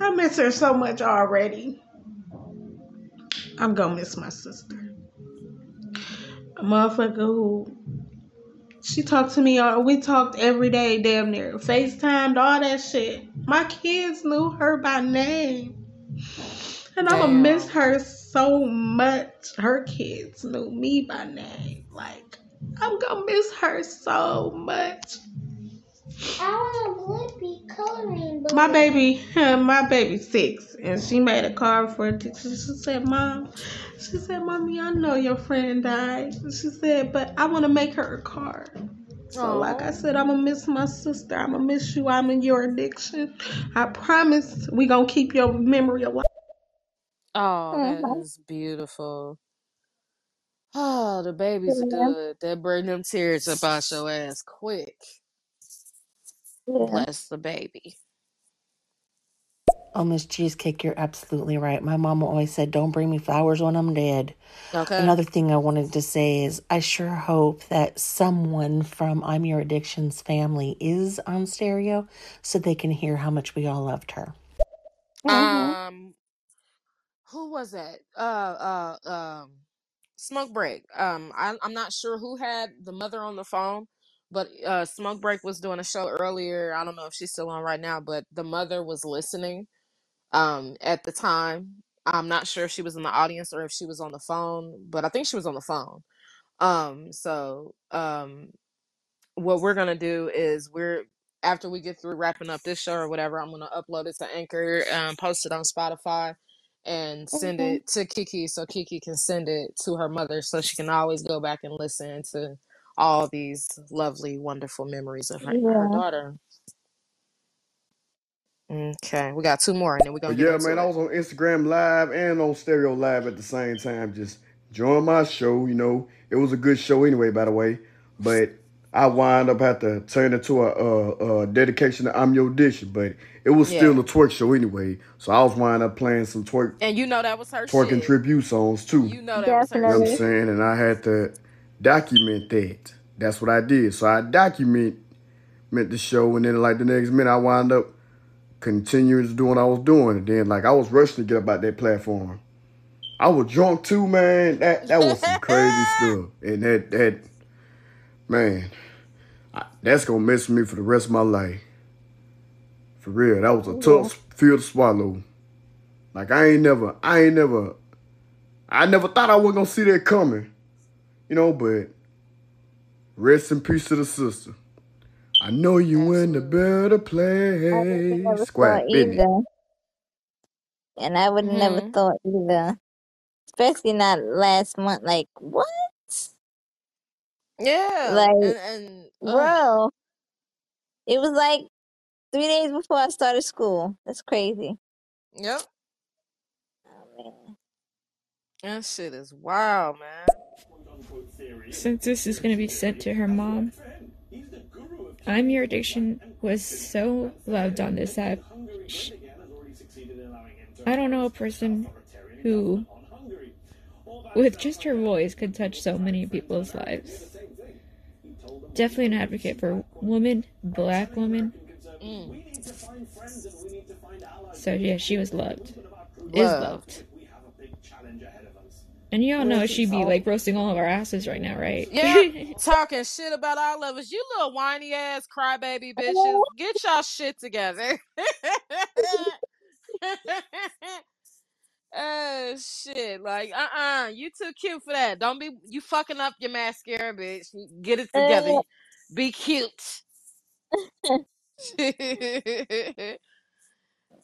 Speaker 12: I miss her so much already. I'm gonna miss my sister. A motherfucker who she talked to me all we talked every day, damn near. FaceTimed, all that shit. My kids knew her by name. And I'm gonna miss her so much. Her kids knew me by name. Like, I'm gonna miss her so much.
Speaker 33: I want a Blippi coloring book.
Speaker 12: My baby, my baby's six, and she made a card for it. She she said, "Mom," she said, "Mommy, I know your friend died." She said, "But I want to make her a card." So, like I said, I'm gonna miss my sister. I'm gonna miss you. I'm in your addiction. I promise we gonna keep your memory alive.
Speaker 2: Oh, that
Speaker 1: Mhm.
Speaker 2: is beautiful. Oh, the baby's
Speaker 1: Yeah.
Speaker 2: good. That bring them tears up out your ass quick.
Speaker 1: Yeah.
Speaker 2: Bless the baby.
Speaker 31: Oh, Miss Cheesecake, you're absolutely right. My mama always said, don't bring me flowers when I'm dead.
Speaker 2: Okay.
Speaker 31: Another thing I wanted to say is I sure hope that someone from I'm Your Addictions family is on stereo so they can hear how much we all loved her.
Speaker 2: Who was that? Uh, uh, um, Smoke Break. Um, I, I'm not sure who had the mother on the phone, but uh, Smoke Break was doing a show earlier. I don't know if she's still on right now, but the mother was listening. Um, at the time, I'm not sure if she was in the audience or if she was on the phone, but I think she was on the phone. Um, so um, what we're gonna do is we're after we get through wrapping up this show or whatever, I'm gonna upload it to Anchor, um, post it on Spotify, and send
Speaker 1: Mhm.
Speaker 2: it to Keke so Keke can send it to her mother so she can always go back and listen to all these lovely, wonderful memories of her, her
Speaker 1: Yeah.
Speaker 2: daughter. Okay, we got two more and then we're gonna
Speaker 30: But
Speaker 2: get
Speaker 30: yeah,
Speaker 2: into
Speaker 30: man, I
Speaker 2: it.
Speaker 30: was on Instagram Live and on Stereo Live at the same time. Just join my show. You know, it was a good show anyway, by the way. But I wind up have to turn it to a, a, a dedication to I'm Your Dish. But it was still a twerk show anyway. So I was wind up playing some twerk
Speaker 2: And you know that was her
Speaker 30: twerking
Speaker 2: shit.
Speaker 30: tribute songs too.
Speaker 2: You know that was her
Speaker 30: You know what I'm saying? And I had to document that. That's what I did. So I document meant the show, and then like the next minute, I wind up continuing to do what I was doing, and then like I was rushing to get up out that platform. I was drunk too, man. That that was some crazy stuff, and that that man, I, that's gonna mess with me for the rest of my life. For real, that was a
Speaker 1: Yeah.
Speaker 30: tough pill to swallow. Like I ain't never, I ain't never, I never thought I was gonna see that coming. You know, but rest in peace to the sister. I know you in a better
Speaker 1: I would never
Speaker 30: place.
Speaker 1: thought
Speaker 30: Squat business.
Speaker 1: either. And I would never
Speaker 2: hmm
Speaker 1: thought either. Especially not last month. Like, what?
Speaker 2: Yeah,
Speaker 1: Like,
Speaker 2: and and uh,
Speaker 1: bro, it was like three days before I started school. That's crazy.
Speaker 2: yep,
Speaker 1: Oh, man.
Speaker 2: that shit is wild, man.
Speaker 23: Since this is going to be sent to her mom, I'm Your Addiction was so loved on this app. Sh- I don't know a person who, with just her voice, could touch so many people's lives. Definitely an advocate for women, black women.
Speaker 2: Mm.
Speaker 23: So yeah, she was loved. Is
Speaker 2: Loved.
Speaker 23: loved. And y'all know she'd be like roasting all of our asses right now, right?
Speaker 2: Yeah, talking shit about all of us. You little whiny ass crybaby bitches. Get y'all shit together. oh shit! Like, uh, uh you too cute for that. Don't be you fucking up your mascara, bitch. Get it together. Be cute.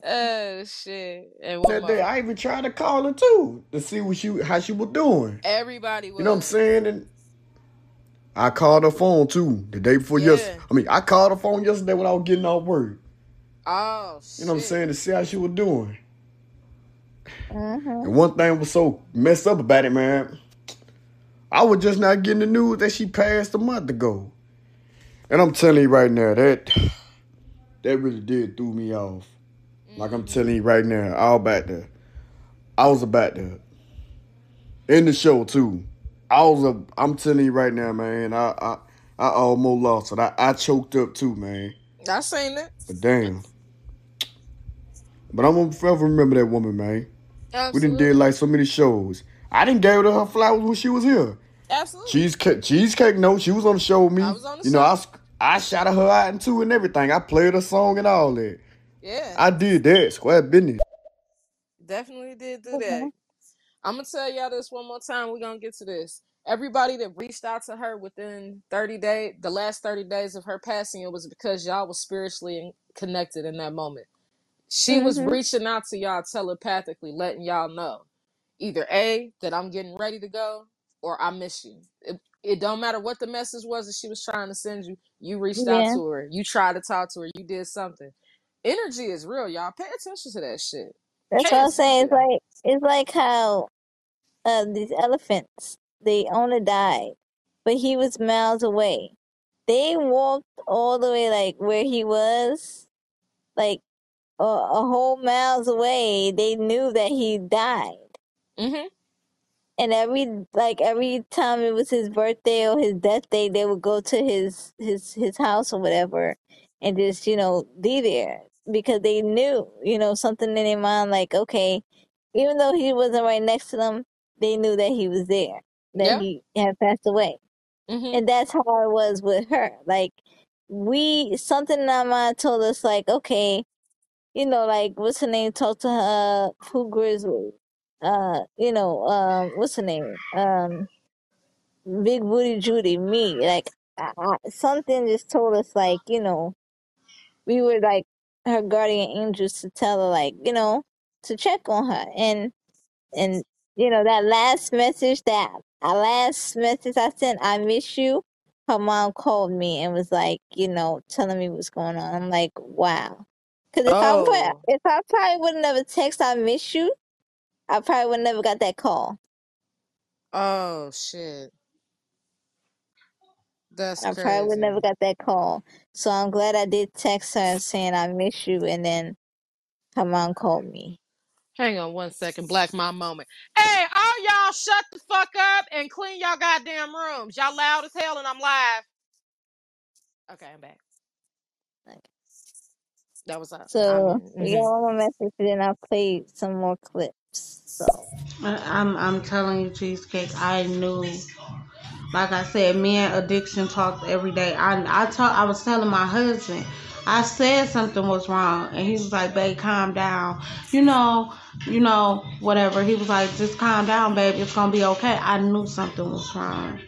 Speaker 2: oh shit! And one
Speaker 30: That day,
Speaker 2: more.
Speaker 30: I even tried to call her too to see what she, how she was doing.
Speaker 2: Everybody was.
Speaker 30: You know what I'm saying? And I called her phone too the day before yesterday. I mean, I called her phone yesterday when I was getting off work.
Speaker 2: Oh shit!
Speaker 30: You know what I'm saying? To see how she was doing.
Speaker 1: Mhm.
Speaker 30: And one thing was so messed up about it, man. I was just not getting the news that she passed a month ago. And I'm telling you right now, that that really did threw me off. Like I'm telling you right now, I was about to, I was about to end the show too. I was a, I'm telling you right now, man. I I, I almost lost it. I, I choked up too, man.
Speaker 2: I seen it.
Speaker 30: But damn. But I'm gonna forever remember that woman, man. We didn't
Speaker 2: Absolutely.
Speaker 30: did like so many shows. I didn't give her her flowers when she was here.
Speaker 2: Absolutely.
Speaker 30: Cheesecake, cheesecake. No, she was on the show with me.
Speaker 2: I was on the
Speaker 30: you know, I
Speaker 2: show.
Speaker 30: s- I shouted her out and two and everything. I played her song and all that.
Speaker 2: Yeah.
Speaker 30: I did that. Square business.
Speaker 2: Definitely did do that. I'm gonna tell y'all this one more time. We're gonna get to this. Everybody that reached out to her within 30 days, the last 30 days of her passing, it was because y'all was spiritually in- connected in that moment. She was
Speaker 1: Mhm.
Speaker 2: reaching out to y'all telepathically, letting y'all know either A, that I'm getting ready to go, or I miss you. It, it don't matter what the message was that she was trying to send you. You reached out
Speaker 1: Yeah.
Speaker 2: to her. You tried to talk to her. You did something. Energy is real, y'all. Pay attention to that shit.
Speaker 1: That's
Speaker 2: Pay
Speaker 1: what I'm saying. It's like it's like how uh these elephants, the owner died, but he was miles away. They walked all the way like where he was, like a, a whole miles away. They knew that he died.
Speaker 2: Mm-hmm.
Speaker 1: And every like every time it was his birthday or his death day, they would go to his his his house or whatever, and just you know be there because they knew you know something in their mind like okay, even though he wasn't right next to them, they knew that he was there, that
Speaker 2: Yeah.
Speaker 1: he had passed away,
Speaker 2: Mm-hmm.
Speaker 1: and that's how it was with her. Like we something in our mind told us like okay, you know like what's her name talk to her who Grizzly uh, you know, um, what's her name? Um, Big Booty Judy, me. Like, I, I, something just told us, like, you know, we were like her guardian angels to tell her, like, you know, to check on her. And, and, you know, that last message, that uh, last message I sent, I miss you. Her mom called me and was like, you know, telling me what's going on. I'm like, wow. Because if I would,
Speaker 2: Oh.
Speaker 1: if I probably wouldn't have never text, I miss you. I probably would never got that call.
Speaker 2: Oh shit. That's
Speaker 1: I probably would
Speaker 2: crazy.
Speaker 1: never got that call. So I'm glad I did text her saying I miss you, and then her mom called me.
Speaker 2: Hang on one second. Black my moment. Hey, all y'all shut the fuck up and clean y'all goddamn rooms. Y'all loud as hell and I'm live. Okay, I'm back. That was I
Speaker 1: So
Speaker 2: mean,
Speaker 1: we got
Speaker 2: mhm.
Speaker 1: one more message, and then I played some more clips. So
Speaker 12: I, I'm I'm telling you, cheesecake. I knew, like I said, me and addiction talked every day. I I talk. I was telling my husband, I said something was wrong, and he was like, "Babe, calm down." You know, you know, whatever. He was like, "Just calm down, babe. It's gonna be okay." I knew something was wrong.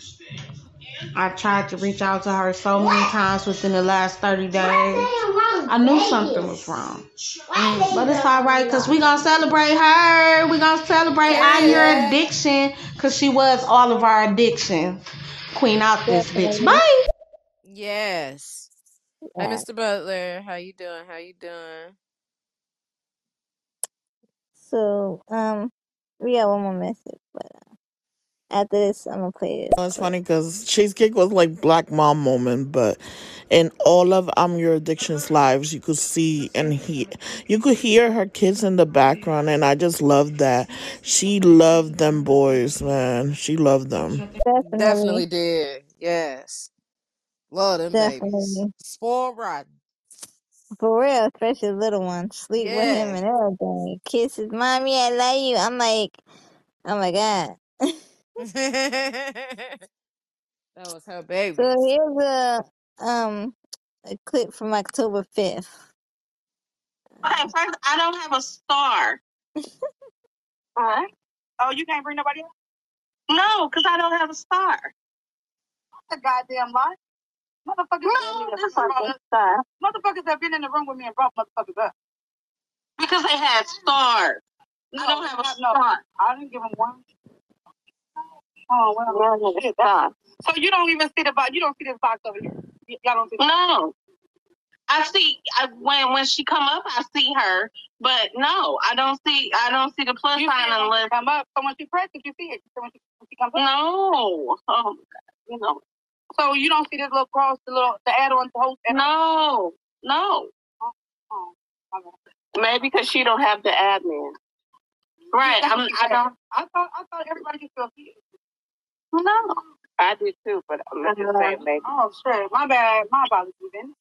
Speaker 12: I tried to reach out to her so many times within the last 30 days. I knew something was wrong. But it's all right because we're going to celebrate her. We're going to celebrate I'm Your Addiction because she was all of our addiction. Queen out this bitch. Bye.
Speaker 2: Yes. Hey, Mr. Butler, how you doing? How you doing?
Speaker 1: So, um, we got one more message, but after this, I'm gonna play
Speaker 17: Well,
Speaker 1: this
Speaker 17: It's funny because Cheesecake was like Black Mom moment, but in all of I'm Your Addiction's lives, you could see and he, you could hear her kids in the background, and I just loved that. She loved them boys, man. She loved them.
Speaker 2: Definitely
Speaker 1: Definitely,
Speaker 2: did. Yes. Love them babies.
Speaker 1: definitely.
Speaker 2: Spoiled rotten.
Speaker 1: For real, especially little one. Sleep with him
Speaker 2: Yeah.
Speaker 1: and everything. Kisses, mommy, I love you. I'm like, oh my god.
Speaker 2: that was her baby.
Speaker 1: So here's a um a clip from October 5th.
Speaker 26: Okay, first, I don't have a star. What? Oh, you can't bring nobody else? No, because I don't have a star. That's a goddamn lie. Motherfuckers, no, this is a. Motherfuckers have been in the room with me and brought motherfuckers up. Because they had stars. I don't have a star. I didn't give them one. Oh, well, that's- So you don't even see the box. You don't see this box over here. Y- Y'all don't see. No. I see I, when when she come up, I see her, but no, I don't see I don't see the plus you sign unless come up. So when she presses, you see it. So when she, when she comes up. No, oh, you know. So you don't see this little cross, the little the add-on to host. No, no. Oh, oh, okay. Maybe because she don't have the admin. Right. I'm, I don't. I thought I thought everybody could still see it. No. I did too, but I'm just saying maybe. Oh shit, my bad. My apologies, then.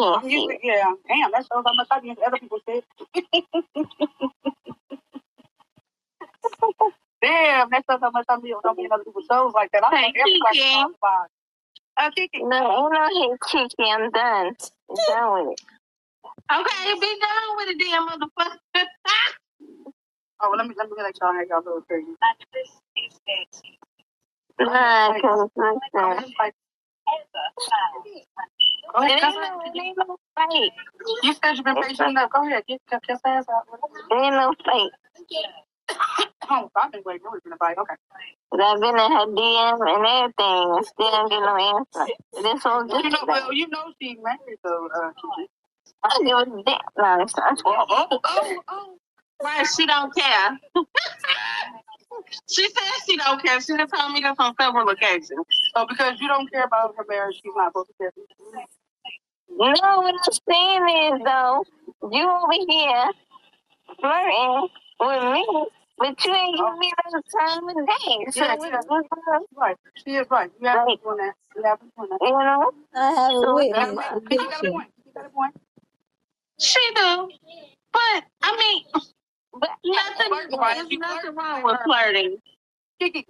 Speaker 26: I'm used to, yeah. Damn, that shows how much I get other people's shit. Damn, that shows how much I be don't be in other people's shows like that. I think everybody talks about it. Uh, Keke. No, no, hey, Keke, I'm done. I'm done with it. Okay, be done with it, damn motherfucker. oh, well, let me let me let y'all have y'all little crazy. Nah, cause listen. Go ahead, cuss out. You said you've been patient enough. Go ahead, get get your ass out. Ain't no fight. Oh, I've been waiting. We've been a fight. Okay. But I've been in her DM and everything, and still don't get no answer. This whole well, you know, well, you know she's married though. Uh, Keke. I give a damn. No, it's not. Oh, oh, oh, oh. Right, she don't care. she says she don't care. She just told me this on several occasions. So because you don't care about her marriage, she's not supposed to care. No, what I'm saying is though, you over here flirting with me, but you ain't giving me no time of day. So yeah, what, yeah. what's up? Right. She is right. You have right. to doing that. You have to doing that. You know?
Speaker 1: I have a
Speaker 26: So
Speaker 1: witness.
Speaker 26: that's
Speaker 1: a
Speaker 26: She got a
Speaker 1: picture.
Speaker 26: point. She got a point. She do. But I mean but nothing there's nothing wrong with flirting. Okay,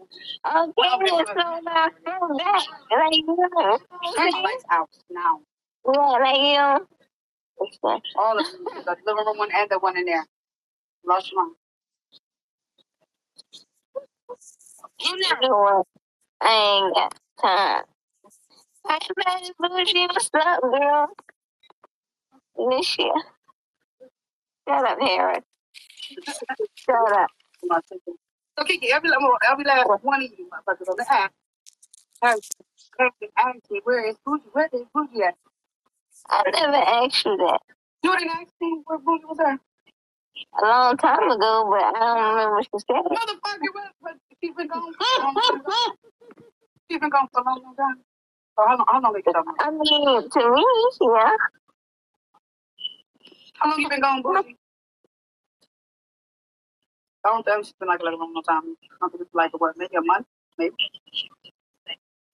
Speaker 26: so now from that, like you know, lights out now. Yeah, like you know. All of them. The living room one and the one in there. Lost mind. You know? I ain't got time. Hey, baby, bougie, what's up, girl? This year. Shut up, Harry. Shut up. So, Keke, every, every last one of you motherfuckers on the app has been asking where is Bougie? Where is Bougie at? I never asked you that. You didn't ask me where Bougie was at? A long time ago, but I don't remember what she said. Motherfucker, what, what, she's been gone for a long time. She's been gone for a long, long time. So how long, how long you been gone? I mean, to me, yeah. How long you been gone, Bougie? I don't think she's been like a long, long time. I think it's like what, maybe a month, maybe.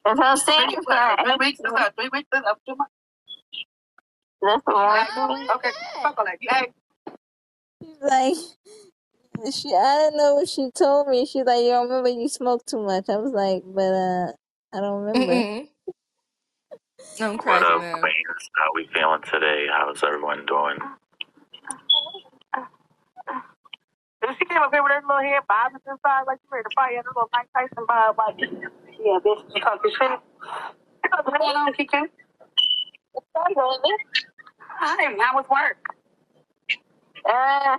Speaker 26: That's what I'm saying. Three, uh, three weeks, that's uh, three weeks, that's up to a. That's all. Okay, fuck all that. You asked.
Speaker 1: She's like, she. I don't know what she told me. She's like, you don't remember you smoked too much. I was like, but uh, I don't remember.
Speaker 2: Mm-mm. I'm
Speaker 34: What
Speaker 2: cracking
Speaker 34: up,
Speaker 2: up.
Speaker 34: Queens? How we feeling today? How's everyone doing?
Speaker 26: She came up here with her little head bobbing the like she ready to fight. Her little Mike Tyson bob like, yeah, bitch, you talk this shit. What's going on, Keke? Hi, how was work?
Speaker 1: Uh,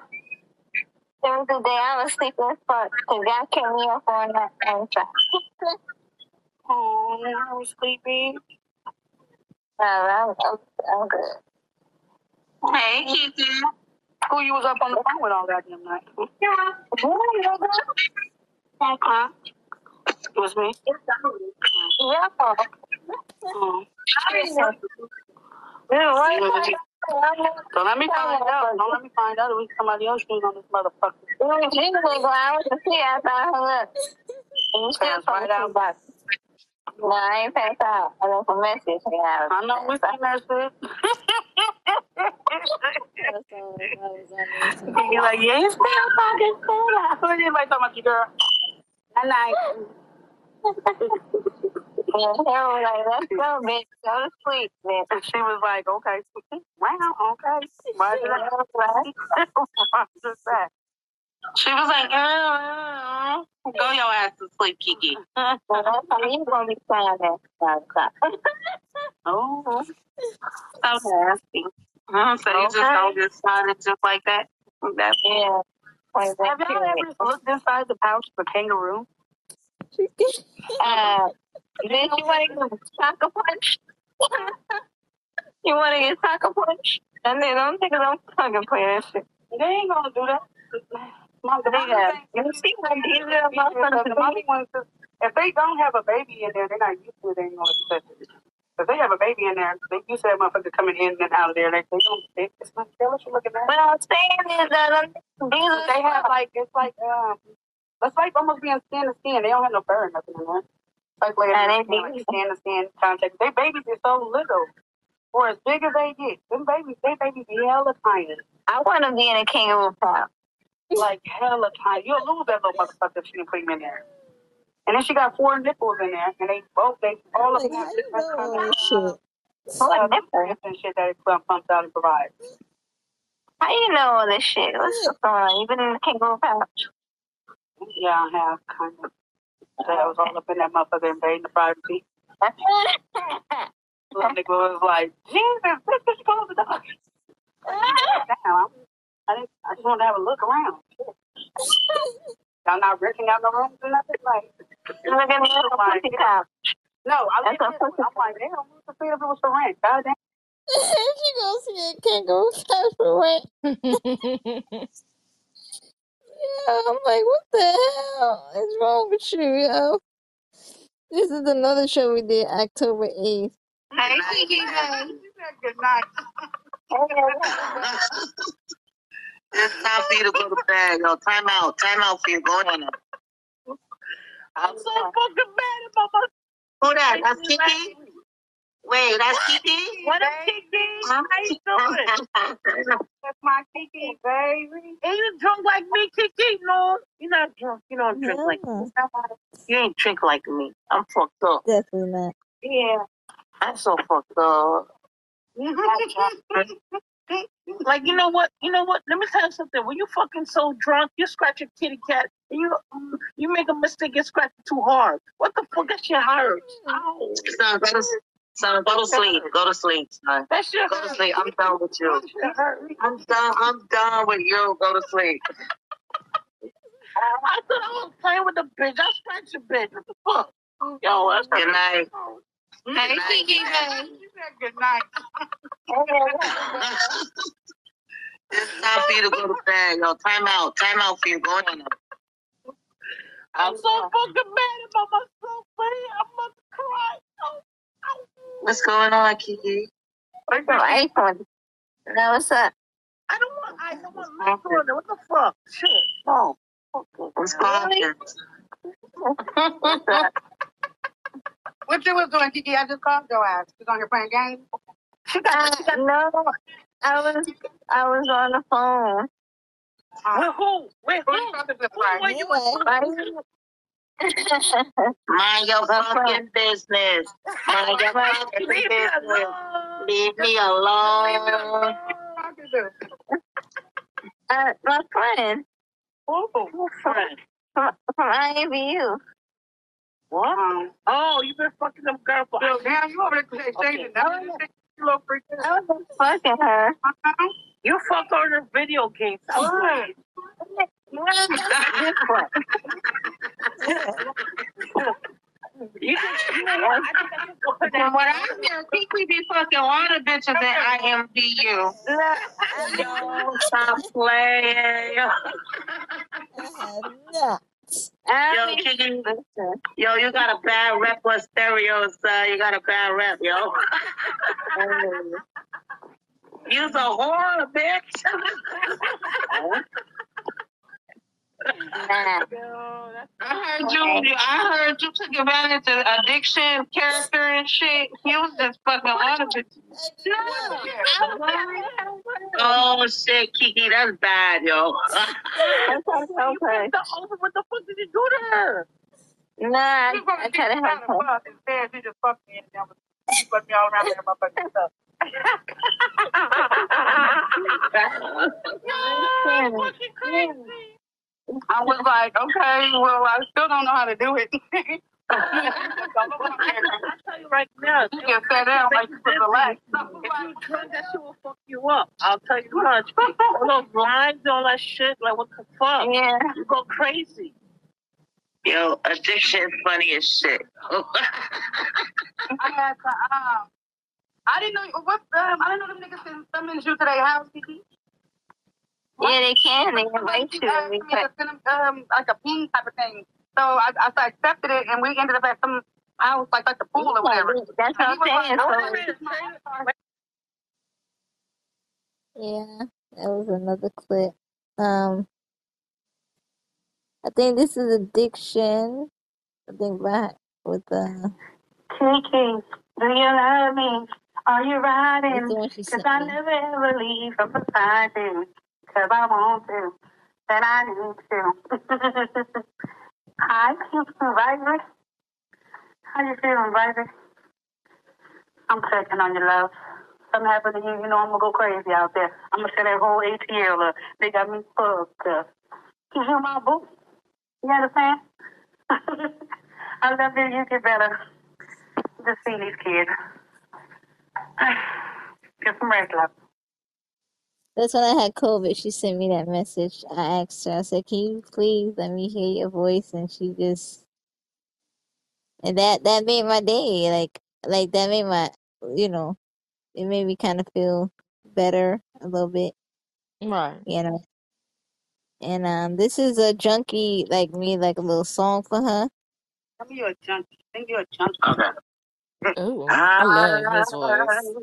Speaker 1: it was the day I was sleeping as fuck because God kept me up all night. stuff.
Speaker 26: Oh, I was sleepy.
Speaker 1: Uh, I'm, I'm, I'm good.
Speaker 26: Hey, Keke. Who you was up on the phone with all goddamn night? Yeah. Huh? It was me?
Speaker 1: Yeah.
Speaker 26: Oh.
Speaker 1: Yeah, why-
Speaker 26: Don't let me find out. Don't let me find out it was somebody else doing on this motherfucker.
Speaker 1: Mm, She was like, I was asleep after I hung up. And you still
Speaker 26: right out.
Speaker 1: back. No, I ain't passed out. I left a message.
Speaker 26: I know we seen that shit. You're like, yeah, you still fucking still out. What anybody talking about you, girl? That night.
Speaker 1: Yeah, he was like, let's go, bitch. Go to sleep, bitch.
Speaker 26: And she was like, okay. Wow, okay. Why did I Why did that? She was like, uh, uh, go your ass to sleep, Keke.
Speaker 1: Well, that's how you gonna be crying at five o'clock.
Speaker 26: Oh, so nasty. Uh, so you just don't just sign it just like that? that
Speaker 1: Yeah.
Speaker 26: Have y'all ever looked inside the pouch of a kangaroo?
Speaker 1: Uh, then you want to get soccer punch? you want to get soccer punch? And then don't think don't fucking play that shit.
Speaker 26: They ain't gonna do that. Mom, the mommy
Speaker 1: Yeah.
Speaker 26: thing-
Speaker 1: You see what these little
Speaker 26: the
Speaker 1: motherfuckers
Speaker 26: mommy wants to, if they don't have a baby in there, they're not used to it. They ain't gonna accept it. If they have a baby in there, they used to have motherfuckers coming in and out of there. Like they don't. They, it's not. What you looking at.
Speaker 1: What I'm saying is that these
Speaker 26: But they have like it's like um, it's like almost being skin to skin. They don't have no fur or nothing in there. Like like,
Speaker 1: Yeah, they
Speaker 26: like skin to skin contact. They babies are so little. For as big as they get, them babies, they babies be hella tiny.
Speaker 1: I want to be in a kangaroo pouch.
Speaker 26: Like hella tiny. You'll lose that little motherfucker if you didn't put him in there. And then she got four nipples in there, and they both they all of them have different kind of
Speaker 1: shit?
Speaker 26: uh, nutrients and shit that it pump- pumps out and provides.
Speaker 1: How you know all this shit? What's going on? You been in the kangaroo pouch?
Speaker 26: Yeah, I have kind of. That was all up in that motherfucker invading the privacy. Little nigga was like, Jesus, this bitch close the door. Damn, I didn't. I just wanted to have a look around. Y'all not renting out no rooms or nothing, like.
Speaker 1: Look at me, that's a
Speaker 26: like,
Speaker 1: pussy.
Speaker 26: No, I
Speaker 1: That's
Speaker 26: looked
Speaker 1: a
Speaker 26: at it.
Speaker 1: pussy
Speaker 26: I'm like, damn, what's the fee if it was for rent? God damn.
Speaker 1: she see a kangaroo pouch for rent. Yeah, I'm like, what the hell is wrong with you, yo? This is another show we did October 8th.
Speaker 26: Hey, Keke, hey. Good night.
Speaker 35: It's time for you to go to bed, yo. Time out. Time out for you going on. I'm so fucking mad about my. Who that? That's Keke? Wait, that's Keke?
Speaker 26: What up, Keke? How you doing? That's my Keke, baby.
Speaker 35: Ain't you drunk like me, Keke? No, you're not drunk. You don't drink like me. You ain't drink like me. I'm fucked up.
Speaker 1: Definitely not.
Speaker 26: Yeah.
Speaker 35: I'm so fucked up. Mm-hmm. Like, you know what? You know what? Let me tell you something. When you fucking so drunk, you scratch a kitty cat, and you you make a mistake and scratch it too hard. What the fuck? That shit hurts. Ow.
Speaker 9: Son, go to, son, go to sleep. Go to sleep, son.
Speaker 35: That shit
Speaker 9: Go to sleep. I'm done with you.
Speaker 35: That shit hurts.
Speaker 9: I'm done. I'm done with you. Go to sleep.
Speaker 35: I thought I was playing with the bitch. I scratched the bitch. What the fuck? Mm. Yo, that's
Speaker 9: Good night.
Speaker 26: Hey, Keke, hey. Good night.
Speaker 9: It's time for you to go to bed, yo. Time out. Time out for you going on.
Speaker 35: I'm so fucking mad about myself, buddy. I'm about to cry. Oh,
Speaker 9: What's going on, Keke?
Speaker 1: What's up, iPhone? Now, what's up?
Speaker 35: I don't want. I don't want liquor on. What the fuck? Shit. Oh, no.
Speaker 9: What's poppin'?
Speaker 26: What you was doing, Keke? I just called your ass. You on here playing games?
Speaker 1: Uh, no, I was I was on the phone.
Speaker 35: With who? With
Speaker 26: Who
Speaker 35: who?
Speaker 26: you talking?
Speaker 35: Who were you with?
Speaker 1: Right?
Speaker 35: Mind your fucking business. Mind your fucking business. Leave me alone.
Speaker 1: Uh, my friend.
Speaker 35: Who? Who friend?
Speaker 1: From, from IMVU.
Speaker 35: What? Oh, you've been fucking them girl for
Speaker 26: Yo, damn, you over there exchanging numbers and shit, you little freak.
Speaker 1: I was just fucking her. Uh-huh.
Speaker 35: You fuck on her video games.
Speaker 1: What? What? Different.
Speaker 35: You can, what? I think I can go put that.
Speaker 26: From what I hear, Keke be fucking all the bitches at IMVU.
Speaker 35: Yo, stop playing.
Speaker 1: No.
Speaker 35: Yo, Keke, yo, you got a bad rep with stereo, son. You got a bad rep, yo. You's a whore, bitch.
Speaker 1: Nah.
Speaker 26: I heard you. I heard you took advantage of addiction character and shit. He was just fucking all the bitches.
Speaker 35: Oh shit, Keke, that's bad, yo.
Speaker 1: That's okay.
Speaker 35: What the fuck did you do to her?
Speaker 1: Nah, I, I try to help her.
Speaker 26: Instead, you just fucked me and then you fucked me all around with my fucking stuff. I was like, okay, well, I still don't know how to do it.
Speaker 35: I tell you right now,
Speaker 26: You get set down like you was relaxed.
Speaker 35: if you drink, that shit will fuck you up. I'll tell you much. All those lines, all that shit, like what the fuck?
Speaker 1: Yeah.
Speaker 35: You go crazy. Yo, addiction is funny as shit.
Speaker 26: I had to, um, I didn't know what um, I didn't know them niggas can summons you to their house, Keke.
Speaker 1: Yeah, they can. They invite you.
Speaker 26: Uh,
Speaker 1: They
Speaker 26: yeah, um, like a ping type of thing. So I, I, so I accepted it, and we ended up at some house, like like the pool or whatever.
Speaker 1: That's what I'm saying.
Speaker 26: "Oh,
Speaker 1: So,
Speaker 26: this is my house."
Speaker 1: yeah, that was another clip. Um, I think this is addiction. I think back with uh,
Speaker 26: Keke, do you love me? Are you riding?
Speaker 1: the one she
Speaker 26: Cause I never ever leave from beside you. Cause I want to. That I need to. Hi, Vibrant. How you feeling, Vibrant? I'm checking on your love. Something happened to you, you know I'm gonna go crazy out there. I'm gonna shut that whole ATL up. They got me fucked up. You hear my boo. You understand? I love you. You get better. Just see these kids. Get some rest, love.
Speaker 1: That's when I had COVID. She sent me that message. I asked her. I said, "Can you please let me hear your voice?" And she just and that that made my day. Like like that made my you know it made me kind of feel better a little bit.
Speaker 2: Right.
Speaker 1: You know. And um, this is a junkie like me, like a little song for her.
Speaker 26: Tell me you're a junkie. I think you're a junkie.
Speaker 35: Okay.
Speaker 2: Ooh, I love his voice.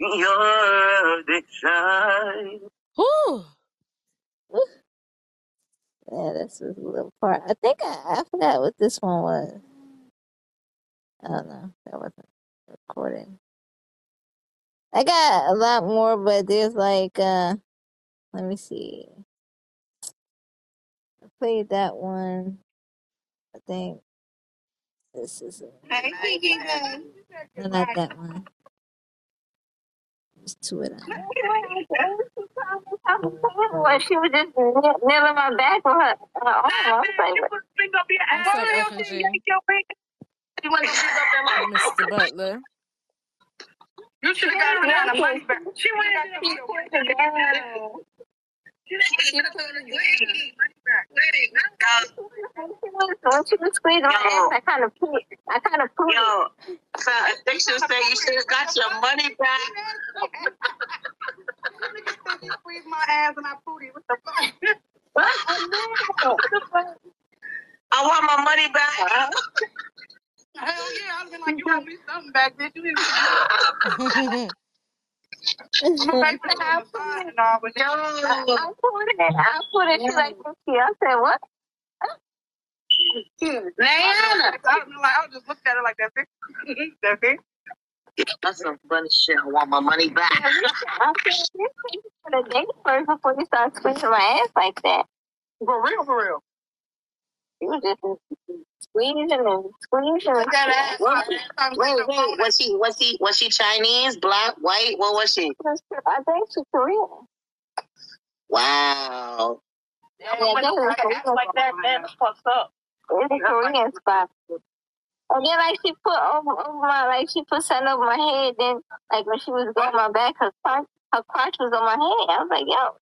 Speaker 35: Your addiction.
Speaker 2: Whew.
Speaker 1: Yeah, this was a little part. I think I, I forgot what this one was. I don't know. That wasn't recorded. I got a lot more, but there's like uh let me see. I played that one. I think this is it.
Speaker 26: Hey, Keke, babe.
Speaker 1: No, not that one. There's two of them. Well, she was just kneeling my back with her, her arm. I was like, what?
Speaker 2: What's up, FNG? Mr. Butler.
Speaker 26: You should have got me out of money back. She went
Speaker 1: She
Speaker 26: in
Speaker 1: put it down.
Speaker 26: She put it
Speaker 1: When she was my ass, I kind of put, I kind of put
Speaker 35: Yo, so addiction say you should have got your money back.
Speaker 26: You squeeze my ass and I pooty. What the fuck?
Speaker 35: I want my money back.
Speaker 26: Hell yeah, I was been like, you owe me something back, bitch. You didn't. I'm gonna pay for the massage and all, but
Speaker 1: I, I put it, I put it. She's like, okay. I said, what?
Speaker 26: Diana.
Speaker 35: Diana.
Speaker 26: I was like, I just looked at her like that's it. it.
Speaker 35: Some funny shit. I want my money back.
Speaker 1: I said, you take for the day first before you start squeezing my ass like that.
Speaker 26: For real, for real.
Speaker 1: She was just squeezing and squeezing.
Speaker 35: Look at that. Wait, wait. Was she was she was she Chinese, black, white? What was she?
Speaker 1: I think she's Korean.
Speaker 35: Wow.
Speaker 1: Yeah, definitely Korean. like that, man, fucked up. It's a Korean spot. And then like she put over, over my like she put something over my head. Then like when she was going my back, her crotch, her crotch was on my head. I was like, yo,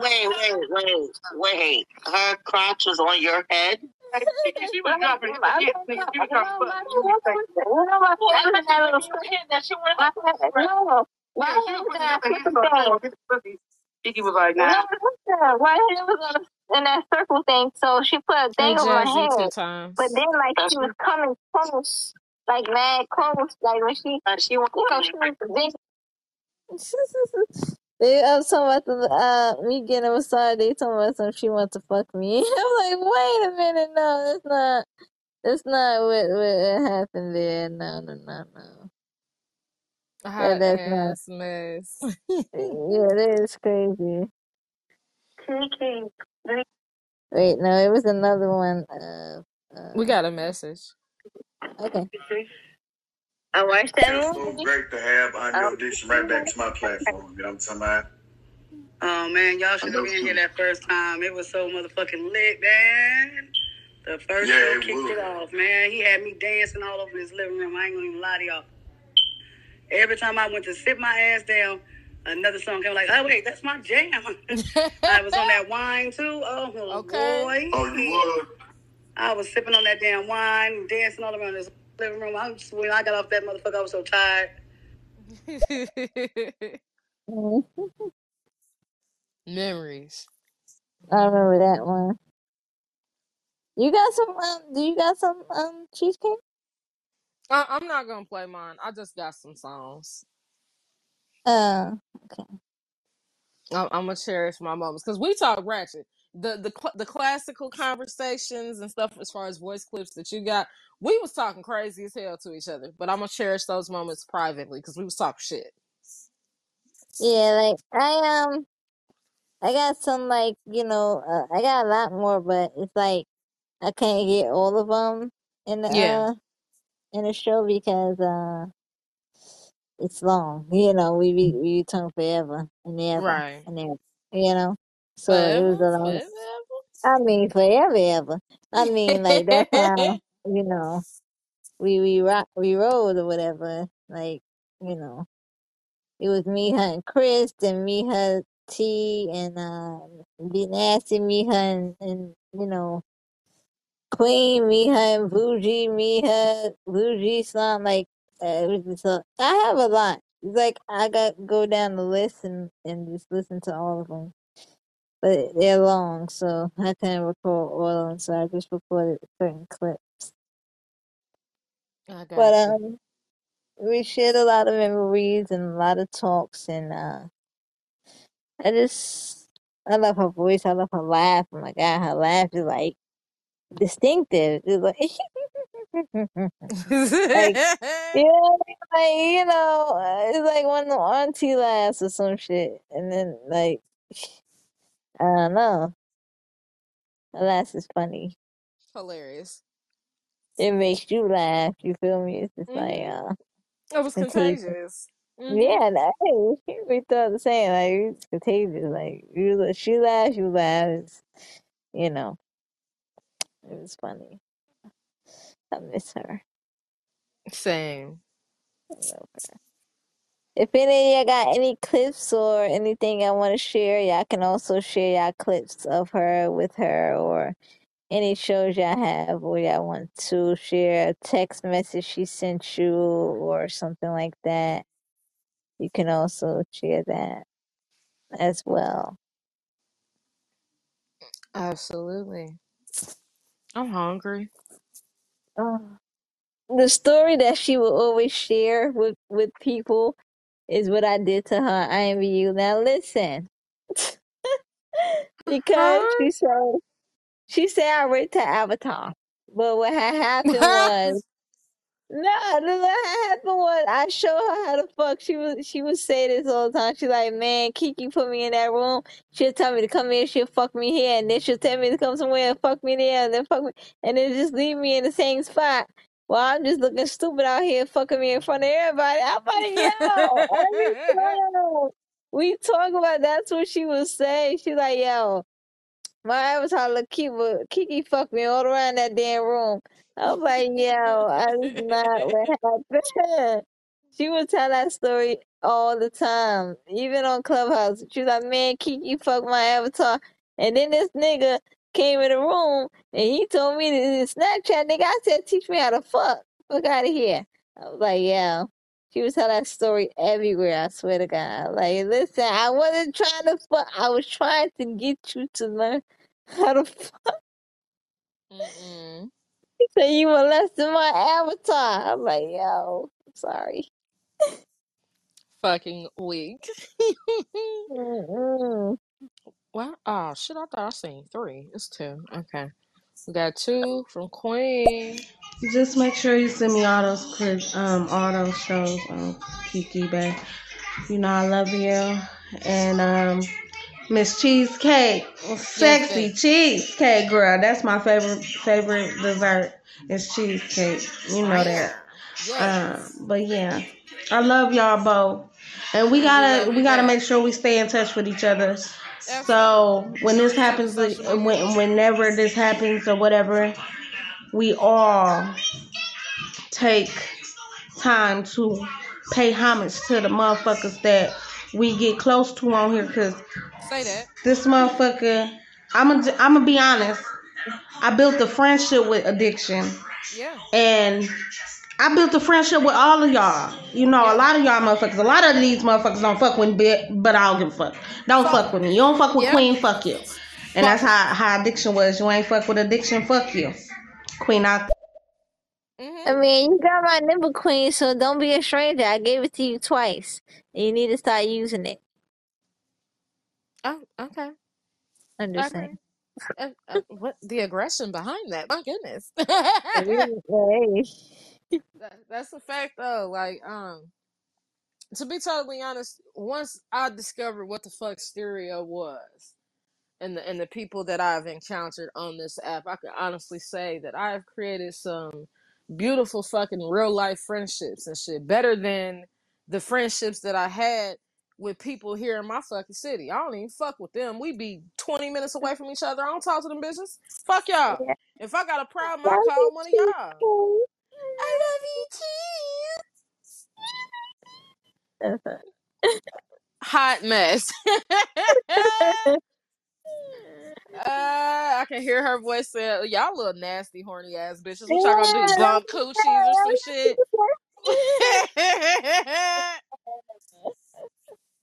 Speaker 35: Wait, wait, wait, wait. Her crotch was on your head?
Speaker 1: she was dropping. She was dropping. You know my head was that my head, no, my head was that circle thing.
Speaker 26: She was like,
Speaker 1: No,
Speaker 26: nah.
Speaker 1: listen, my head was on a- in that circle thing. So she put a thing
Speaker 2: And
Speaker 1: over my
Speaker 2: Jazzy two
Speaker 1: head.
Speaker 2: times.
Speaker 1: But then like she was coming close, like mad close, like when she, she you know, she was big. They, I was talking about the, uh, me getting a massage. They talking about some she wants to fuck me. I'm like, wait a minute, no, that's not, that's not what what happened there. No, no, no, no. That,
Speaker 2: Hot
Speaker 1: that's not.
Speaker 2: ass mess.
Speaker 1: Yeah, that is crazy. Wait, no, it was another one. Uh,
Speaker 2: we got a message.
Speaker 1: okay. I watched that
Speaker 36: It's
Speaker 1: movie.
Speaker 36: so great to have on your addiction right back to my platform. You know what I'm talking about?
Speaker 26: Oh man, y'all should have been here that first time. It was so motherfucking lit, man. The first
Speaker 36: Yeah,
Speaker 26: show
Speaker 36: it
Speaker 26: kicked
Speaker 36: was.
Speaker 26: it off, man. He had me dancing all over his living room. I ain't gonna even lie to y'all. Every time I went to sit my ass down, another song came like, oh wait, that's my jam. I was on that wine too. Oh
Speaker 2: Okay.
Speaker 26: boy.
Speaker 36: Oh, you was?
Speaker 26: I was sipping on that damn wine, dancing all around this living room. I was, when I got off that motherfucker, I was so tired.
Speaker 2: Memories.
Speaker 1: I remember that one. You got some? Um, do you got some um cheesecake?
Speaker 2: I, I'm not gonna play mine. I just got some songs.
Speaker 1: Uh,
Speaker 2: I'm, I'm gonna cherish my moments because we talk ratchet. The the cl- the classical conversations and stuff as far as voice clips that you got, we was talking crazy as hell to each other. But I'm gonna cherish those moments privately because we was talking shit.
Speaker 1: yeah, like I um, I got some like you know, uh, I got a lot more, but it's like I can't get all of them in the
Speaker 2: Yeah.
Speaker 1: uh in the show because uh it's long. You know, we be we talking forever and ever
Speaker 2: Right.
Speaker 1: and ever. You know, so it
Speaker 2: Forever,
Speaker 1: was a
Speaker 2: forever.
Speaker 1: I mean, forever, ever. I mean, like that's how you know we we rock we rolled or whatever. Like you know, it was me, her, and Chris, and me, her, T, and uh, be nasty, me, her, and, and you know, Queen, me, her, and Bougie, me, her, Bougie, song. Like uh, it was just a, I have a lot. It's like I got go down the list and and just listen to all of them. But they're long, so I can't record all of them. So I just recorded certain clips.
Speaker 2: I got
Speaker 1: But
Speaker 2: you.
Speaker 1: um, we shared a lot of memories and a lot of talks, and uh, I just I love her voice. I love her laugh. Oh my god, her laugh is like distinctive. It's like, like yeah, like you know, uh, it's like one of the auntie laughs or some shit, and then like I don't know, her laugh is funny.
Speaker 2: Hilarious.
Speaker 1: It makes you laugh. You feel me? It's just like
Speaker 2: hmm
Speaker 1: uh,
Speaker 2: It was
Speaker 1: contagious.
Speaker 2: contagious. hmm
Speaker 1: Yeah, hey, we thought the same. Like it's contagious. Like you, she laughs, you laugh. It's, you know, it was funny. I miss her.
Speaker 2: Same.
Speaker 1: If any of y'all got any clips or anything I want to share, y'all can also share y'all clips of her with her or any shows y'all have or y'all want to share a text message she sent you or something like that. You can also share that as well.
Speaker 2: Absolutely. I'm hungry.
Speaker 1: Oh. The story that she will always share with, with people is what I did to her IMVU. Now listen, because
Speaker 2: Huh?
Speaker 1: she said she said I raped her avatar, but what had happened was No, the what happened was I showed her how to fuck. She was she would say this all the time. She like, man, Keke put me in that room. She'll tell me to come here, she'll fuck me here, and then she'll tell me to come somewhere and fuck me there, and then fuck me, and then just leave me in the same spot. While I'm just looking stupid out here, fucking me in front of everybody. I'm like, yo, time we talk about that's what she would say. She's like, yo. My avatar look cute, but Keke fucked me all around that damn room. I was like, yo, I just not what happened. She would tell that story all the time, even on Clubhouse. She was like, man, Keke fucked my avatar. And then this nigga came in the room and he told me this Snapchat nigga. I said, teach me how to fuck. Fuck out of here. I was like, yeah. She would tell that story everywhere, I swear to God. Like, listen, I wasn't trying to fuck. I was trying to get you to learn how to fuck.
Speaker 2: Mm-mm.
Speaker 1: So you molested my avatar. I'm like, yo, sorry.
Speaker 2: Fucking weak.
Speaker 1: Mm-mm.
Speaker 2: Well, oh shit! I thought I seen three. It's two. Okay, we got two from Queen.
Speaker 12: Just make sure you send me all those clips, um, all those shows, um, Keke, babe. You know I love you. And um, Miss Cheesecake, sexy cheesecake girl. That's my favorite favorite dessert. Is cheesecake. You know that. Um, but yeah, I love y'all both, and we gotta we gotta make sure we stay in touch with each other. So when this happens, when whenever this happens or whatever, we all take time to pay homage to the motherfuckers that we get close to on here, cause this motherfucker, I'm gonna I'm gonna be honest. I built a friendship with addiction,
Speaker 2: Yeah.
Speaker 12: and I built a friendship with all of y'all. You know, a lot of y'all motherfuckers. A lot of these motherfuckers don't fuck with me, but I don't give a fuck. Don't fuck with me. You don't fuck with
Speaker 2: Yep.
Speaker 12: Queen, fuck you. And that's how how addiction was. You ain't fuck with addiction, fuck you. Queen out.
Speaker 1: I mean, you got my number, Queen, so don't be a stranger. I gave it to you twice. And you need to start using it.
Speaker 2: Oh, okay.
Speaker 1: I'm just
Speaker 2: Okay.
Speaker 1: saying.
Speaker 2: Uh, uh, what the aggression behind that? My goodness. That- that's a fact though. Like, um, to be totally honest, once I discovered what the fuck stereo was, and the and the people that I've encountered on this app, I can honestly say that I have created some beautiful fucking real life friendships and shit. Better than the friendships that I had with people here in my fucking city. I don't even fuck with them. We be twenty minutes away from each other. I don't talk to them bitches. Fuck y'all. If I got a problem, I call one of y'all. I love you too. Hot mess. Uh, I can hear her voice say, "Y'all little nasty, horny ass bitches. What y'all gonna do? Bump coochies or some shit?"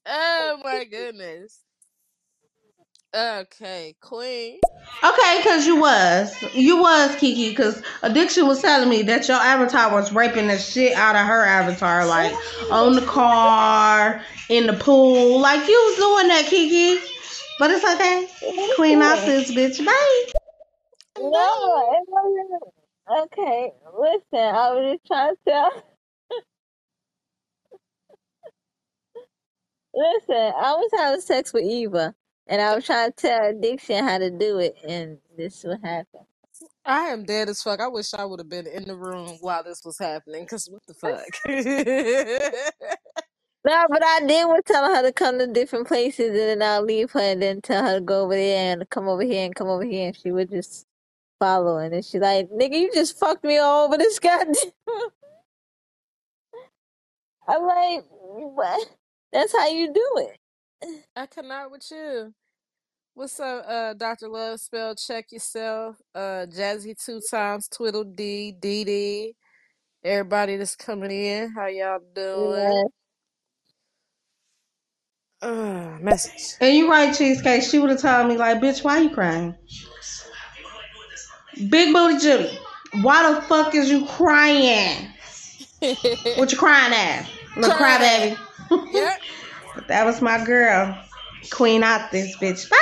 Speaker 2: oh my goodness. Okay, Queen.
Speaker 12: Okay, cause you was. You was Keke, cause addiction was telling me that your avatar was raping the shit out of her avatar, like on the car, in the pool. Like you was doing that, Keke. But it's okay. Queen out this bitch. Bye.
Speaker 1: No, it wasn't. Okay, listen, I was just trying to tell. listen, I was having sex with Eva, and I was trying to tell Addiction how to do it, and this is what happened.
Speaker 2: I am dead as fuck. I wish I would have been in the room while this was happening. Cause what the fuck?
Speaker 1: No, but I did was tell her to come to different places, and then I'll leave her, and then tell her to go over there and come over here and come over here, and she would just follow. And then she's like, "Nigga, you just fucked me all over this goddamn." I'm like, "What? That's how you do it."
Speaker 2: I cannot with you. What's up, uh, Dr. Love? Spell check yourself. Uh, Jazzy two times, Twiddle D, D D. Everybody that's coming in, how y'all doing? Uh, message.
Speaker 12: And you right, Cheesecake. She would have told me, like, bitch, why you crying? Big booty Judy. Why the fuck is you crying? what you crying at? Little cry baby.
Speaker 2: Yep.
Speaker 12: But that was my girl. Queen out this bitch. Bye.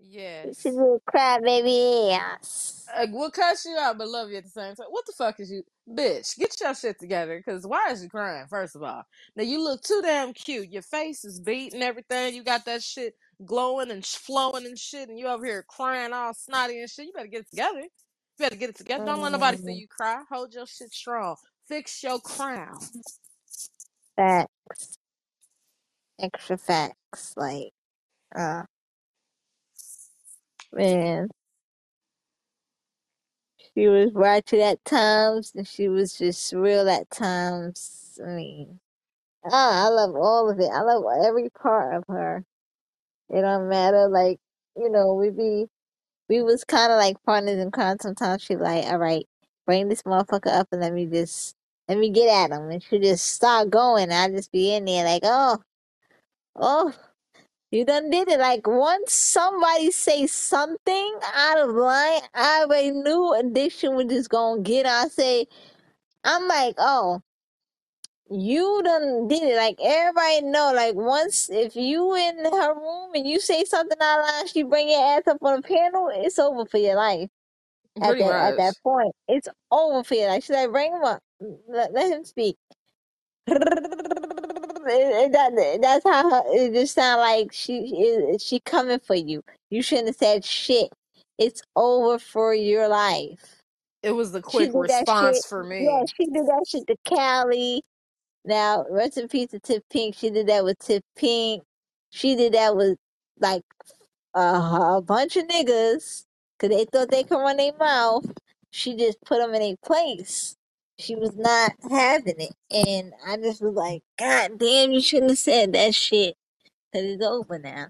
Speaker 2: Yes.
Speaker 1: She little cry baby ass.
Speaker 2: Uh, we'll cuss you out, but love you at the same time. What the fuck is you, bitch? Get your shit together. Cause why is you crying? First of all, now you look too damn cute. Your face is beat and everything. You got that shit glowing and flowing and shit, and you over here crying all snotty and shit. You better get it together. You better get it together. Don't let nobody see
Speaker 1: Mm,
Speaker 2: you cry. Hold your shit strong. Fix your crown.
Speaker 1: facts, extra facts. Like, uh, man, she was ratchet at times, and she was just real at times. I mean, ah, I love all of it. I love every part of her. It don't matter. Like, you know, we be we was kind of like partners in crime. Sometimes she like, all right, bring this motherfucker up and let me just let me get at him, and she just start going. I just be in there like, oh, oh, you done did it. Like once somebody say something out of line, I already knew addiction was just gonna get. I say, I'm like, oh. You done did it. Like everybody know. Like once if you in her room and you say something out of line, she bring your ass up on the panel. It's over for your life. At
Speaker 2: Pretty
Speaker 1: that at
Speaker 2: much.
Speaker 1: that point, it's over for you. Like she's like, bring him up. Let, let him speak. It- it- that- that's how her, it just sound like she is. She coming for you. You shouldn't have said shit. It's over for your life.
Speaker 2: It was the quick
Speaker 1: did that shit.
Speaker 2: response for me.
Speaker 1: Yeah, she did that shit to Callie. Now, rest in peace to Tip Pink. She did that with Tip Pink. She did that with like uh, a bunch of niggas because they thought they could run their mouth. She just put them in a place. She was not having it. And I just was like, God damn, you shouldn't have said that shit. Because it's over now.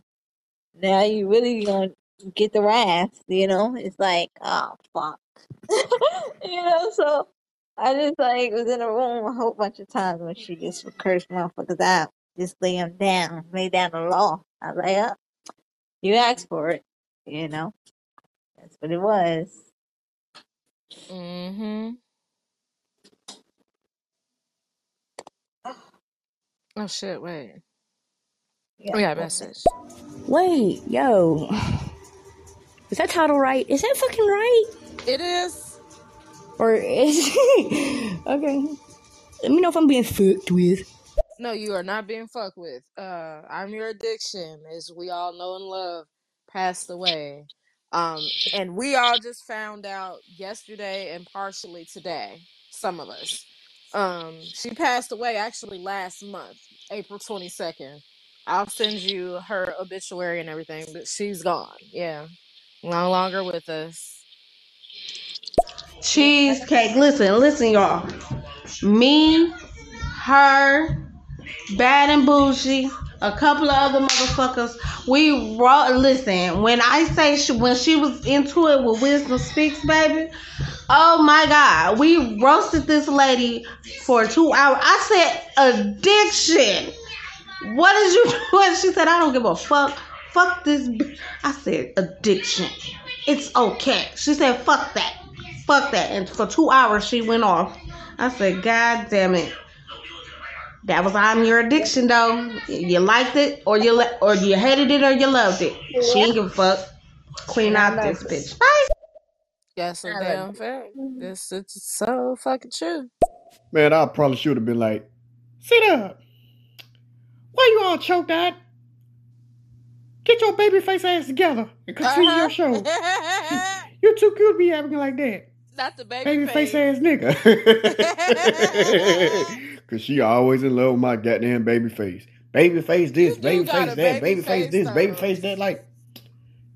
Speaker 1: Now you really gonna get the wrath, you know? It's like, oh, fuck. you know, so I just like was in a room a whole bunch of times when she just would curse motherfuckers out. Just lay them down, lay down the law. I like, oh, you asked for it, you know? That's what it was.
Speaker 2: Mm-hmm. Oh shit, wait.
Speaker 1: Yeah,
Speaker 2: We got a message.
Speaker 37: Wait, yo. Is that title right? Is that fucking right?
Speaker 2: It is.
Speaker 37: Or is Okay. Let me know if I'm being fucked with.
Speaker 2: No, you are not being fucked with. Uh I'm your addiction, as we all know and love, passed away. Um, and we all just found out yesterday and partially today, some of us. Um, she passed away actually last month, April twenty second. I'll send you her obituary and everything, but she's gone. Yeah. No longer with us.
Speaker 12: Cheesecake. Listen, listen, y'all. Me, her, Bad and Bougie, a couple of other motherfuckers. We wrote. Listen, when I say she, when she was into it with Wisdom Speaks, baby. Oh my God, we roasted this lady for two hours. I said addiction. What is you doing? She said I don't give a fuck. Fuck this. b-" I said addiction. It's okay. She said fuck that. Fuck that. And for two hours she went off. I said God damn it. That was I'm your addiction though. You liked it or you le- or you hated it or you loved it. She ain't give a fuck. Clean out this
Speaker 1: it.
Speaker 12: bitch. Bye.
Speaker 2: That's a
Speaker 1: I love
Speaker 2: damn
Speaker 1: it.
Speaker 2: fact. It's it's so fucking true.
Speaker 30: Man, I probably should have been like, sit up. Why you all choked out? Get your baby face ass together and continue your show.
Speaker 2: Uh-huh.
Speaker 30: You too cute to be acting like that.
Speaker 2: Not the baby,
Speaker 30: Baby face
Speaker 2: face.
Speaker 30: ass nigga. Cause she always in love with my goddamn baby face. Baby face this, baby face that,
Speaker 2: baby
Speaker 30: baby face
Speaker 2: face,
Speaker 30: this, baby face that. Like,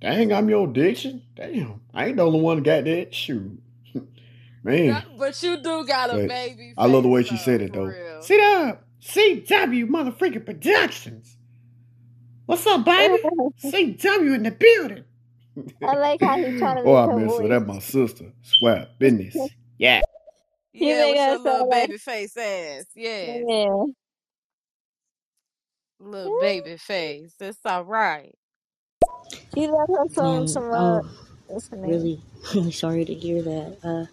Speaker 30: dang, I'm your addiction. Damn, I ain't the only one that got that. Shoot, man.
Speaker 2: But you do got a
Speaker 30: But
Speaker 2: baby.
Speaker 30: I love the way she said it though.
Speaker 2: real.
Speaker 30: Sit up, CW motherfucking Productions. What's up, baby? CW in the building.
Speaker 1: I like how he trying to
Speaker 30: Oh,
Speaker 1: make
Speaker 30: I
Speaker 1: her
Speaker 30: miss her.
Speaker 1: voice.
Speaker 30: That's my sister. Swear, business. Yeah.
Speaker 1: He
Speaker 2: Yeah,
Speaker 1: make
Speaker 2: with
Speaker 1: her
Speaker 2: your little
Speaker 1: sound like
Speaker 2: baby face ass. Yeah,
Speaker 1: yeah.
Speaker 2: little baby face. That's all right.
Speaker 1: He let her some
Speaker 37: Man,
Speaker 1: some uh
Speaker 37: I'm
Speaker 1: what's her name?
Speaker 37: really, really sorry to hear that. Uh,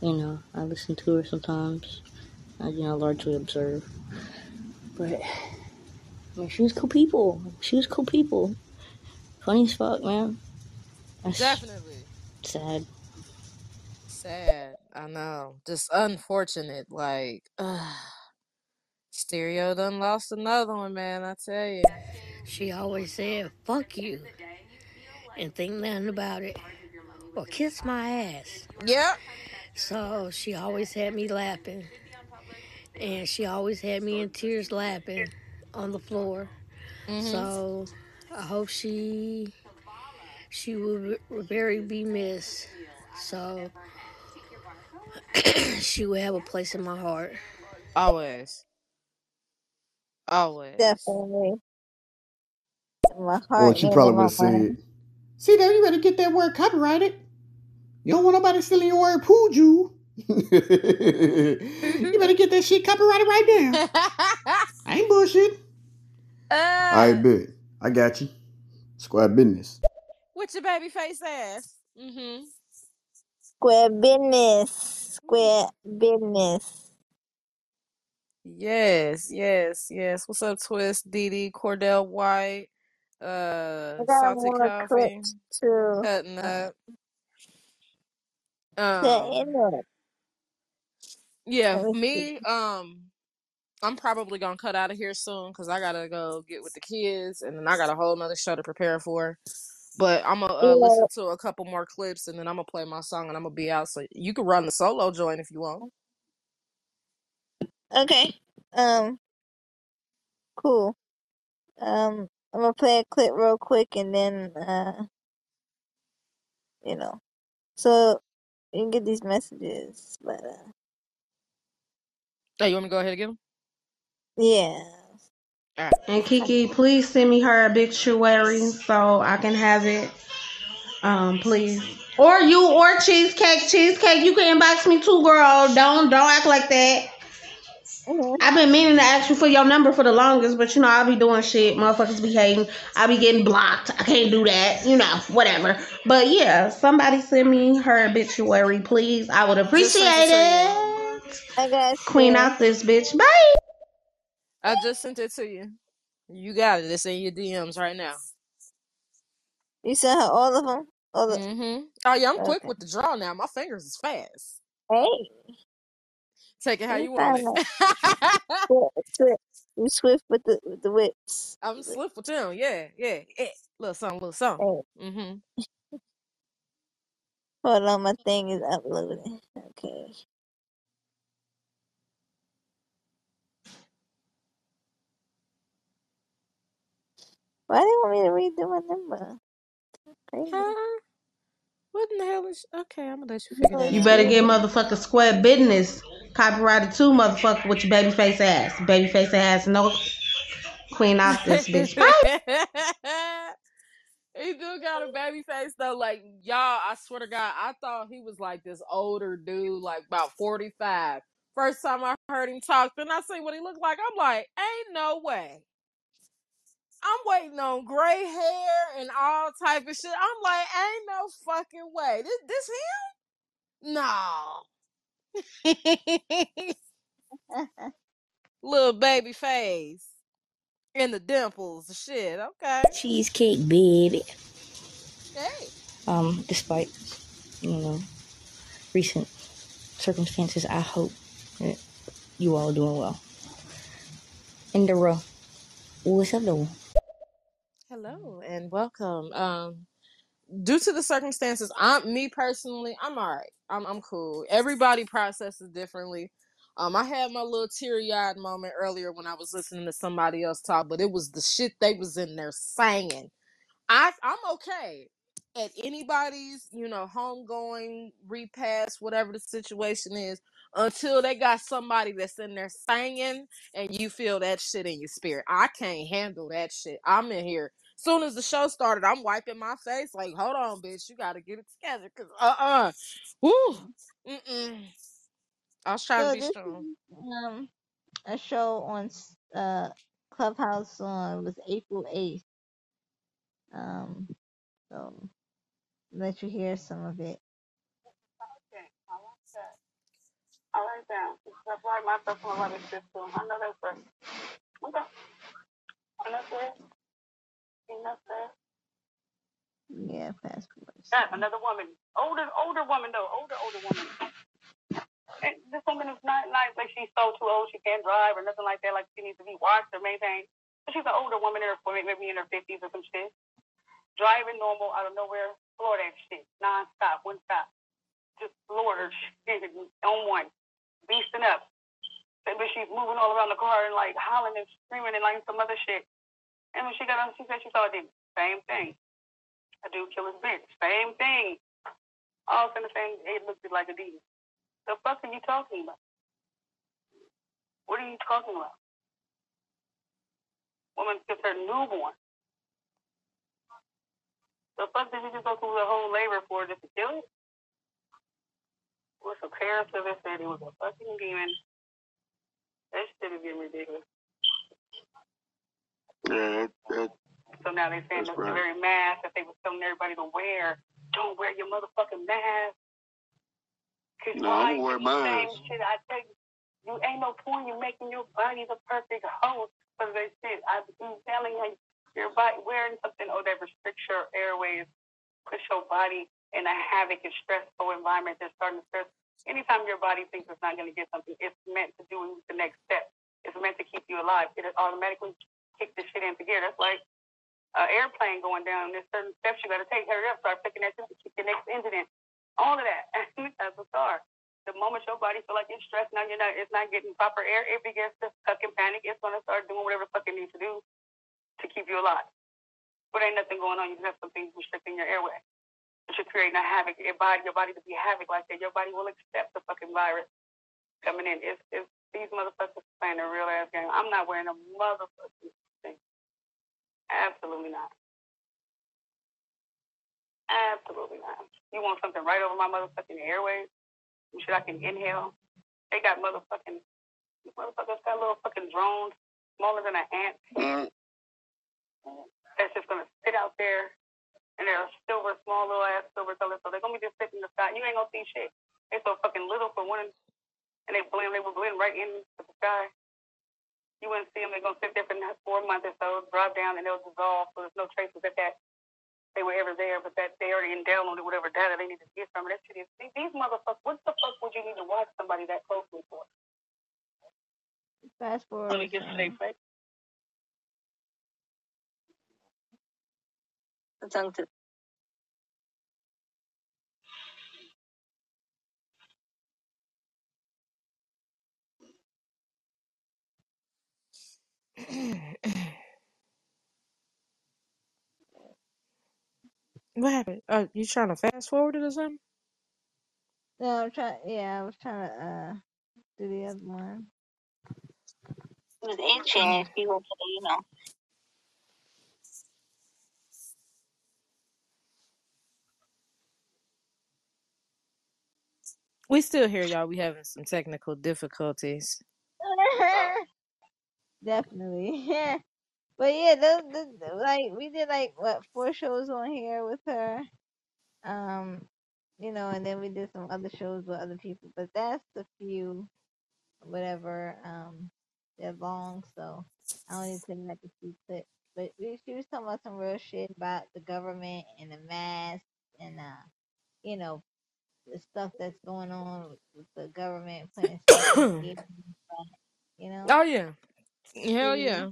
Speaker 37: you know, I listen to her sometimes. I, you know, largely observe. But, I mean, she was cool people. She was cool people. Funny as fuck, man. That's
Speaker 2: Definitely.
Speaker 37: sad.
Speaker 2: Sad. I know. Just unfortunate. Like, ugh. Stereo done lost another one, man. I tell you.
Speaker 38: She always said, fuck you, and think nothing about it, or kiss my ass.
Speaker 2: Yep.
Speaker 38: So she always had me laughing, and she always had me in tears laughing on the floor.
Speaker 2: Mhm.
Speaker 38: So I hope she she will very be missed. So she will have a place in my heart.
Speaker 2: Always. Always.
Speaker 1: Definitely. My
Speaker 30: Or
Speaker 1: heart
Speaker 30: she probably
Speaker 1: in
Speaker 30: would
Speaker 1: my
Speaker 30: have said, "See there, you better get that word copyrighted. You don't want nobody stealing your word, poo you. you better get that shit copyrighted right now. I ain't bullshit. Uh. I bet. I got you. Square business.
Speaker 2: With your baby face ass. Mm-hmm.
Speaker 1: Square business. Square business.
Speaker 2: Yes, yes, yes. What's up, Twist, Dee Dee, Cordell White, uh,
Speaker 1: I got
Speaker 2: Salty
Speaker 1: more
Speaker 2: Coffee,
Speaker 1: too.
Speaker 2: cutting up. Um, yeah,
Speaker 1: me
Speaker 2: me, um, I'm probably gonna cut out of here soon because I gotta go get with the kids, and then I got a whole nother show to prepare for. But I'm gonna uh,
Speaker 1: Yeah.
Speaker 2: listen to a couple more clips, and then I'm gonna play my song, and I'm gonna be out. So you can run the solo joint if you want.
Speaker 1: Okay. Um. Cool. Um. I'm gonna play a clip real quick, and then uh, you know, so you can get these messages. But uh,
Speaker 2: Hey, you want me to go ahead again?
Speaker 1: yeah.
Speaker 2: Right.
Speaker 12: And Keke, please send me her obituary so I can have it. Um, please. Or you or cheesecake, cheesecake. You can inbox me too, girl. Don't don't act like that.
Speaker 1: Mhm.
Speaker 12: I've been meaning to ask you for your number for the longest, but you know I'll be doing shit. Motherfuckers be hating. I'll be getting blocked. I can't do that. You know, whatever. But yeah, somebody send me her obituary, please. I would appreciate
Speaker 2: it.
Speaker 1: I got
Speaker 12: Queen out this bitch. Bye.
Speaker 2: I just sent it to you. You got it. It's in your DMs right now.
Speaker 1: You sent her all of them. All the.
Speaker 2: Mm-hmm. Oh yeah, I'm quick
Speaker 1: Okay.
Speaker 2: with the draw now. My fingers is fast.
Speaker 1: Hey.
Speaker 2: Take it how
Speaker 1: You
Speaker 2: you want it.
Speaker 1: Swift, swift. You swift with the with the whips.
Speaker 2: I'm swift with them. Yeah, yeah. yeah. Little something, little something.
Speaker 1: Hey,
Speaker 2: Mm-hmm.
Speaker 1: hold on, my thing is uploading. Okay. Why do you want me to redo my number? Crazy.
Speaker 2: Huh? What in the hell is? Okay, I'm gonna let you figure
Speaker 1: No,
Speaker 2: that
Speaker 12: You
Speaker 2: out.
Speaker 12: better get motherfucker square business copyrighted too, motherfucker, with your baby face ass. Baby face ass, no queen out this bitch.
Speaker 2: He do got a baby face though. Like y'all, I swear to God, I thought he was like this older dude, like about 45. First time I heard him talk, then I see what he looked like. I'm like, ain't no way. I'm waiting on gray hair and all type of shit. I'm like, ain't no fucking way. This this him? No. Little baby face. And the dimples. And shit, okay.
Speaker 37: Cheesecake, baby.
Speaker 2: Hey.
Speaker 37: Um, despite, you know, recent circumstances, I hope that you all are doing well. Indira, what's up, though?
Speaker 2: Hello and welcome. Um due to the circumstances, I'm me personally, I'm alright. I'm I'm cool. Everybody processes differently. Um, I had my little teary eyed moment earlier when I was listening to somebody else talk, but it was the shit they was in there saying. I I'm okay at anybody's, you know, homegoing, repast, whatever the situation is, until they got somebody that's in there singing and you feel that shit in your spirit. I can't handle that shit. I'm in here. Soon as the show started, I'm wiping my face like, hold on, bitch, you gotta get it together. Cause uh uh Woo. Mm-mm. I was trying to
Speaker 1: So
Speaker 2: be
Speaker 1: this
Speaker 2: strong.
Speaker 1: is um a show on s- uh Clubhouse on was April eighth. Um, so let you hear some of it.
Speaker 26: That's. I. Okay.
Speaker 1: Yeah, passports.
Speaker 26: That another woman, older older woman though, older older woman. And this woman is not like like she's so too old she can't drive or nothing like that. Like she needs to be watched or maintained. But she's an older woman in her maybe in her fifties or some shit, driving normal out of nowhere, Florida shit, nonstop, one stop, just Florida shit on one, beasting up. But she's moving all around the car and like hollering and screaming and like some other shit. And when she got on, she said she saw a demon. Same thing. A dude kill his bitch. Same thing. All in the same. It looked like a demon. The fuck are you talking about? What are you talking about? Woman gets her newborn. The fuck did you just go through the whole labor for just to kill it? What's parents of it said it was a fucking demon. That shit is getting ridiculous.
Speaker 39: Yeah, that, that,
Speaker 26: So now they're saying
Speaker 39: That's
Speaker 26: the
Speaker 39: right.
Speaker 26: very mask that they were telling everybody to wear. Don't wear your motherfucking mask. Cause
Speaker 39: No, I'm gonna wear mine.
Speaker 26: shit? I tell you, you ain't no point in making your body the perfect host for this shit. I'm telling you, your body wearing something oh that restricts your airways, puts your body in a havoc and stressful environment that's starting to stress. Anytime your body thinks it's not going to get something, it's meant to do the next step. It's meant to keep you alive. It automatically kick the shit into gear. That's like an airplane going down. There's certain steps you got to take. Hurry up, start picking that shit, kick your next engine in. All of that. That's a star. The moment your body feel like it's stressed, now you're not, it's not getting proper air. It begins to suck and panic. It's gonna start doing whatever the fuck it needs to do to keep you alive. But ain't nothing going on. You just have something restricting your airway. You're creating a havoc. Your body, your body to be havoc like that. Your body will accept the fucking virus coming in. It's, it's these motherfuckers playing a real ass game. I'm not wearing a motherfucking thing. Absolutely not. Absolutely not. You want something right over my motherfucking airways? Some shit I can inhale? They got motherfucking motherfuckers got little fucking drones smaller than an ant mm. that's just gonna sit out there and they're silver, small little ass silver color, so they're gonna be just sitting in the sky. You ain't gonna see shit. They're so fucking little for one and they blend they will blend right into the sky. You wouldn't see them, they're gonna sit there for four months or so, drop down and they'll dissolve so there's no traces of that they were ever there, but that they already downloaded whatever data they need to get from it. That shit is these motherfuckers what the fuck would you need to watch somebody that closely for?
Speaker 1: Fast forward.
Speaker 26: Let me get to their face.
Speaker 1: Tongue to
Speaker 2: what happened? Uh, you trying to fast forward it or something?
Speaker 1: No, I'm trying. Yeah, I was trying to uh do the other one. It was ancient. He was, you know.
Speaker 2: We still here, y'all. We having some technical difficulties.
Speaker 1: Definitely. Yeah. But yeah, like we did like what four shows on here with her. Um, you know, and then we did some other shows with other people. But that's a few, whatever. Um, they're long, so I to take like a few clips. But we, she was talking about some real shit about the government and the mask and uh, you know, the stuff that's going on with the government putting stuff in games, you know.
Speaker 2: Oh yeah, hell
Speaker 1: She
Speaker 2: yeah.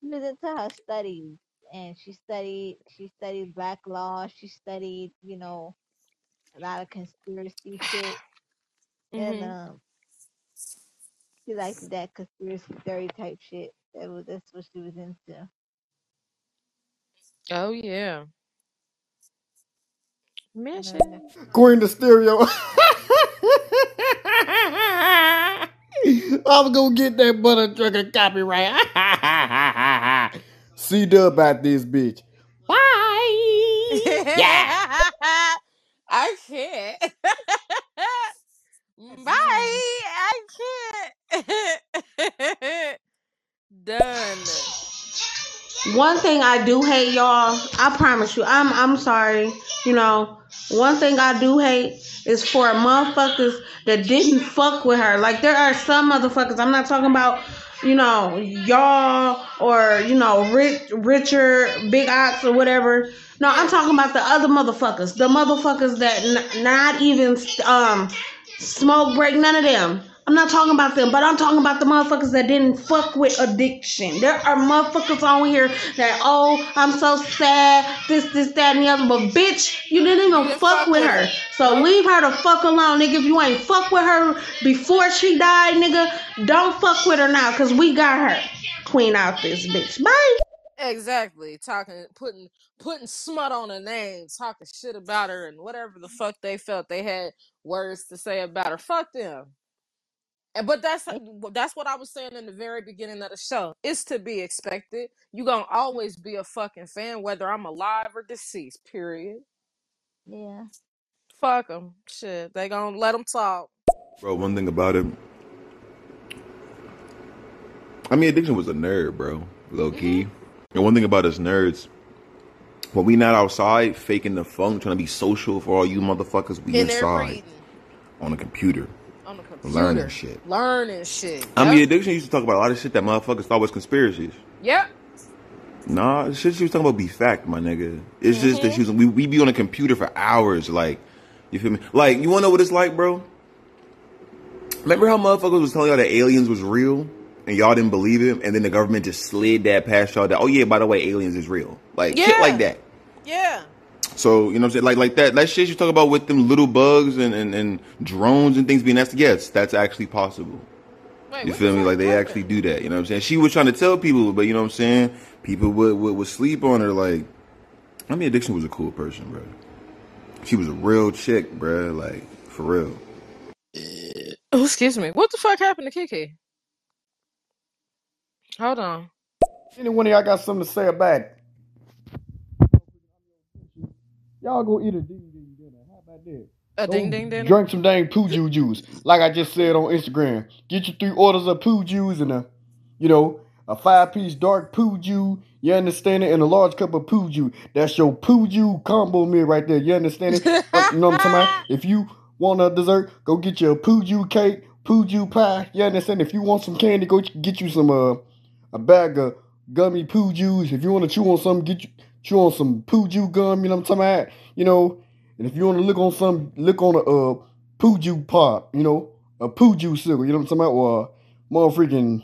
Speaker 1: she was into her studies and she studied she studied black law she studied you know a lot of conspiracy shit and
Speaker 2: hmm
Speaker 1: um she liked that conspiracy theory type shit that was that's what she was into
Speaker 2: Oh yeah. Mission.
Speaker 30: Queen of Stereo. I'm gonna get that butter trucker copyright. C dub at this bitch. Bye. Yeah.
Speaker 2: I can't. Bye. I can't. Done.
Speaker 12: One thing I do hate, y'all. I promise you. I'm I'm sorry. You know, one thing I do hate is for motherfuckers that didn't fuck with her. Like there are some motherfuckers. I'm not talking about you know y'all or you know rich Richard Big Ox or whatever. No, I'm talking about the other motherfuckers. The motherfuckers that n- not even um smoke break, none of them. I'm not talking about them, but I'm talking about the motherfuckers that didn't fuck with addiction. There are motherfuckers on here that, oh, I'm so sad, this, this, that, and the other. But bitch, you didn't even fuck with her. So leave her to fuck alone, nigga. If you ain't fuck with her before she died, nigga, don't fuck with her now, cause we got her. Queen out this bitch. Bye.
Speaker 2: Exactly. Talking putting putting smut on her name, talking shit about her and whatever the fuck they felt they had words to say about her. Fuck them. And but that's that's what I was saying in the very beginning of the show. It's to be expected. You gonna always be a fucking fan, whether I'm alive or deceased. Period.
Speaker 1: Yeah.
Speaker 2: Fuck them. Shit, they gonna let them talk.
Speaker 7: Bro, one thing about it, I mean, addiction was a nerd, bro, low key. And one thing about us nerds, when we not outside faking the funk, trying to be social for all you motherfuckers, we
Speaker 2: In
Speaker 7: inside on a computer,
Speaker 2: on the computer,
Speaker 7: learning shit.
Speaker 2: learning shit.
Speaker 7: I mean, addiction used to talk about a lot of shit that motherfuckers thought was conspiracies.
Speaker 2: Yep.
Speaker 7: Nah, the shit she was talking about be fact, my nigga. It's just that mm-hmm. she was we we be on a computer for hours, like you feel me? Like you wanna know what it's like, bro? Remember how motherfuckers was telling y'all that aliens was real and y'all didn't believe it, and then the government just slid that past y'all that oh yeah, by the way, aliens is real. Like shit like that.
Speaker 2: Yeah.
Speaker 7: So, you know what I'm saying? Like like that that shit you talk about with them little bugs and, and, and drones and things being nasty, yes, that's actually possible. you feel me? Like they actually do that. You know what I'm saying? She was trying to tell people, but you know what I'm saying? People would, would, would sleep on her. Like, I mean, Addiction was a cool person, bro. She was a real chick, bro. Like, for real.
Speaker 2: Oh, excuse me. What the fuck happened to Keke? Hold on.
Speaker 30: Any one of y'all got something to say about it? Y'all go eat a ding ding dinner. How about that?
Speaker 2: A
Speaker 30: Go
Speaker 2: ding ding dinner.
Speaker 30: Drink some dang poo juice. Like I just said on Instagram. Get you three orders of poo juice and a, you know, a five piece dark poo juice. You understand it? And a large cup of poo juice. That's your poo juice combo meal right there. You understand it? you know what I'm talking about? If you want a dessert, go get you a poo juice cake, poo juice pie. You understand? If you want some candy, go get you some uh a bag of gummy poo juice. If you want to chew on something, get you chew on some juice gum. You know what I'm talking about? You know. And if you want to look on some, look on a uh, poo pop. You know, a juice sugar. You know what I'm talking about? Or a motherfucking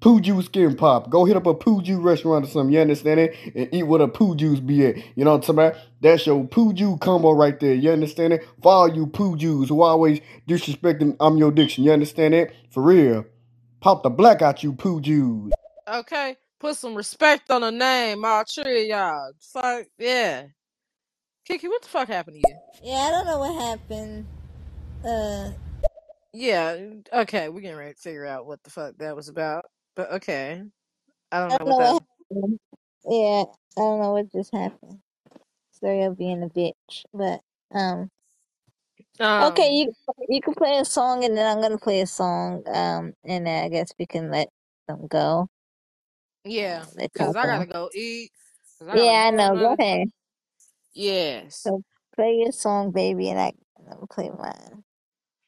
Speaker 30: poo juice skin pop. Go hit up a juice restaurant or something. You understand it? And eat what a juice be at. You know what I'm talking about? That's your juice combo right there. You understand it? All you juice who always disrespecting I'm your diction. You understand it? For real. Pop the black out you juice.
Speaker 2: Okay. Put some respect on the name, all three of y'all. Fuck yeah. Keke, what the fuck happened to you?
Speaker 1: Yeah, I don't know what happened. Uh,
Speaker 2: Yeah, okay, we're getting ready to figure out what the fuck that was about. But okay. I don't
Speaker 1: I
Speaker 2: know
Speaker 1: don't
Speaker 2: what
Speaker 1: know
Speaker 2: that
Speaker 1: what happened. Yeah, I don't know what just happened. Sorry, of being a bitch, but um. Okay,
Speaker 2: um
Speaker 1: you you can play a song, and then I'm gonna play a song. Um, and then I guess we can let them go.
Speaker 2: Yeah,
Speaker 1: Let
Speaker 2: cause I gotta
Speaker 1: go.
Speaker 2: go eat. Cause I
Speaker 1: Yeah, I know. Go ahead.
Speaker 2: Yes.
Speaker 1: So play your song, baby, and I I'll play mine.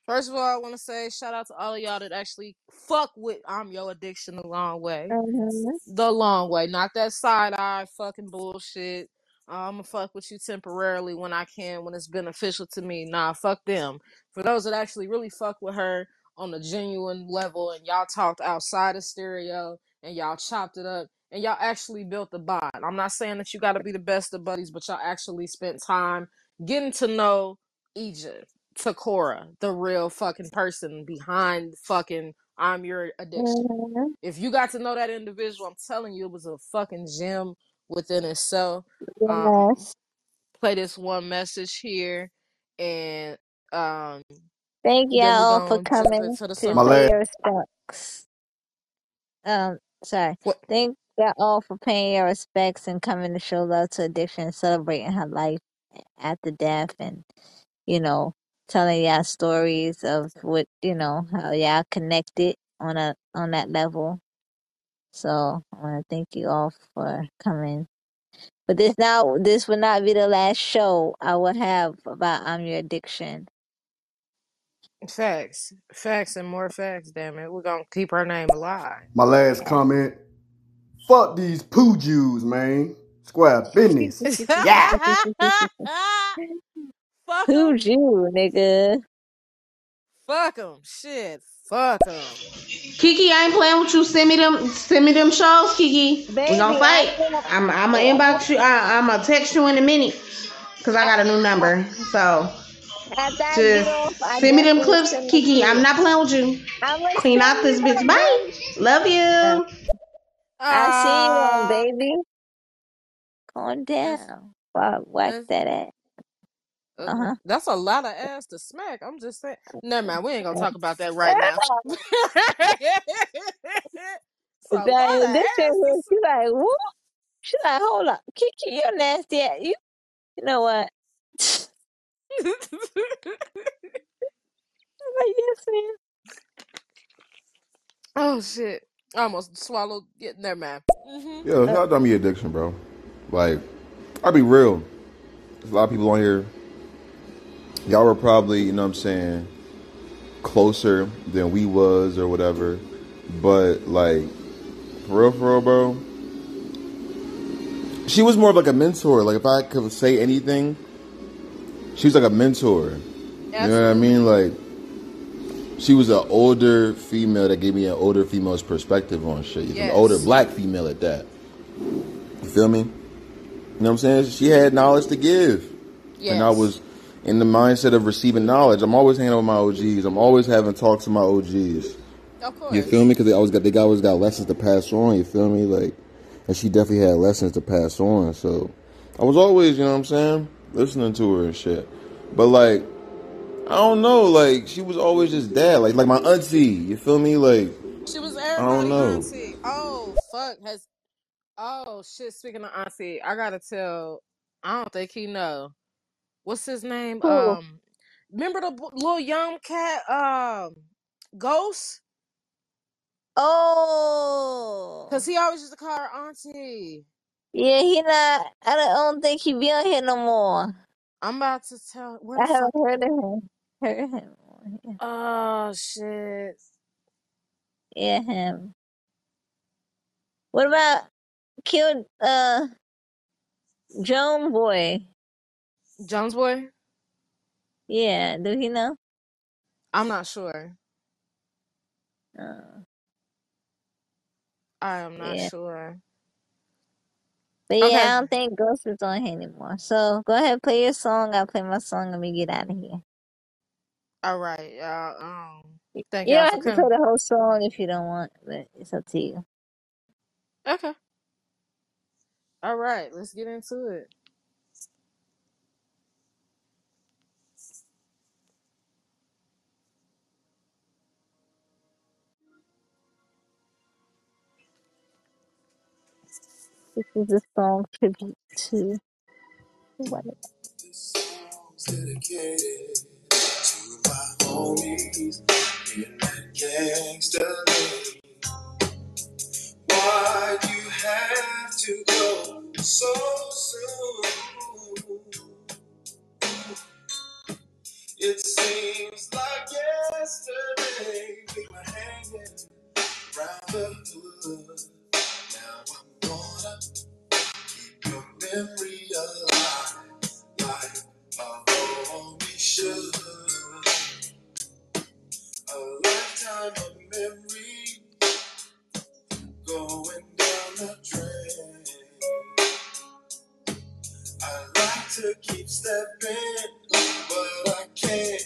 Speaker 2: First of all, I want to say shout out to all of y'all that actually fuck with I'm Your Addiction the long way.
Speaker 1: Mm-hmm.
Speaker 2: The long way, not that side eye fucking bullshit. I'm gonna fuck with you temporarily when I can, when it's beneficial to me. Nah, fuck them. For those that actually really fuck with her on a genuine level and y'all talked outside of stereo and y'all chopped it up and y'all actually built the bond. I'm not saying that you gotta be the best of buddies, but y'all actually spent time getting to know Egypt. Takora, the real fucking person behind fucking I'm Your Addiction.
Speaker 1: Mm-hmm.
Speaker 2: If you got to know that individual, I'm telling you, it was a fucking gem within itself. Um,
Speaker 1: Yes.
Speaker 2: play this one message here, and um,
Speaker 1: Thank y'all
Speaker 2: then we
Speaker 1: all for
Speaker 2: gonna jump
Speaker 1: coming
Speaker 2: into the
Speaker 1: to
Speaker 30: My
Speaker 2: song.
Speaker 1: pay
Speaker 30: last
Speaker 1: your respects. Um, sorry.
Speaker 2: What?
Speaker 1: Thank y'all all for paying your respects and coming to show love to addiction and celebrating her life after death and you know telling y'all stories of what you know how y'all connected on a on that level. So I want to thank you all for coming. But this now this will not be the last show I will have about I'm Your Addiction.
Speaker 2: Facts, facts, and more facts. Damn it, we're gonna keep her name alive.
Speaker 30: My last comment. Fuck these poo Jews, man. Square business. Yeah.
Speaker 2: Fuck
Speaker 1: Who
Speaker 2: them.
Speaker 1: you, nigga?
Speaker 2: Fuck them. Shit. Fuck them.
Speaker 12: Keke, I ain't playing with you. Send me them. Send me them shows, Keke.
Speaker 1: Baby,
Speaker 12: we gonna fight.
Speaker 1: I-
Speaker 12: I'm. I'm gonna inbox you. I, I'm gonna text you in a minute. Cause I got a new number. So
Speaker 1: After I
Speaker 12: just
Speaker 1: get off,
Speaker 12: send me them clips, Keke.
Speaker 1: to
Speaker 12: I'm not playing with you.
Speaker 1: I'm gonna
Speaker 12: Clean out this
Speaker 1: you
Speaker 12: bitch.
Speaker 1: them,
Speaker 12: Bye. Love you.
Speaker 1: I see you,
Speaker 2: Ah,
Speaker 1: baby. Calm down. Whack, whack
Speaker 2: that's,
Speaker 1: that ass.
Speaker 2: uh,
Speaker 1: Uh huh.
Speaker 2: that's a lot of ass to smack. I'm just saying. Never mind. We ain't gonna talk about that right now. it's a lot of
Speaker 1: Then this shit
Speaker 2: ass
Speaker 1: she like, whoop. She like, hold up, Keke, you're nasty ass. You, you know what? I'm like, yes, man.
Speaker 2: oh shit! I almost swallowed. Yeah, never mind. hmm
Speaker 7: Yeah, shout out to me addiction, bro. Like, I'll be real. There's a lot of people on here. Y'all were probably, you know what I'm saying, closer than we was or whatever. But like, for real, for real, bro. She was more of like a mentor. Like if I could say anything, she was like a mentor. You know what I mean? Like she was an older female that gave me an older female's perspective on shit.
Speaker 2: Yes.
Speaker 7: An older black female at that. You feel me? You know what I'm saying? She had knowledge to give. And I was in the mindset of receiving knowledge. I'm always hanging out with my OGs. I'm always having talks with my OGs.
Speaker 2: Of course.
Speaker 7: You feel me? Because they always got they always got lessons to pass on. You feel me? Like, and she definitely had lessons to pass on. So I was always, you know what I'm saying, listening to her and shit. But like, I don't know. Like she was always just dad. Like like my auntie. You feel me? Like
Speaker 2: She was
Speaker 7: I don't
Speaker 2: everybody
Speaker 7: know.
Speaker 2: auntie. Oh fuck has oh shit. Speaking of auntie, I gotta tell. I don't think he know. What's his name?
Speaker 1: Who?
Speaker 2: Um, remember the b- little young cat? Um, Ghost.
Speaker 1: Oh,
Speaker 2: Cause he always used to call her auntie.
Speaker 1: Yeah, he not. I don't, think he be on here no more.
Speaker 2: I'm about to tell. Where
Speaker 1: I
Speaker 2: the
Speaker 1: haven't heard of him. Heard him.
Speaker 2: Oh shit.
Speaker 1: yeah, him. What about killed uh Joan Boy?
Speaker 2: Jones boy.
Speaker 1: Yeah, do he know?
Speaker 2: I'm not sure.
Speaker 1: Uh,
Speaker 2: I am not
Speaker 1: yeah,
Speaker 2: sure.
Speaker 1: But yeah,
Speaker 2: Okay.
Speaker 1: I don't think Ghost is on here anymore. So go ahead, play your song. I'll play my song and we get out of here.
Speaker 2: All right. y'all. Um. Thank
Speaker 1: You
Speaker 2: y'all
Speaker 1: don't
Speaker 2: for
Speaker 1: have to play
Speaker 2: coming.
Speaker 1: the whole song if you don't want, but it's up to you.
Speaker 2: Okay. All right. Let's get into it.
Speaker 1: This is a song tribute to what?
Speaker 40: dedicated to my homies in that gangsta league. Why you have to go so soon? It seems like yesterday we were hanging around the hood. Now I'm gonna keep your memory alive, like a homie should. A lifetime of memory going down the drain. I like to keep stepping, but I can't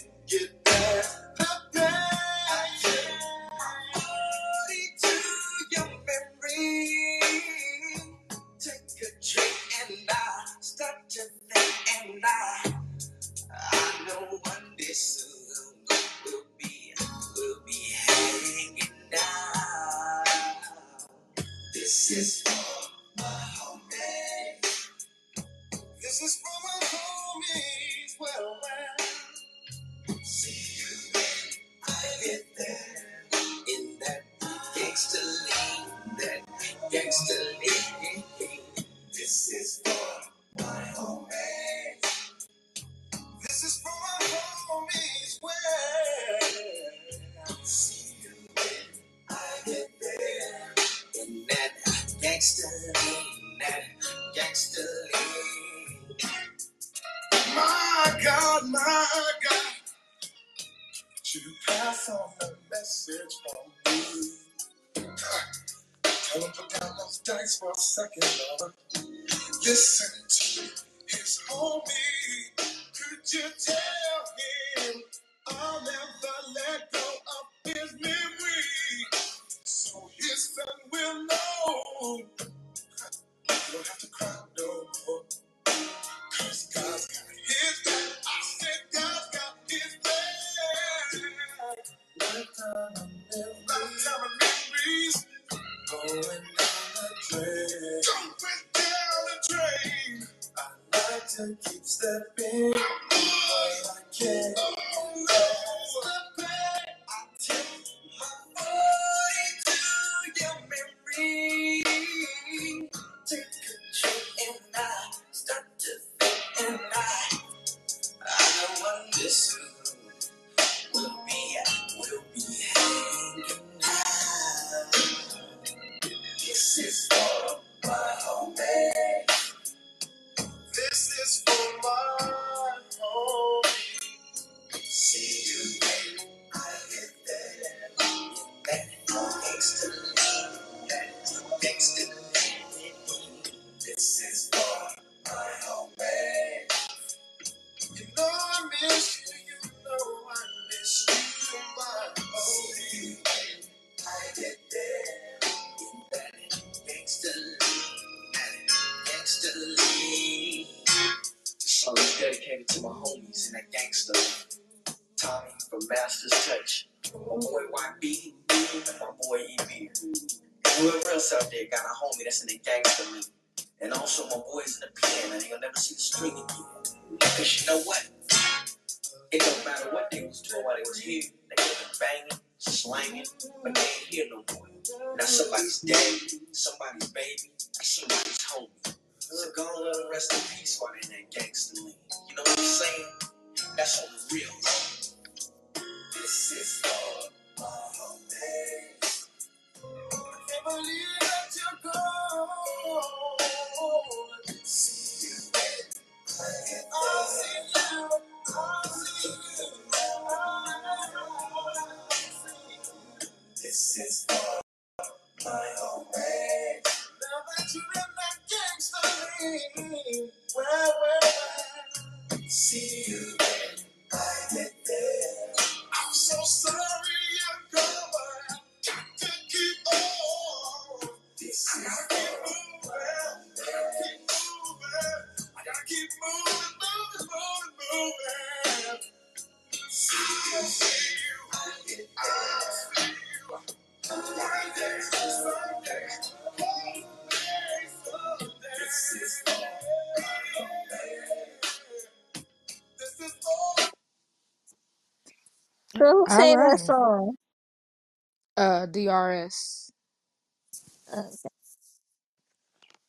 Speaker 2: DRS.
Speaker 1: Uh, it's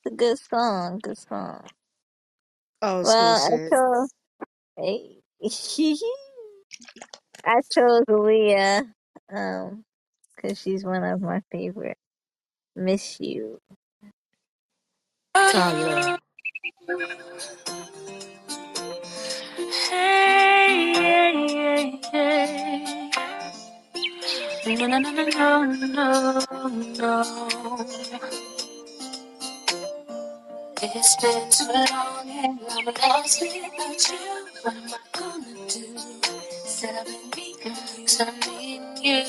Speaker 1: a good song. Good song.
Speaker 2: Old school
Speaker 1: Well, I
Speaker 2: shit.
Speaker 1: chose. Hey, I chose Leah. Um, cause she's one of my favorite. Miss you.
Speaker 2: Oh yeah.
Speaker 38: Hey, yeah, yeah. No, no, no, no, no, no, no. It's been too long and I'm lost without you. What am I gonna do? Said I've been you, so I'm needing you.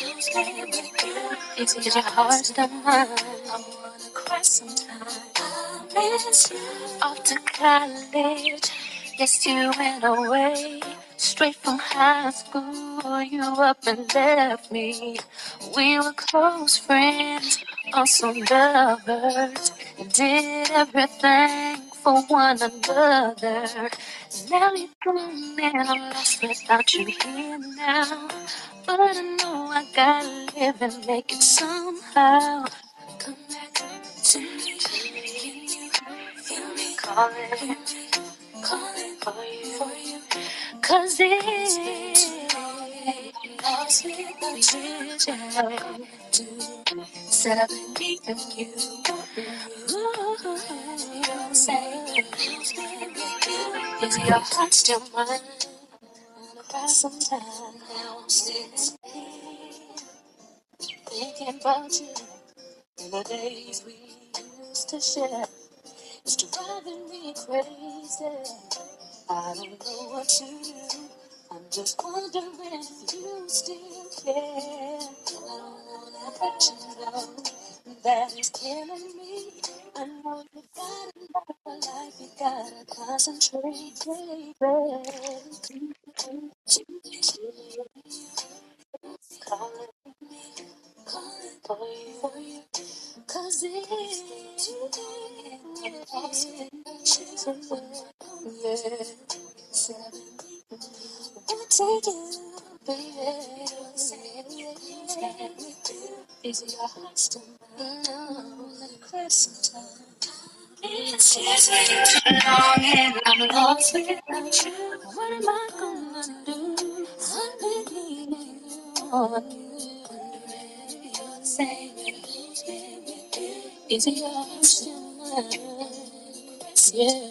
Speaker 38: You stay with you. Is it your heart still mine? I wanna cry sometime. I miss you. Off to college. Yes, you went away. Straight from high school, you up and left me. We were close friends, also lovers. Did everything for one another. Now you're gone and I'm lost without you here now. But I know I gotta live and make it somehow. Come back to me. Can you me calling? Calling Cause lost without you. Said I've been needing you. Ooh, say, is your heart still mine? Sometimes now I'm here thinking about you and the days we used to share. It's driving me crazy. I don't know what to do. I'm just wondering if you still care. I don't wanna let you know that it's killing me. I know you got another life, you gotta concentrate, baby. I'm. What am I gonna do? I've been leaning on. Is your heart still mine? Yeah.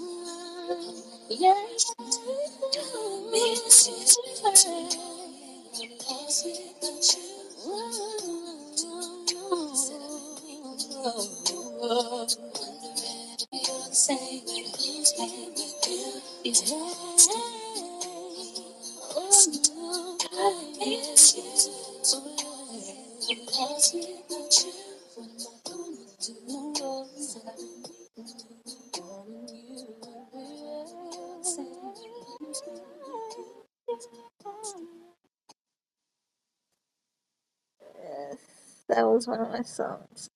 Speaker 1: was one of my songs.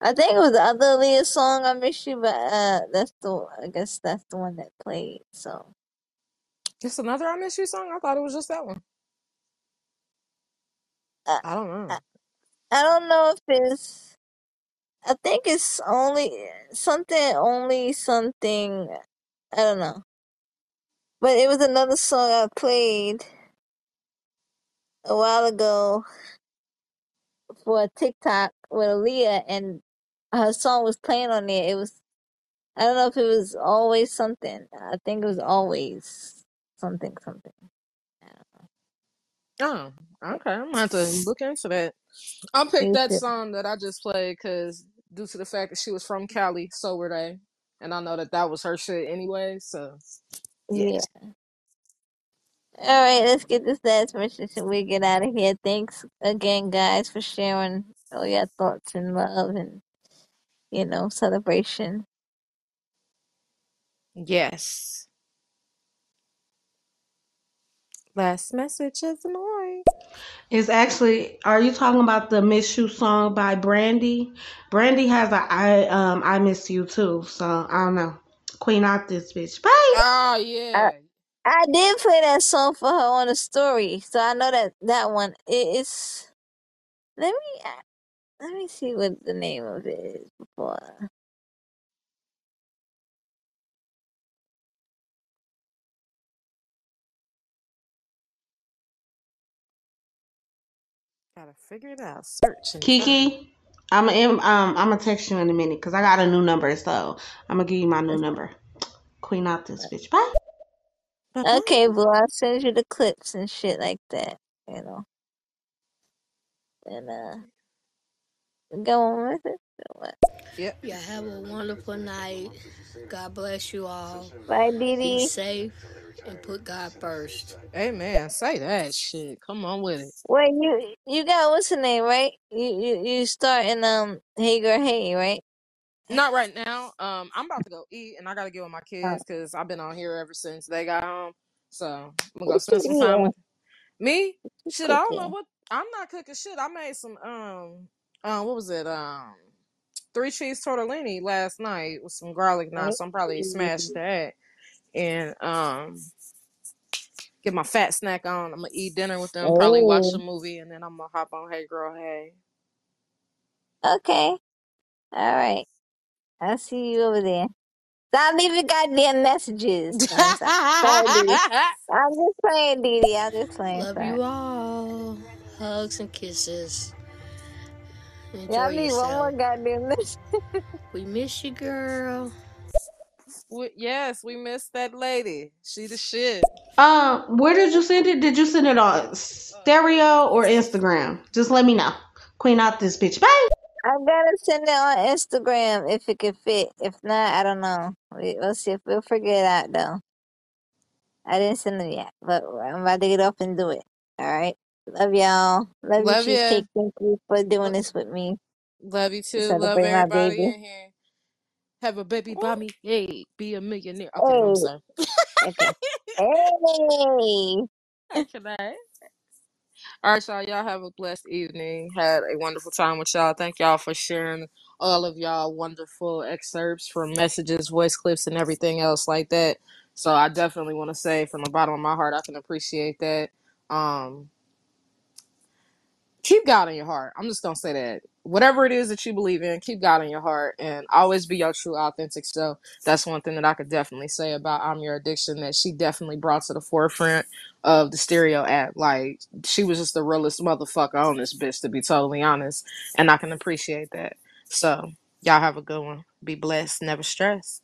Speaker 1: I think it was the other Aaliyah song I miss you, but uh, that's the I guess that's the one that played. So
Speaker 2: It's another I Miss You song? I thought it was just that one.
Speaker 1: I
Speaker 2: I don't know.
Speaker 1: I, I don't know if it's I think it's only something only something I don't know, but it was another song I played a while ago for a TikTok with Aaliyah, and her song was playing on there. It was I don't know if it was always something. I think it was always something something.
Speaker 2: Oh, okay. I'm gonna have to look into that. I'll pick that song that I just played because due to the fact that she was from Cali, so were they, and I know that that was her shit anyway. So yeah.
Speaker 1: Yeah. All right, let's get this last message and we get out of here. Thanks again, guys, for sharing all your thoughts and love and you know celebration.
Speaker 2: Yes. Last message is annoying.
Speaker 12: It's actually. Are you talking about the "Miss You" song by Brandy? Brandy has a "I um I miss you" too. So I don't know. Queen out this bitch. Bye.
Speaker 2: Oh
Speaker 1: I
Speaker 2: yeah.
Speaker 1: I did play that song for her on the story, so I know that that one it is. Let me let me see what the name of it is before.
Speaker 2: Gotta figure it out. Search and find.
Speaker 12: Keke, I'm um I'm gonna text you in a minute because I got a new number. So I'm gonna give you my new number. Queen out this bitch. Bye.
Speaker 2: Bye-bye.
Speaker 1: Okay, boo, I'll send you the clips and shit like that. You know, and uh, go on with it. or what?
Speaker 2: Yep.
Speaker 41: Yeah, have a wonderful night. God bless you all.
Speaker 1: Bye,
Speaker 41: Be
Speaker 1: Didi.
Speaker 41: safe and put God first.
Speaker 2: Amen. Say that shit. Come on with it.
Speaker 1: Wait, you you got what's the name, right? You you you starting um Hey Girl Hey, right?
Speaker 2: Not right now. Um, I'm about to go eat, and I gotta get with my kids because I've been on here ever since they got home. So I'm gonna go
Speaker 1: what
Speaker 2: spend some time
Speaker 1: eating?
Speaker 2: with me.
Speaker 1: You
Speaker 2: Shit, I don't know
Speaker 1: cooking?
Speaker 2: what. I'm not cooking shit. I made some um, um, what was it? Um, three cheese tortellini last night with some garlic knots. So I'm probably smash that and um, get my fat snack on. I'm gonna eat dinner with them. Probably watch a
Speaker 1: Oh,
Speaker 2: movie, and then I'm gonna hop on Hey Girl Hey.
Speaker 1: okay. All right. I'll see you over there. Stop leaving goddamn messages. I'm sorry. Sorry, Didi. I'm just playing, Didi. I'm just playing.
Speaker 38: Love
Speaker 1: Sorry.
Speaker 38: you all. Hugs and kisses. Enjoy
Speaker 1: Y'all need one more
Speaker 38: yourself.
Speaker 1: goddamn message.
Speaker 38: We miss you, girl.
Speaker 2: We, yes, we missed that lady. She the shit.
Speaker 12: Um, where did you send it? Did you send it on stereo or Instagram? Just let me know. Queen out this bitch. Bye.
Speaker 1: I'm gonna send it on Instagram if it can fit. If not, I don't know. We, we'll see if we'll figure it out though. I didn't send it yet, but I'm about to get up and do it. All right. Love y'all. Love you,
Speaker 2: Love ya.
Speaker 1: Cheesecake. Thank you for doing this with me
Speaker 2: Love you
Speaker 1: to
Speaker 2: too. Love
Speaker 1: celebrate my
Speaker 2: everybody
Speaker 1: baby.
Speaker 2: in here. Have a baby by me. Hey, be a millionaire. Okay, no, I'm
Speaker 1: Hey,
Speaker 2: sorry.
Speaker 1: okay. Hey.
Speaker 2: Okay, bye. All right, y'all. Y'all have a blessed evening. Had a wonderful time with y'all. Thank y'all for sharing all of y'all wonderful excerpts from messages, voice clips, and everything else like that. So I definitely want to say from the bottom of my heart, I can appreciate that. Um, keep God in your heart. I'm just gonna say that. Whatever it is that you believe in, keep God in your heart and always be your true authentic self. That's one thing that I could definitely say about I'm Your Addiction that she definitely brought to the forefront of the stereo app. Like she was just the realest motherfucker on this bitch to be totally honest. And I can appreciate that. So y'all have a good one. Be blessed, never stressed.